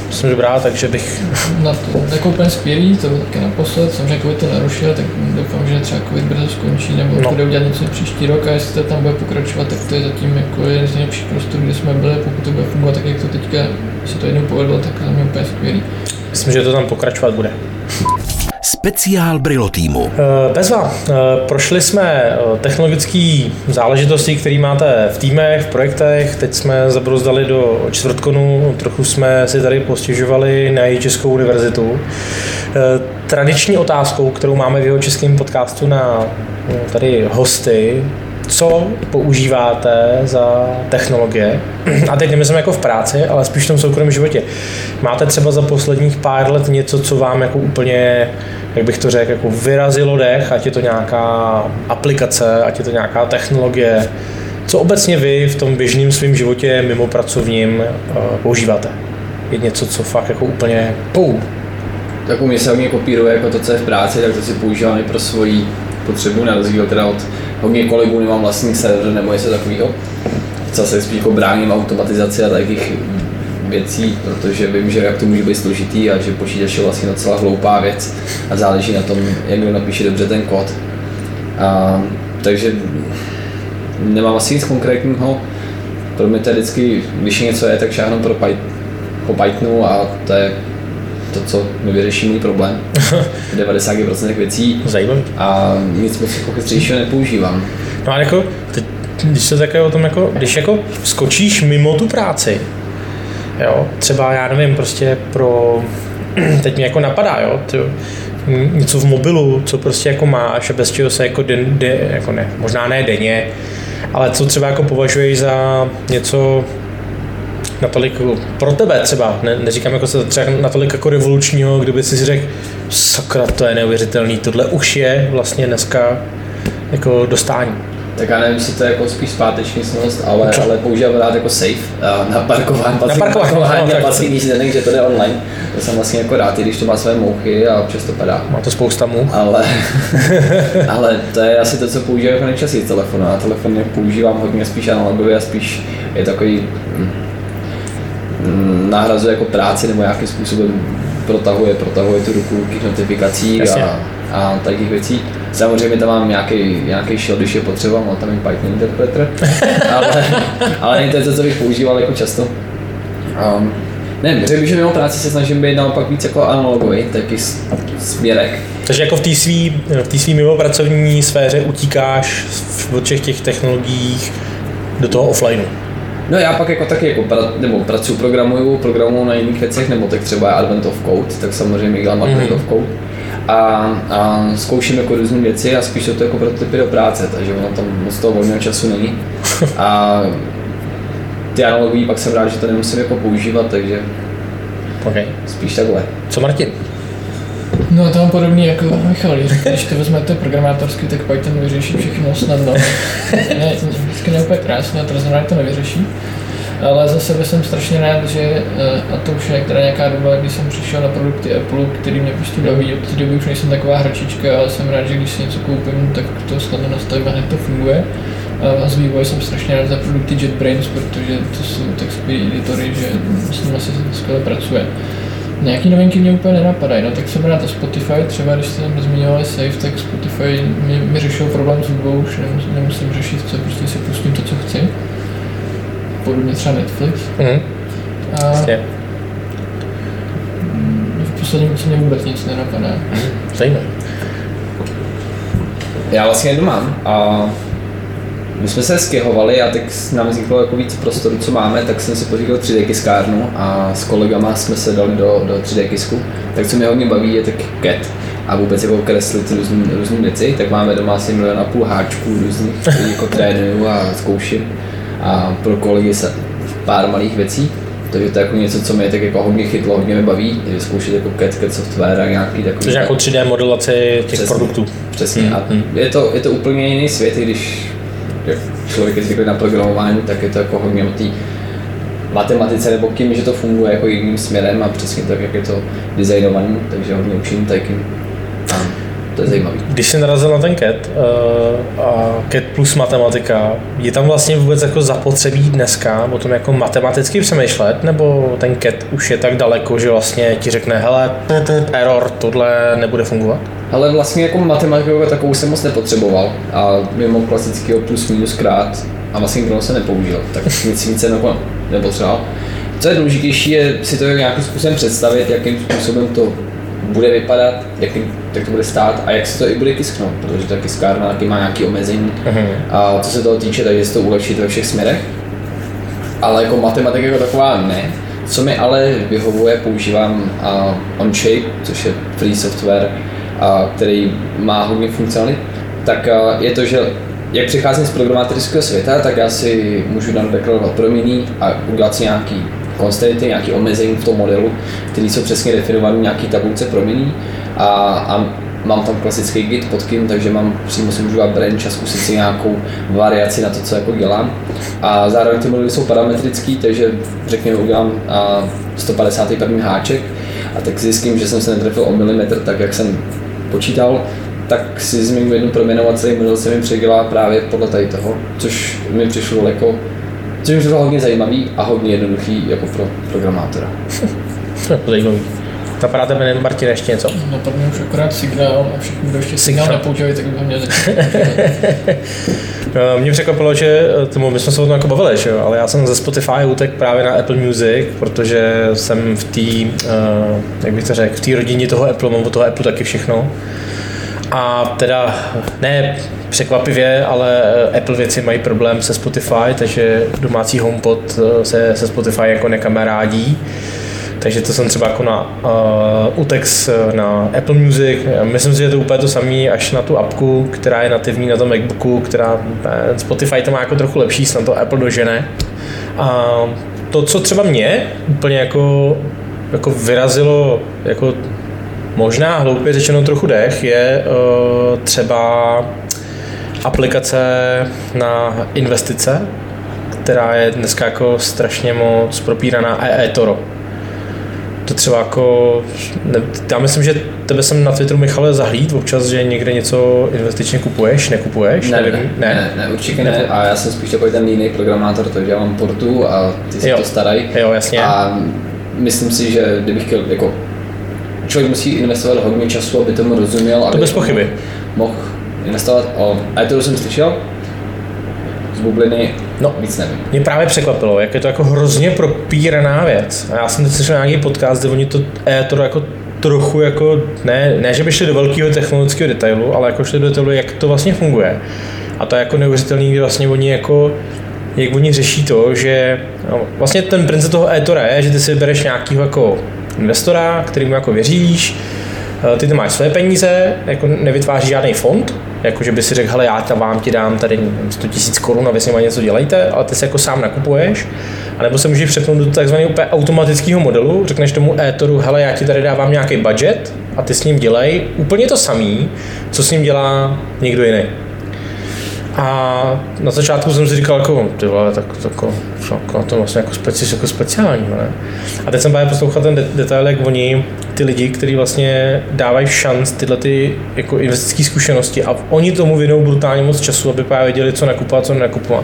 jsem dobrá, takže bych... Na to, jako úplně skvělý, to bylo taky naposled, jsem řekl, to narušil, tak doufám, že třeba covid brzo skončí, nebo no. bude udělat něco příští rok a jestli to tam bude pokračovat, tak to je zatím jako jeden z nejlepších prostorů, kde jsme byli, pokud to bude fungovat tak, jak to teďka se to jednou povedlo, tak to je úplně skvělý. Myslím, že to tam pokračovat bude. Speciál Brilo týmu. Eh, Bezva, eh, prošli jsme eh, technologické záležitosti, které máte v týmech, v projektech, teď jsme zabrouzdali do čtvrtkonu, trochu jsme si tady postěžovali na její Českou univerzitu. Tradiční otázkou, kterou máme v jeho českém podcastu na tady hosty, co používáte za technologie, a teď nemyslím jako v práci, ale spíš v tom soukromém životě. Máte třeba za posledních pár let něco, co vám jako úplně, jak bych to řekl, jako vyrazilo dech, ať je to nějaká aplikace, ať je to nějaká technologie, co obecně vy v tom běžném svém životě mimo pracovním eh, používáte? Je něco, co fakt jako úplně pou. Tak u mě se hodně kopíruje jako to, co je v práci, tak to si používám i pro svoji potřebu, na rozdíl teda od hodně kolegů nemám vlastní server nebo něco takového. Zase spíš jako bráním automatizaci a takových věcí, protože vím, že jak to může být složitý a že počítač je vlastně docela hloupá věc a záleží na tom, jak kdo napíše dobře ten kód. A, takže nemám asi nic konkrétního. Pro mě to je vždycky, když něco je, tak šáhnu pro Python, po Pythonu a to je to, co mi vyřeší můj problém. 90% věcí. Zajímavý. A nic moc jako chytřejšího nepoužívám. No a jako, teď, když se také o tom jako, když jako skočíš mimo tu práci, jo, třeba já nevím, prostě pro, teď mi jako napadá, jo, ty, něco v mobilu, co prostě jako máš a bez čeho se jako, den, de, jako ne, možná ne denně, ale co třeba jako považuješ za něco natolik pro tebe třeba, ne, neříkám jako se třeba natolik jako revolučního, kdyby si řekl, sakra, to je neuvěřitelný, tohle už je vlastně dneska jako dostání. Tak já nevím, jestli to je jako spíš zpáteční snost, ale, ale používám rád jako safe na parkování, na parkování, parkování no, a packing že to jde online. To jsem vlastně jako rád, i když to má své mouchy a občas to padá. Má to spousta mouch. Ale, ale to je asi to, co používám jako nejčastěji telefonu. A telefon používám hodně spíš analogově a spíš je takový hm, nahrazuje jako práci nebo nějakým způsobem protahuje, protahuje tu ruku k notifikací a, a takových věcí. Samozřejmě tam mám nějaký, nějaký shell, když je potřeba, mám tam i Python interpreter, ale, ale není to to, co bych používal jako často. Um, ne, řekl bych, že mimo práci se snažím být naopak víc jako analogový, taky směrek. Takže jako v té svý, v té svý mimo pracovní sféře utíkáš od všech těch technologiích do toho offlineu. No já pak jako taky jako pra, nebo pracuji, programuju, programuju na jiných věcech, nebo tak třeba Advent of Code, tak samozřejmě dělám mm-hmm. Advent of Code. A, a zkouším jako různé věci a spíš to jako prototypy do práce, takže ono tam moc toho volného času není. A ty analogií pak jsem rád, že to nemusím jako používat, takže okay. spíš takhle. Co Martin? No to mám podobný jako Michal, když to vezmete programátorsky, tak Python vyřeší všechno snadno. ne, vždycky ne úplně krásně, to znamená, že to nevyřeší. Ale za sebe jsem strašně rád, že, eh, a to už je teda nějaká doba, když jsem přišel na produkty Apple, který mě prostě baví, od té doby už nejsem taková hračička, ale jsem rád, že když si něco koupím, tak to snadno nastavím a hned to funguje. A z vývoje jsem strašně rád za produkty JetBrains, protože to jsou textové editory, že s nimi se skvěle pracuje. Nějaký novinky mě úplně nenapadají, no tak jsem rád Spotify, třeba když jsem zmiňovali Safe, tak Spotify mi, mi řešil problém s hudbou, už nemusím, nemusím řešit, co prostě si pustím to, co chci. Podobně třeba Netflix. Mm. A v posledním se mě vůbec nic nenapadá. Mhm. Zajímavé. Já vlastně jednu mám a my jsme se stěhovali a tak nám vzniklo jako víc prostoru, co máme, tak jsem si pořídil 3D kiskárnu a s kolegama jsme se dali do, do 3D kisku. Tak co mě hodně baví je tak CAT a vůbec jako kreslit různé věci, tak máme doma asi milion a půl háčků různých, který jako trénuju a zkouším a pro kolegy se pár malých věcí. Takže to je jako něco, co mě tak jako hodně chytlo, hodně mě baví, že zkoušet jako CAD, CAD software a nějaký takový... Což jako 3D modelaci těch přesně, produktů. Přesně. Hmm. A je, to, je to úplně jiný svět, když člověk je zvyklý na programování, tak je to jako hodně o té matematice nebo tím, že to funguje jako jedním směrem a přesně tak, jak je to designovaný, takže hodně učím taky. To je zajímavé. Když jsi narazil na ten CAT uh, a CAT plus matematika, je tam vlastně vůbec jako zapotřebí dneska o tom jako matematicky přemýšlet, nebo ten CAT už je tak daleko, že vlastně ti řekne, hele, error, tohle nebude fungovat? Ale vlastně jako matematiku takovou jsem moc nepotřeboval a mimo klasického plus minus krát a vlastně kdo se nepoužil, tak nic více jako nepotřeboval. Co je důležitější, je si to nějakým způsobem představit, jakým způsobem to bude vypadat, jak, jak to bude stát a jak se to i bude tisknout, protože ta tiskárna taky má nějaké omezení. Mhm. A co se toho týče, takže se to ulepšit ve všech směrech. Ale jako matematika jako taková ne. Co mi ale vyhovuje, používám uh, OnShape, což je free software, uh, který má hodně funkcionalit, tak uh, je to, že jak přicházím z programátorského světa, tak já si můžu nadeklarovat proměny a udělat si nějaký konstanty, nějaký omezení v tom modelu, který jsou přesně definované nějaký tabulce promění a, a mám tam klasický git pod kým, takže mám přímo si můžu dát branch a zkusit si nějakou variaci na to, co jako dělám. A zároveň ty modely jsou parametrický, takže řekněme udělám a, 151. háček a tak zjistím, že jsem se netrefil o milimetr, tak jak jsem počítal, tak si změním jednu celý model se mi předělá právě podle tady toho, což mi přišlo jako Což mi přišlo hodně zajímavý a hodně jednoduchý jako pro programátora. Zajímavý. Napadá tebe, jen Martin, ještě něco? Napadne už akorát signál a všichni, kdo ještě signál Signál. nepoužívají, tak by ho měli. Eh, Mě překvapilo, že eh, tomu my jsme se o tom jako bavili, že jo? ale já jsem ze Spotify utek právě na Apple Music, protože jsem v té, uh, jak bych to řekl, v té rodině toho Apple, mám od toho Apple taky všechno. A teda ne překvapivě, ale eh, Apple věci mají problém se Spotify, takže domácí HomePod eh, se, se Spotify jako nekamarádí. Takže to jsem třeba jako na uh, Utex na Apple Music. Myslím si, že je to úplně to samé až na tu apku, která je nativní na tom MacBooku, která eh, Spotify to má jako trochu lepší, snad to Apple dožene. A to, co třeba mě úplně jako, jako vyrazilo jako možná hloupě řečeno trochu dech, je uh, třeba aplikace na investice, která je dneska jako strašně moc propíraná a je eToro. To třeba jako, ne, já myslím, že tebe jsem na Twitteru Michale zahlíd občas, že někde něco investičně kupuješ, nekupuješ, Ne, nevím, ne, ne, ne, určitě ne. A já jsem spíš takový ten jiný programátor, takže já mám portu a ty se Jo. to starají. Jo, jasně. A myslím si, že kdybych chtěl, jako člověk musí investovat hodně času, aby tomu rozuměl. aby bez tomu pochyby. Mohl investovat o, a to jsem slyšel, z bubliny, No. víc nevím. Mě právě překvapilo, jak je to jako hrozně propíraná věc. A já jsem teď slyšel nějaký podcast, kde oni to e-toro jako trochu jako, ne, ne, že by šli do velkého technologického detailu, ale jako šli do detailu, jak to vlastně funguje. A to je jako neuvěřitelný, kdy vlastně oni jako jak oni řeší to, že no, vlastně ten princip toho e-tora je, že ty si vybereš nějakého jako investora, kterýmu jako věříš, eh, ty tam máš své peníze, jako nevytváří žádný fond, jako že by si řekl, hele, já tam vám ti dám tady nevím, 100 000 korun a vy s nimi něco dělejte, ale ty se jako sám nakupuješ, a nebo se můžeš přepnout do takzvaného automatického modelu, řekneš tomu e-toru, hele, já ti tady dávám nějaký budget a ty s ním dělej úplně to samý, co s ním dělá někdo jiný. A na začátku jsem si říkal, jako, ty vole, tak, tak jako, jako, to vlastně jako, speci, jako speciální, ne? A teď jsem právě poslouchal ten de- detail, jak oni, ty lidi, kteří vlastně dávají šanc tyhle ty jako investiční zkušenosti a oni tomu věnou brutálně moc času, aby právě věděli, co nakupovat, co nenakupovat.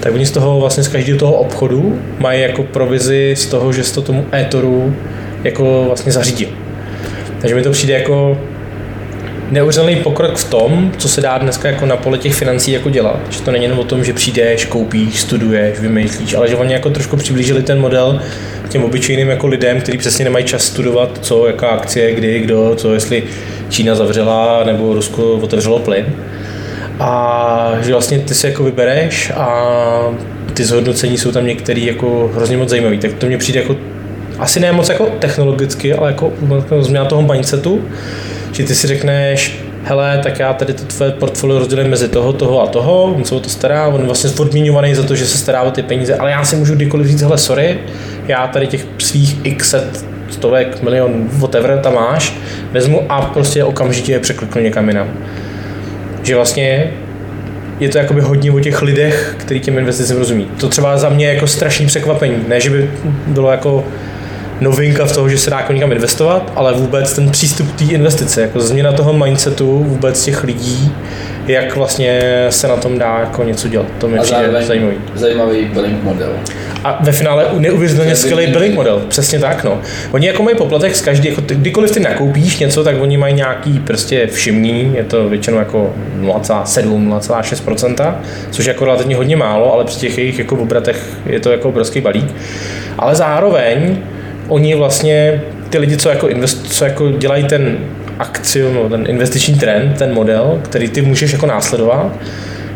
Tak oni z toho vlastně z každého toho obchodu mají jako provizi z toho, že se to tomu e-toru jako vlastně zařídil. Takže mi to přijde jako neuvěřitelný pokrok v tom, co se dá dneska jako na pole těch financí jako dělat. Že to není jenom o tom, že přijdeš, koupíš, studuješ, vymýšlíš, ale že oni jako trošku přiblížili ten model těm obyčejným jako lidem, kteří přesně nemají čas studovat, co, jaká akcie, kdy, kdo, co, jestli Čína zavřela nebo Rusko otevřelo plyn. A že vlastně ty si jako vybereš a ty zhodnocení jsou tam některé jako hrozně moc zajímavé. Tak to mně přijde jako asi ne moc jako technologicky, ale jako změna toho mindsetu, že ty si řekneš, hele, tak já tady to tvoje portfolio rozdělím mezi toho, toho a toho, on se o to stará, on je vlastně odměňovaný za to, že se stará o ty peníze, ale já si můžu kdykoliv říct, hele, sorry, já tady těch svých x set, stovek, milion, whatever tam máš, vezmu a prostě okamžitě je překliknu někam jinam. Že vlastně je to jakoby hodně o těch lidech, kteří těm investicím rozumí. To třeba za mě jako strašný překvapení. Ne, že by bylo jako novinka v toho, že se dá jako někam investovat, ale vůbec ten přístup k té investice, jako změna toho mindsetu vůbec těch lidí, jak vlastně se na tom dá jako něco dělat. To mi přijde zajímavý. zajímavý billing model. A ve finále neuvěřitelně skvělý billing model, přesně tak, no. Oni jako mají poplatek z každý, jako ty, kdykoliv ty nakoupíš něco, tak oni mají nějaký prostě všimný, je to většinou jako 0,7, 0,6%, což je jako relativně hodně málo, ale při těch jejich jako obratech je to jako obrovský balík. Ale zároveň oni vlastně ty lidi, co jako, invest, co jako dělají ten akci, no, ten investiční trend, ten model, který ty můžeš jako následovat,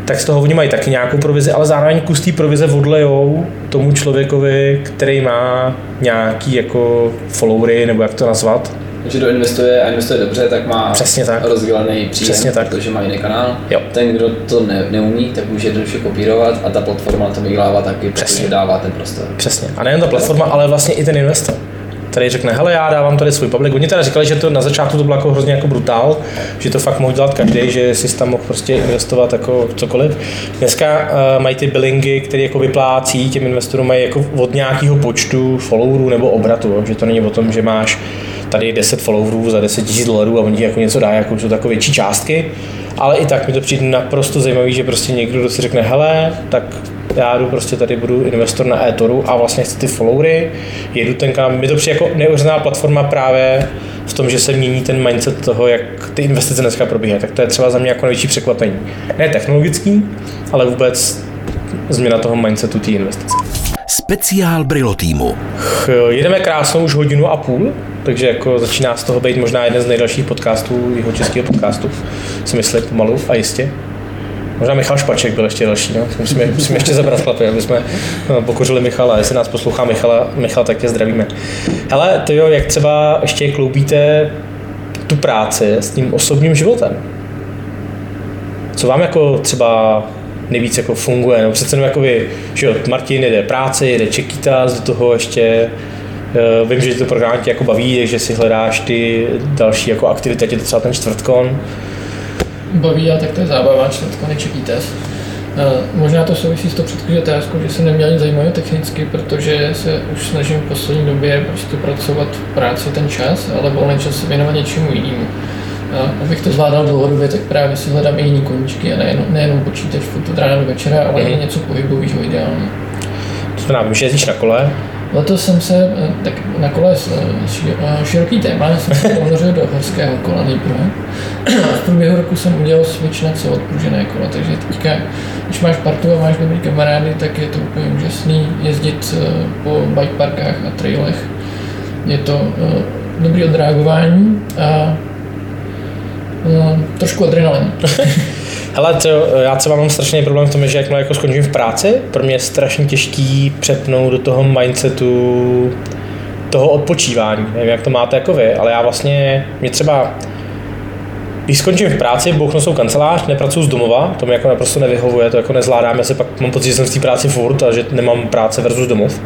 tak z toho oni mají taky nějakou provizi, ale zároveň kus té provize odlejou tomu člověkovi, který má nějaký jako followery, nebo jak to nazvat. Že kdo investuje a investuje dobře, tak má Přesně tak. rozdělený příjem, Přesně tak. protože má jiný kanál. Jo. Ten, kdo to ne, neumí, tak může jednoduše kopírovat a ta platforma to vydělává taky, Přesně. protože dává ten prostor. Přesně. A nejen ta platforma, ale vlastně i ten investor který řekne, hele, já dávám tady svůj public. Oni teda říkali, že to na začátku to bylo jako hrozně jako brutál, že to fakt mohl dělat každý, že si tam mohl prostě investovat jako cokoliv. Dneska uh, mají ty billingy, které jako vyplácí těm investorům, mají jako od nějakého počtu followerů nebo obratu, že to není o tom, že máš tady 10 followerů za 10 000 dolarů a oni jako něco dají, jako jsou takové větší částky, ale i tak mi to přijde naprosto zajímavý, že prostě někdo, kdo si řekne, hele, tak já jdu prostě tady budu investor na eToru a vlastně chci ty followery, jedu ten kanál, mi to přijde jako neuvěřitelná platforma právě v tom, že se mění ten mindset toho, jak ty investice dneska probíhají. Tak to je třeba za mě jako největší překvapení. Ne technologický, ale vůbec změna toho mindsetu té investice. Speciál Brilo týmu. Jedeme krásnou už hodinu a půl, takže jako začíná z toho být možná jeden z nejdelších podcastů, jeho českého podcastu, si myslím pomalu a jistě. Možná Michal Špaček byl ještě další, no. musíme, musíme ještě zabrat chlapy, aby jsme no, pokořili Michala, jestli nás poslouchá Michala, Michal, tak tě zdravíme. Hele, ty jo, jak třeba ještě kloubíte tu práci s tím osobním životem? Co vám jako třeba nejvíc jako funguje, nebo přece jako vy, že jo, Martin jede práci, jede Čekytas, do toho ještě uh, vím, že to program tě jako baví, takže si hledáš ty další jako aktivity, je to třeba ten čtvrtkon. Baví a tak to je zábava, čtvrtkony Čekytas. Možná to souvisí s tou předchozí otázkou, že jsem neměl nic zajímavého technicky, protože se už snažím v poslední době prostě pracovat v práci ten čas, ale volný čas se věnovat něčemu jinému. A abych to zvládal dlouhodobě, tak právě si hledám i jiný koníčky a nejenom, nejenom počítač od rána do večera, ale i něco pohybového ideálně. To znamená, vím, že jezdíš na kole, Letos jsem se, tak na kole široký téma, já jsem se ponořil do horského kola nejprve. V průběhu roku jsem udělal switch na celoodpružené kola, takže teďka, když máš partu a máš dobrý kamarády, tak je to úplně úžasný jezdit po bikeparkách a trailech. Je to dobrý odreagování a trošku adrenalin. Hele, to, já třeba mám strašný problém v tom, že jakmile jako skončím v práci, pro mě je strašně těžký přepnout do toho mindsetu toho odpočívání. Nevím, jak to máte jako vy, ale já vlastně, mě třeba, když skončím v práci, bouchnu svou kancelář, nepracuji z domova, to mi jako naprosto nevyhovuje, to jako nezvládám, já si pak mám pocit, že jsem v té práci furt a že nemám práce versus domov.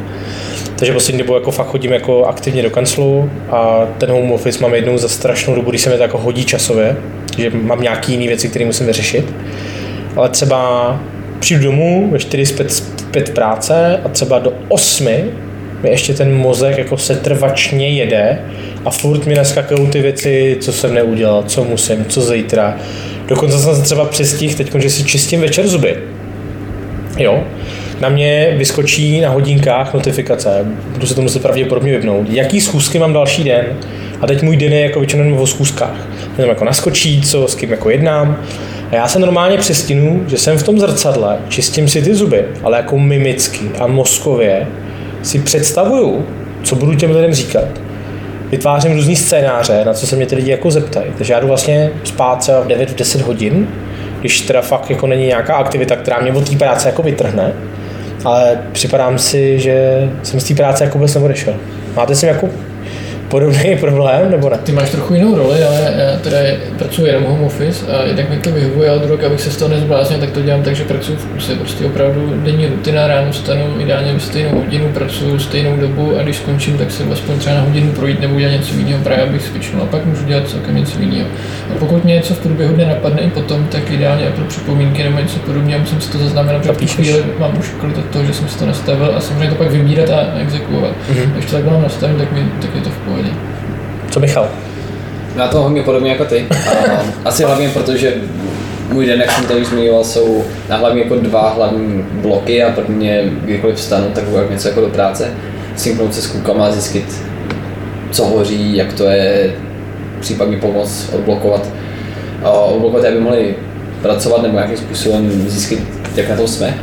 Takže poslední dobu jako fakt chodím jako aktivně do kanclu a ten home office mám jednou za strašnou dobu, když se mi to jako hodí časově, že mám nějaké jiné věci, které musím vyřešit. Ale třeba přijdu domů ve 4 zpět, zpět práce a třeba do 8 mi ještě ten mozek jako setrvačně jede a furt mi naskakují ty věci, co jsem neudělal, co musím, co zítra. Dokonce jsem se třeba přestihl teď, že si čistím večer zuby. Jo, na mě vyskočí na hodinkách notifikace, budu se to muset pravděpodobně vypnout, jaký schůzky mám další den. A teď můj den je jako většinou o schůzkách. Jenom jako naskočí, co s kým jako jednám. A já se normálně přestinu, že jsem v tom zrcadle, čistím si ty zuby, ale jako mimicky a mozkově si představuju, co budu těm lidem říkat. Vytvářím různý scénáře, na co se mě ty lidi jako zeptají. Takže já jdu vlastně spát třeba v 9-10 hodin, když teda fakt jako není nějaká aktivita, která mě od té práce jako vytrhne, ale připadám si, že jsem z té práce jako vůbec neodešel. Máte si jako podobný problém, nebo ne? Ty máš trochu jinou roli, ale já teda pracuji jenom home office a jednak mi to vyhovuje, ale druhý, abych se z toho nezbláznil, tak to dělám tak, že pracuji v kuse. Prostě opravdu denní rutina, ráno stanu ideálně v stejnou hodinu, pracuji stejnou dobu a když skončím, tak se aspoň třeba na hodinu projít nebo udělat něco jiného, právě abych switchnul a pak můžu dělat celkem něco jiného. A pokud mě něco v průběhu dne napadne i potom, tak ideálně pro připomínky nebo něco podobného, musím si to zaznamenat, protože v tu chvíli mám už kvůli toho, že jsem si to nastavil a samozřejmě to pak vybírat a exekuovat. Mm-hmm. Když to tak mám nastavit, tak, mi, tak je to v pohodě. Co Michal? Já to hodně podobně jako ty. A asi hlavně protože můj den, jak jsem to už zmiňoval, jsou na hlavně jako dva hlavní bloky a prvně kdykoliv vstanu, tak budu něco jako do práce, synknout se s klukama, zjistit, co hoří, jak to je, případně pomoct odblokovat, a odblokovat, aby mohli pracovat nebo nějakým způsobem zjistit, jak na to jsme.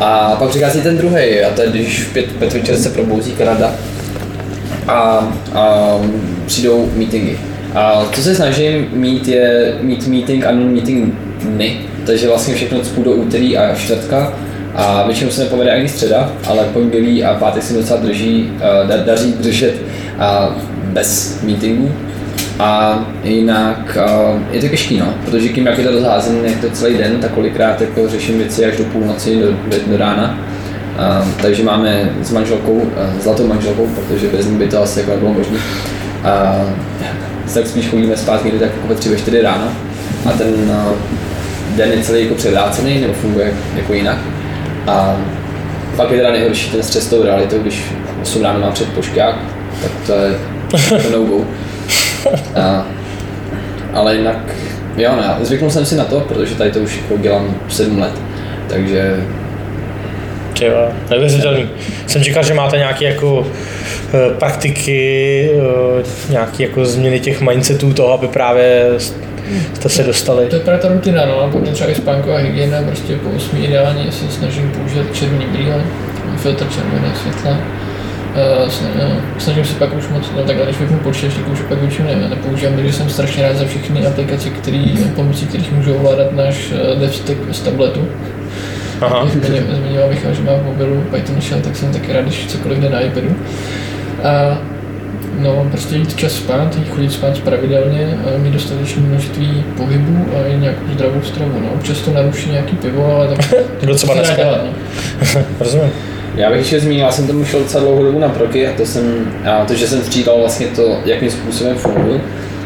A pak přichází ten druhý, a to je, když v pět, pět večer se probouzí Kanada, a, a přijdou meetingy. A co se snažím mít je mít meeting a non-meeting dny, takže vlastně všechno půjdu do úterý a čtvrtka a většinou se nepovede ani středa, ale pondělí a pátek se docela drží, da, daří držet uh, bez meetingů. A jinak uh, je to těžký, no, protože tím, jak je to rozházené, jak to celý den, tak kolikrát jako řeším věci až do půlnoci, do, do rána. Takže máme s manželkou, uh, zlatou manželkou, protože bez ní by to asi jako nebylo možné. Uh, tak spíš chodíme spát někdy tak jako ve 3 ve 4 ráno a ten uh, den je celý jako převrácený nebo funguje jako jinak. A pak je teda nejhorší ten stres tou realitou, když 8 ráno mám před poškák, tak to je to no go. A, ale jinak, jo, ne, zvyknul jsem si na to, protože tady to už jako dělám 7 let, takže Těva, neuvěřitelný. Jsem čekal, že máte nějaké jako eh, praktiky, eh, nějaké jako změny těch mindsetů toho, aby právě jste se dostali. To je právě ta rutina, no, potom třeba i spánková hygiena, prostě po 8 ideálně se snažím používat červený brýle, filtr červené světla. Uh, snažím se pak už moc, no takhle, když vypnu počítač, tak už pak většinou ne, nepoužívám, protože jsem strašně rád za všechny aplikace, který, pomocí kterých můžu ovládat náš DevStack z tabletu. Aha. Zmiňoval bych, že mám v mobilu Python Shell, tak jsem taky rád, když cokoliv jde na iPadu. A No, prostě jít čas spát, jít chodit spát pravidelně, mít dostatečné množství pohybu a i nějakou zdravou stravu. No. Občas to naruší nějaký pivo, ale tak to třeba dneska. Dělat, no. Rozumím. Já bych ještě zmínil, já jsem tomu šel docela dlouhou dobu na proky a to, jsem, a to, že jsem střídal vlastně to, jakým způsobem funguji.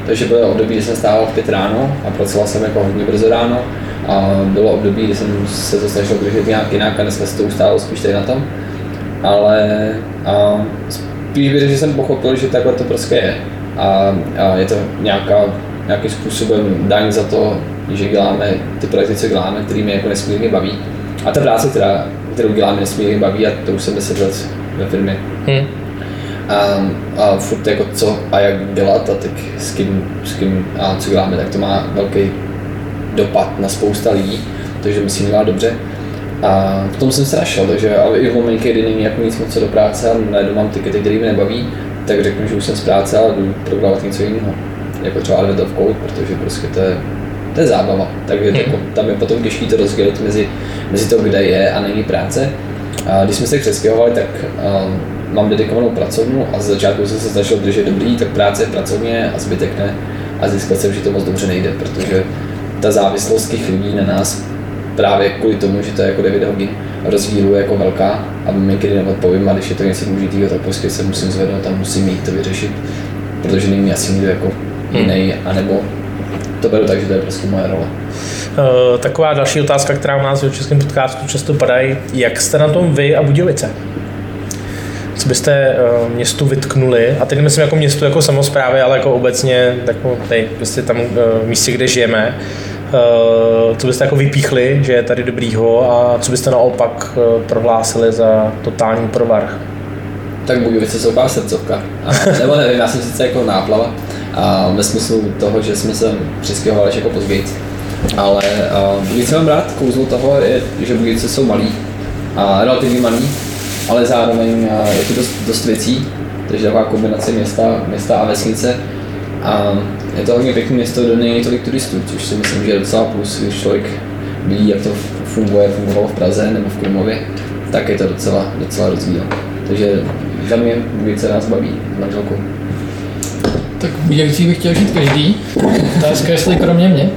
Takže bylo období, kdy jsem stával v pět ráno a pracoval jsem jako hodně brzo ráno. A bylo období, kdy jsem se to snažil držet nějak jinak a dneska se to ustálo spíš tady na tom. Ale a spíš bych že jsem pochopil, že takhle to prostě je. A, a je to nějaká, nějakým způsobem daň za to, že děláme ty projekty, co děláme, který mě jako nesmírně baví. A ta práce, která, kterou děláme, nesmírně baví a to už jsem 10 let ve firmě. Hmm. A, a furt jako co a jak dělat a tak s kým, s kým a co děláme, tak to má velký dopad na spousta lidí, takže musím dělat dobře. A v tom jsem se našel, takže ale i v momentě, kdy není jako nic moc do práce a najednou mám tikety, které mě nebaví, tak řeknu, že už jsem z práce a jdu programovat něco jiného. Jako třeba Advent of Code, protože prostě to je, to je zábava. Takže hmm. jako, tam je potom těžké to rozdělit mezi, mezi to, kde je a není práce. A když jsme se přestěhovali, tak um, mám dedikovanou pracovnu a z začátku jsem se začal držet dobrý, tak práce je pracovně a zbytek ne. A zjistil jsem, že to moc dobře nejde, protože ta závislost těch lidí na nás právě kvůli tomu, že to je jako David Hoggin, rozdílu je jako velká a kdy neodpovím a když je to něco důležitého, tak prostě se musím zvednout a musím mít to vyřešit, protože není asi nikdo jako hmm. jiný, anebo to beru tak, že to je prostě moje role. Uh, taková další otázka, která u nás v českém podcastu často padají. Jak jste na tom vy a Budějovice? Co byste uh, městu vytknuli? A teď myslím jako městu jako samozprávy, ale jako obecně jako tady, prostě tam uh, místě, kde žijeme. Uh, co byste jako vypíchli, že je tady dobrýho a co byste naopak uh, prohlásili za totální provar? Tak Budějovice jsou taková srdcovka. A, nebo nevím, já jsem sice jako náplava a ve smyslu toho, že jsme se přistěhovali jako později. Ale Budějovice mám rád, kouzlo toho je, že Budějovice jsou malý a relativně malý, ale zároveň je to dost, dost věcí, takže taková kombinace města, města a vesnice. A je to hodně pěkné město, kde není tolik turistů, což si myslím, že je docela plus, když člověk ví, jak to funguje, fungovalo v Praze nebo v Krumlově, tak je to docela, docela rozdíl. Takže za mě více nás baví manželku. Tak Budějovicích bych chtěl žít každý. Otázka, jestli kromě mě.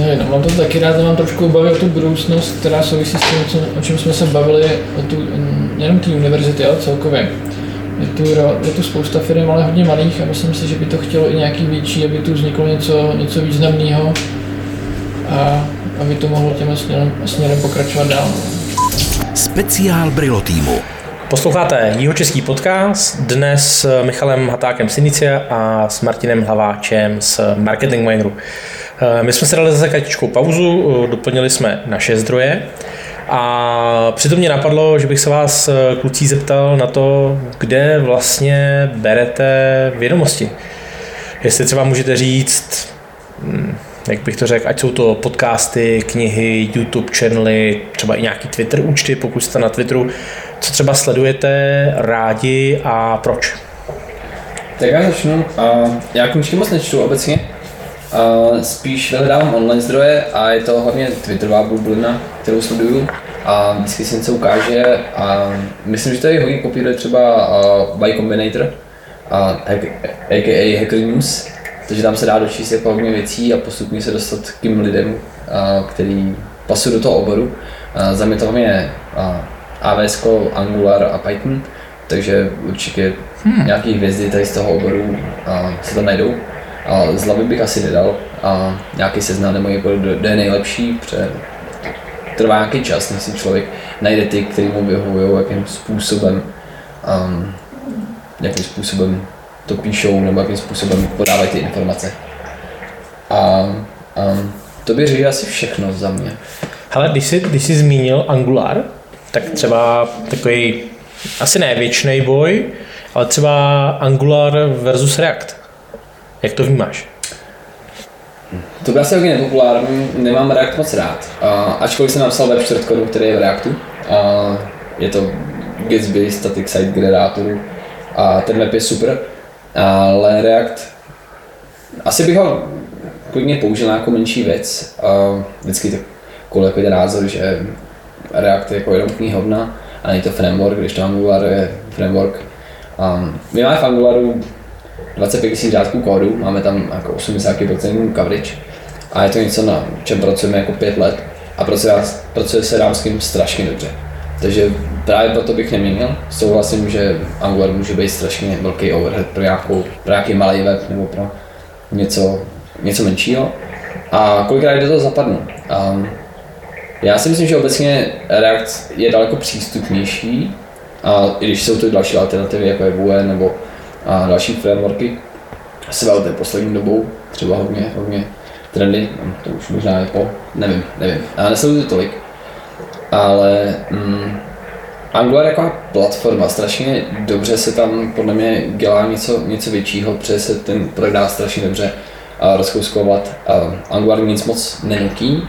Ne, no, mám to taky rád, mám trošku obavy o tu budoucnost, která souvisí s tím, o čem jsme se bavili, o tu, jenom té univerzity, ale celkově. Je tu, je tu spousta firm, ale hodně malých a myslím si, že by to chtělo i nějaký větší, aby tu vzniklo něco, něco významného a aby to mohlo těm směrem, směrem pokračovat dál. Speciál Brilo týmu. Posloucháte Jihočeský podcast dnes s Michalem Hatákem z Inicia a s Martinem Hlaváčem z Marketing Mineru. My jsme se dali zase kratičkou pauzu, doplnili jsme naše zdroje a přitom mě napadlo, že bych se vás eh, kluci zeptal na to, kde vlastně berete vědomosti. Jestli třeba můžete říct, hm, jak bych to řekl, ať jsou to podcasty, knihy, YouTube channely, třeba i nějaký Twitter účty, pokud jste na Twitteru, co třeba sledujete rádi a proč? Tak já začnu. Já knížky moc nečtu obecně. Uh, spíš vyhledávám online zdroje a je to hlavně Twitterová bublina, kterou sleduju a vždycky se něco ukáže a myslím, že to je hodně kopíruje třeba uh, Y Combinator, uh, hack, aka Hacker News, takže tam se dá dočíst jako hodně věcí a postupně se dostat k těm lidem, uh, který pasují do toho oboru. Uh, za mě to je uh, AWS, Angular a Python, takže určitě hmm. nějaký hvězdy tady z toho oboru uh, se tam najdou. A z hlavy bych asi nedal a nějaký seznam nebo kdo je nejlepší, protože trvá nějaký čas, než si člověk najde ty, který mu vyhovují, jakým způsobem, um, jakým způsobem to píšou nebo jakým způsobem podávají ty informace. A um, to by řekl asi všechno za mě. Ale když jsi, když jsi zmínil Angular, tak třeba takový asi ne věčný boj, ale třeba Angular versus React. Jak to vnímáš? To by asi hodně nepopulární, nemám React moc rád. Ačkoliv jsem napsal web čtvrtkodu, který je v Reactu, a je to Gatsby static site generátoru a ten web je super, ale React, asi bych ho klidně použil jako menší věc. A vždycky tak kvůli jako názor, že React je jako jenom knihovna a není to framework, když to Angular je framework. Um, my máme v Angularu 25 000 řádků kódu, máme tam jako 80% coverage a je to něco, na čem pracujeme jako 5 let a pracuje, pracuje se tím strašně dobře. Takže právě proto bych neměnil. Souhlasím, že Angular může být strašně velký overhead pro, nějakou, pro nějaký malý web nebo pro něco, něco menšího. A kolikrát do toho zapadnu. Um, já si myslím, že obecně React je daleko přístupnější, a i když jsou to další alternativy, jako je Vue nebo a další frameworky, Svelte poslední dobou, třeba hodně, hodně trendy, no, to už možná je po, nevím, nevím, já nesleduji tolik, ale mm, Angular jako platforma, strašně dobře se tam podle mě dělá něco, něco většího, protože se ten projekt dá strašně dobře a rozkouskovat. A Angular nic moc nenutí,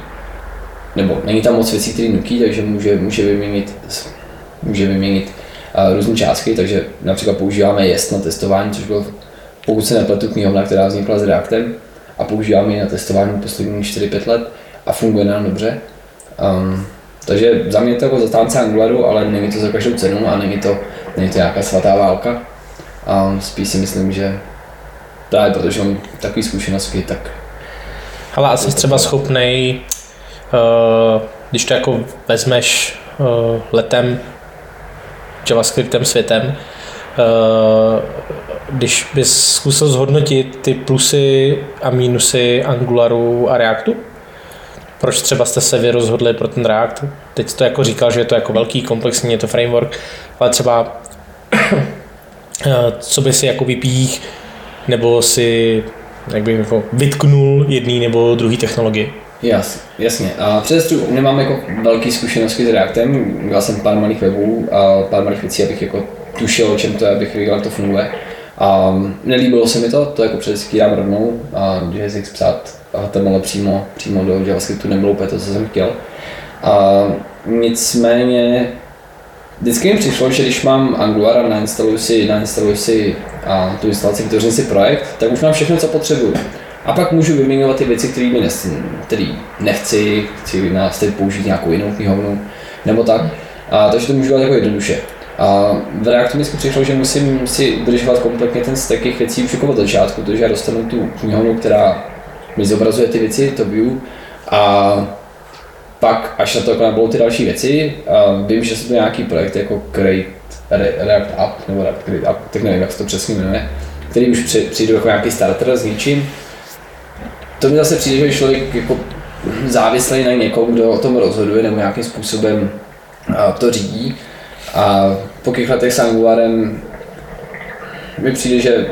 nebo není tam moc věcí, které nutí, takže může, může vyměnit, může vyměnit různé částky, takže například používáme jest na testování, což bylo, pokud se nepletu, knihovna, která vznikla s Reactem a používáme ji na testování poslední 4-5 let a funguje nám dobře. Um, takže za mě to jako zastánce Angularu, ale není to za každou cenu a není to, není to nějaká svatá válka. Um, spíš si myslím, že právě protože mám takové zkušenosti, tak... Ale asi třeba schopnej, uh, když to jako vezmeš uh, letem JavaScriptem světem, eh, když bys zkusil zhodnotit ty plusy a mínusy Angularu a Reactu? Proč třeba jste se vy rozhodli pro ten React? Teď to jako říkal, že je to jako velký, komplexní, je to framework, ale třeba eh, co by si jako vypích, nebo si jak bych jako vytknul jedný nebo druhý technologii? Jas, jasně. A přes tu nemám jako velké zkušenosti s Reactem, dělal jsem pár malých webů a pár malých věcí, abych jako tušil, o čem to je, abych věděl, jak to funguje. A nelíbilo se mi to, to jako předeskýrám rovnou, a JSX psát HTML přímo, přímo do JavaScriptu nebylo úplně to, co jsem chtěl. A nicméně vždycky mi přišlo, že když mám Angular a nainstaluji si, nainstaluji si a tu instalaci, vytvořím si projekt, tak už mám všechno, co potřebuju. A pak můžu vyměňovat ty věci, které mi který nechci, chci na použít nějakou jinou knihovnu, nebo tak. A, takže to můžu dělat jako jednoduše. A v Reactu mi přišlo, že musím si udržovat kompletně ten stack těch věcí už jako od začátku, protože já dostanu tu knihovnu, která mi zobrazuje ty věci, to view, a pak až na to jako budou ty další věci, a vím, že jsou to nějaký projekt jako Create React App, nebo React Create App, tak nevím, jak se to přesně jmenuje, který už přijdu jako nějaký starter s něčím, to mi zase přijde, že člověk jako závislý na někom, kdo o tom rozhoduje nebo nějakým způsobem to řídí. A po těch letech s Angularem mi přijde, že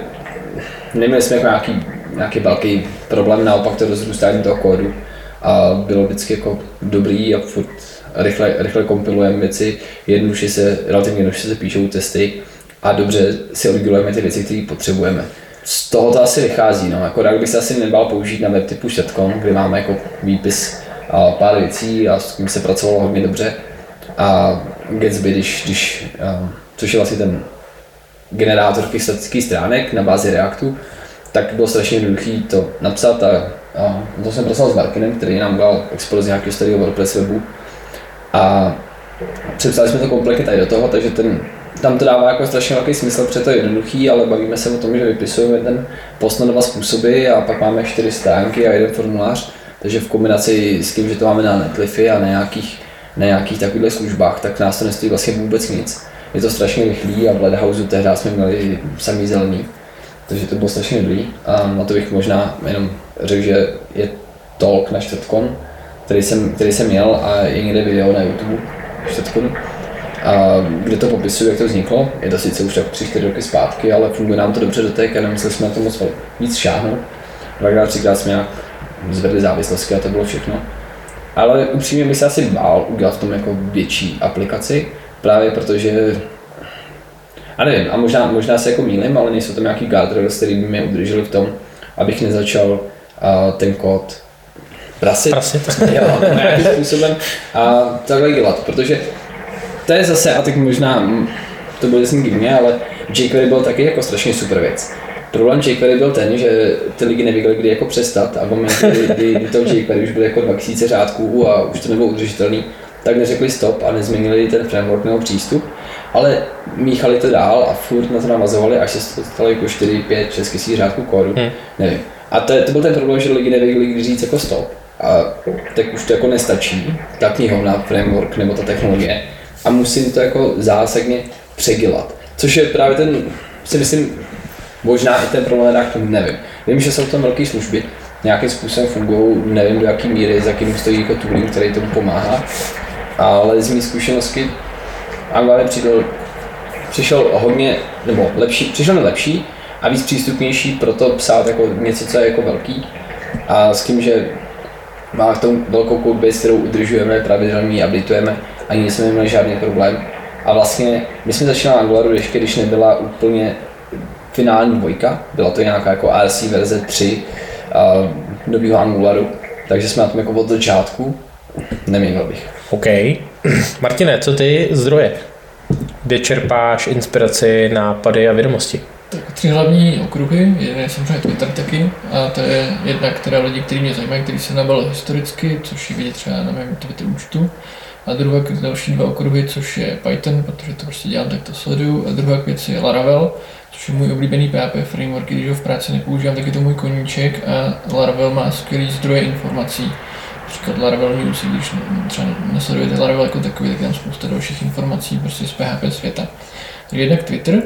neměli jsme jako nějaký, nějaký velký problém, naopak to rozrůstání toho kódu a bylo vždycky jako dobrý a furt rychle, rychle kompilujeme věci, jednoduše se, relativně jednoduše se píšou testy a dobře si oddělujeme ty věci, které potřebujeme z toho to asi vychází. No. Jako bych se asi nebál použít na web typu Shotcom, kde máme jako výpis a pár věcí a s tím se pracovalo hodně dobře. A Gatsby, když, když a, což je vlastně ten generátor statických stránek na bázi Reactu, tak bylo strašně jednoduché to napsat a, a to jsem pracoval s Markinem, který nám dal expozi nějakého starého WordPress webu a přepsali jsme to kompletně tady do toho, takže ten, tam to dává jako strašně velký smysl, protože to je jednoduchý, ale bavíme se o tom, že vypisujeme ten post na dva způsoby a pak máme čtyři stránky a jeden formulář, takže v kombinaci s tím, že to máme na Netlify a na nějakých, na nějakých takových službách, tak nás to nestojí vlastně vůbec nic. Je to strašně rychlý a v Lighthouse tehdy jsme měli samý zelený, takže to bylo strašně dobrý. A na to bych možná jenom řekl, že je talk na čtvrtkon, který jsem, který jsem měl a je někde video na YouTube čtvrtkon, a kde to popisuju, jak to vzniklo. Je to sice už tak 3-4 roky zpátky, ale funguje nám to dobře dotek a nemuseli jsme na to moc víc šáhnout. Dvakrát, třikrát jsme nějak zvedli závislosti a to bylo všechno. Ale upřímně bych se asi bál udělat v tom jako větší aplikaci, právě protože a nevím, a možná, možná se jako mýlim, ale nejsou tam nějaký guardrails, který by mě udrželi v tom, abych nezačal uh, ten kód prasit, Prasit. jo, nějakým způsobem a takhle dělat, protože to je zase, a tak možná mm, to bude znít divně, ale jQuery byl taky jako strašně super věc. Problém jQuery byl ten, že ty lidi nevěděli, kdy jako přestat a v momentě, kdy, kdy, to jQuery už bylo jako 2000 řádků a už to nebylo udržitelný, tak neřekli stop a nezměnili ten framework nebo přístup, ale míchali to dál a furt na to navazovali, až se stalo jako 4, 5, 6 tisíc řádků kódu, hmm. nevím. A to, to byl ten problém, že lidi nevěděli, kdy říct jako stop. A tak už to jako nestačí, ta knihovna, framework nebo ta technologie. A musím to jako zásadně přegilat. Což je právě ten, si myslím, možná i ten problém redaktorů, nevím. Vím, že jsou to velké služby, nějakým způsobem fungují, nevím do jaký míry, za jakým stojí jako tooling, který tomu pomáhá, ale z mé zkušenosti Angular přišel, přišel hodně, nebo lepší, přišel mi lepší a víc přístupnější pro to psát jako něco, co je jako velký a s tím, že má v tom velkou codebase, kterou udržujeme, pravidelně updateujeme, ani jsme neměli žádný problém. A vlastně my jsme začali na Angularu ještě, když nebyla úplně finální dvojka, byla to nějaká jako ARC verze 3 uh, nového Angularu, takže jsme na tom jako od začátku, neměl bych. OK. Martine, co ty zdroje? Kde čerpáš inspiraci, nápady a vědomosti? Tak tři hlavní okruhy, jeden je samozřejmě Twitter taky, a to je jedna, která lidi, kteří mě zajímají, který se nabil historicky, což je vidět třeba na mém Twitter účtu. A druhá další dva okruhy, což je Python, protože to prostě dělám, tak to sleduju. A druhá věc je Laravel, což je můj oblíbený PHP framework, když ho v práci nepoužívám, tak je to můj koníček a Laravel má skvělý zdroje informací. Například Laravel News, když třeba nesledujete Laravel jako takový, tak tam spousta dalších informací prostě z PHP světa. Takže jednak Twitter,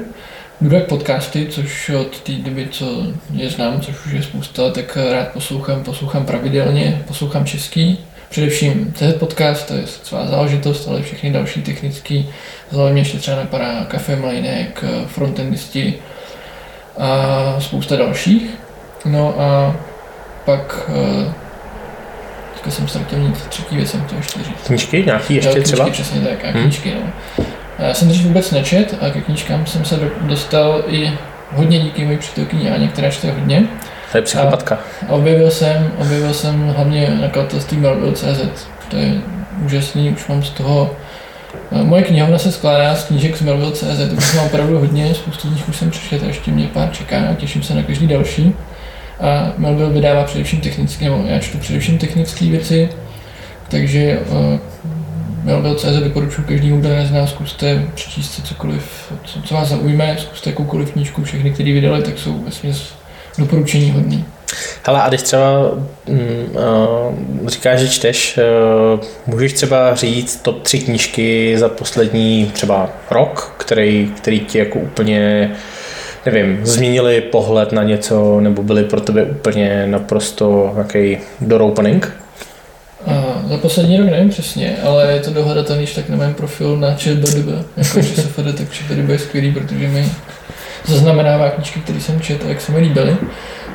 Druhé podcasty, což od té doby, co je znám, což už je spousta, tak rád poslouchám, poslouchám pravidelně, poslouchám český, především CZ podcast, to je svá záležitost, ale všechny další technické, hlavně ještě třeba napadá Café Mlejnek, frontendisti a spousta dalších. No a pak eh, teďka jsem ztratil nic, třetí věc jsem chtěl ještě říct. Knížky nějaký ještě Jo, knížky, třeba? přesně tak, a Hmm. knížky, no. Já jsem dřív vůbec nečet a ke knížkám jsem se do- dostal i hodně díky mojí přítelkyni Aně, která čte hodně. To je psychopatka. A objevil jsem, objevil jsem hlavně nakladatelství Melville.cz. To je úžasný, už mám z toho eh, Moje knihovna se skládá z knížek z Melville.cz, už mám opravdu hodně, spoustu z nich už jsem přečetl ještě mě pár čeká a těším se na každý další. A Melville vydává především technické, nebo já čtu především technické věci, takže uh, Melville.cz doporučuji každému, kdo nezná, zkuste přečíst si cokoliv, co, co vás zaujme, zkuste jakoukoliv knížku, všechny, které vydali, tak jsou vesměs doporučení hodný. Hele, a když třeba mm, uh, říkáš, že čteš, uh, můžeš třeba říct top tři knížky za poslední třeba rok, který, který ti jako úplně nevím, změnili pohled na něco, nebo byly pro tebe úplně naprosto nějaký door opening? A za poslední rok nevím přesně, ale je to dohledatelný, tak na mém profilu na ČBDB, jako že se fede, tak ČBDB je skvělý, protože mi zaznamenává knížky, které jsem četl a jak se mi líbily.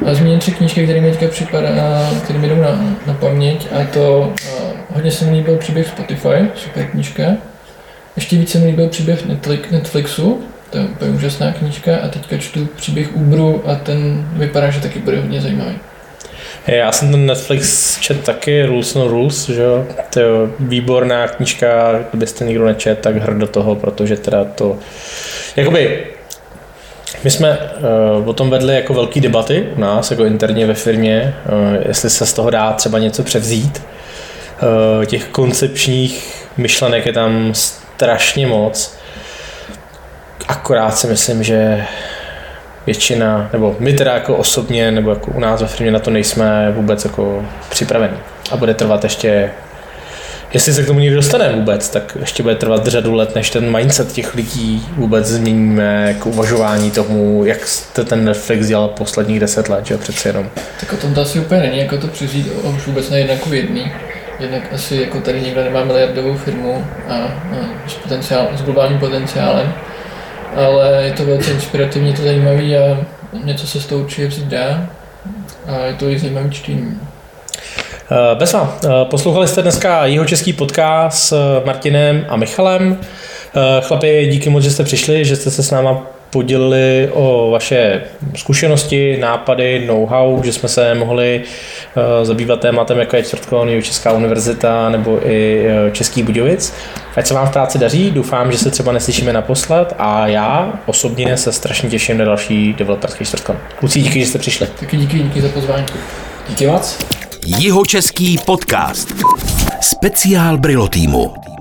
A zmíním tři knížky, které mi teďka připadá, které mi jdou na, na paměť a to uh, hodně se mi líbil příběh Spotify, super knížka. Ještě více mi líbil příběh Netflix, Netflixu, to je úplně úžasná knížka a teďka čtu příběh Uberu a ten vypadá, že taky bude hodně zajímavý. Já jsem ten Netflix čet taky, Rules no Rules, že jo, to je výborná knížka, kdybyste nikdo nečet, tak hr do toho, protože teda to, jakoby My jsme uh, o tom vedli jako velký debaty u nás, jako interně ve firmě, uh, jestli se z toho dá třeba něco převzít. Uh, těch koncepčních myšlenek je tam strašně moc. Akorát si myslím, že většina, nebo my teda jako osobně, nebo jako u nás ve firmě na to nejsme vůbec jako připraveni. A bude trvat ještě jestli se k tomu někdo dostane vůbec, tak ještě bude trvat řadu let, než ten mindset těch lidí vůbec změníme k uvažování tomu, jak jste ten Netflix dělal posledních deset let, že přece jenom. Tak o tom to asi úplně není, jako to přizít už vůbec na jednaku jedný. Jednak asi jako tady někdo nemá miliardovou firmu a, a s, potenciál, s globálním potenciálem, ale je to velice inspirativní, to zajímavé a něco se z toho určitě vzít dá a je to i zajímavý čtení. Eh, Besma, eh, poslouchali jste dneska jeho český podcast s Martinem a Michalem. Eh, chlapi, díky moc, že jste přišli, že jste se s náma podělili o vaše zkušenosti, nápady, know-how, že jsme se mohli zabývat tématem, jako je čtvrtková Česká univerzita nebo i Český Budějovic. Ať se vám v práci daří, doufám, že se třeba neslyšíme naposled a já osobně se strašně těším na další developerský čtvrtkon. Kluci, díky, že jste přišli. Taky díky, díky za pozvání. Díky moc. Jihočeský podcast. Speciál Brilo týmu.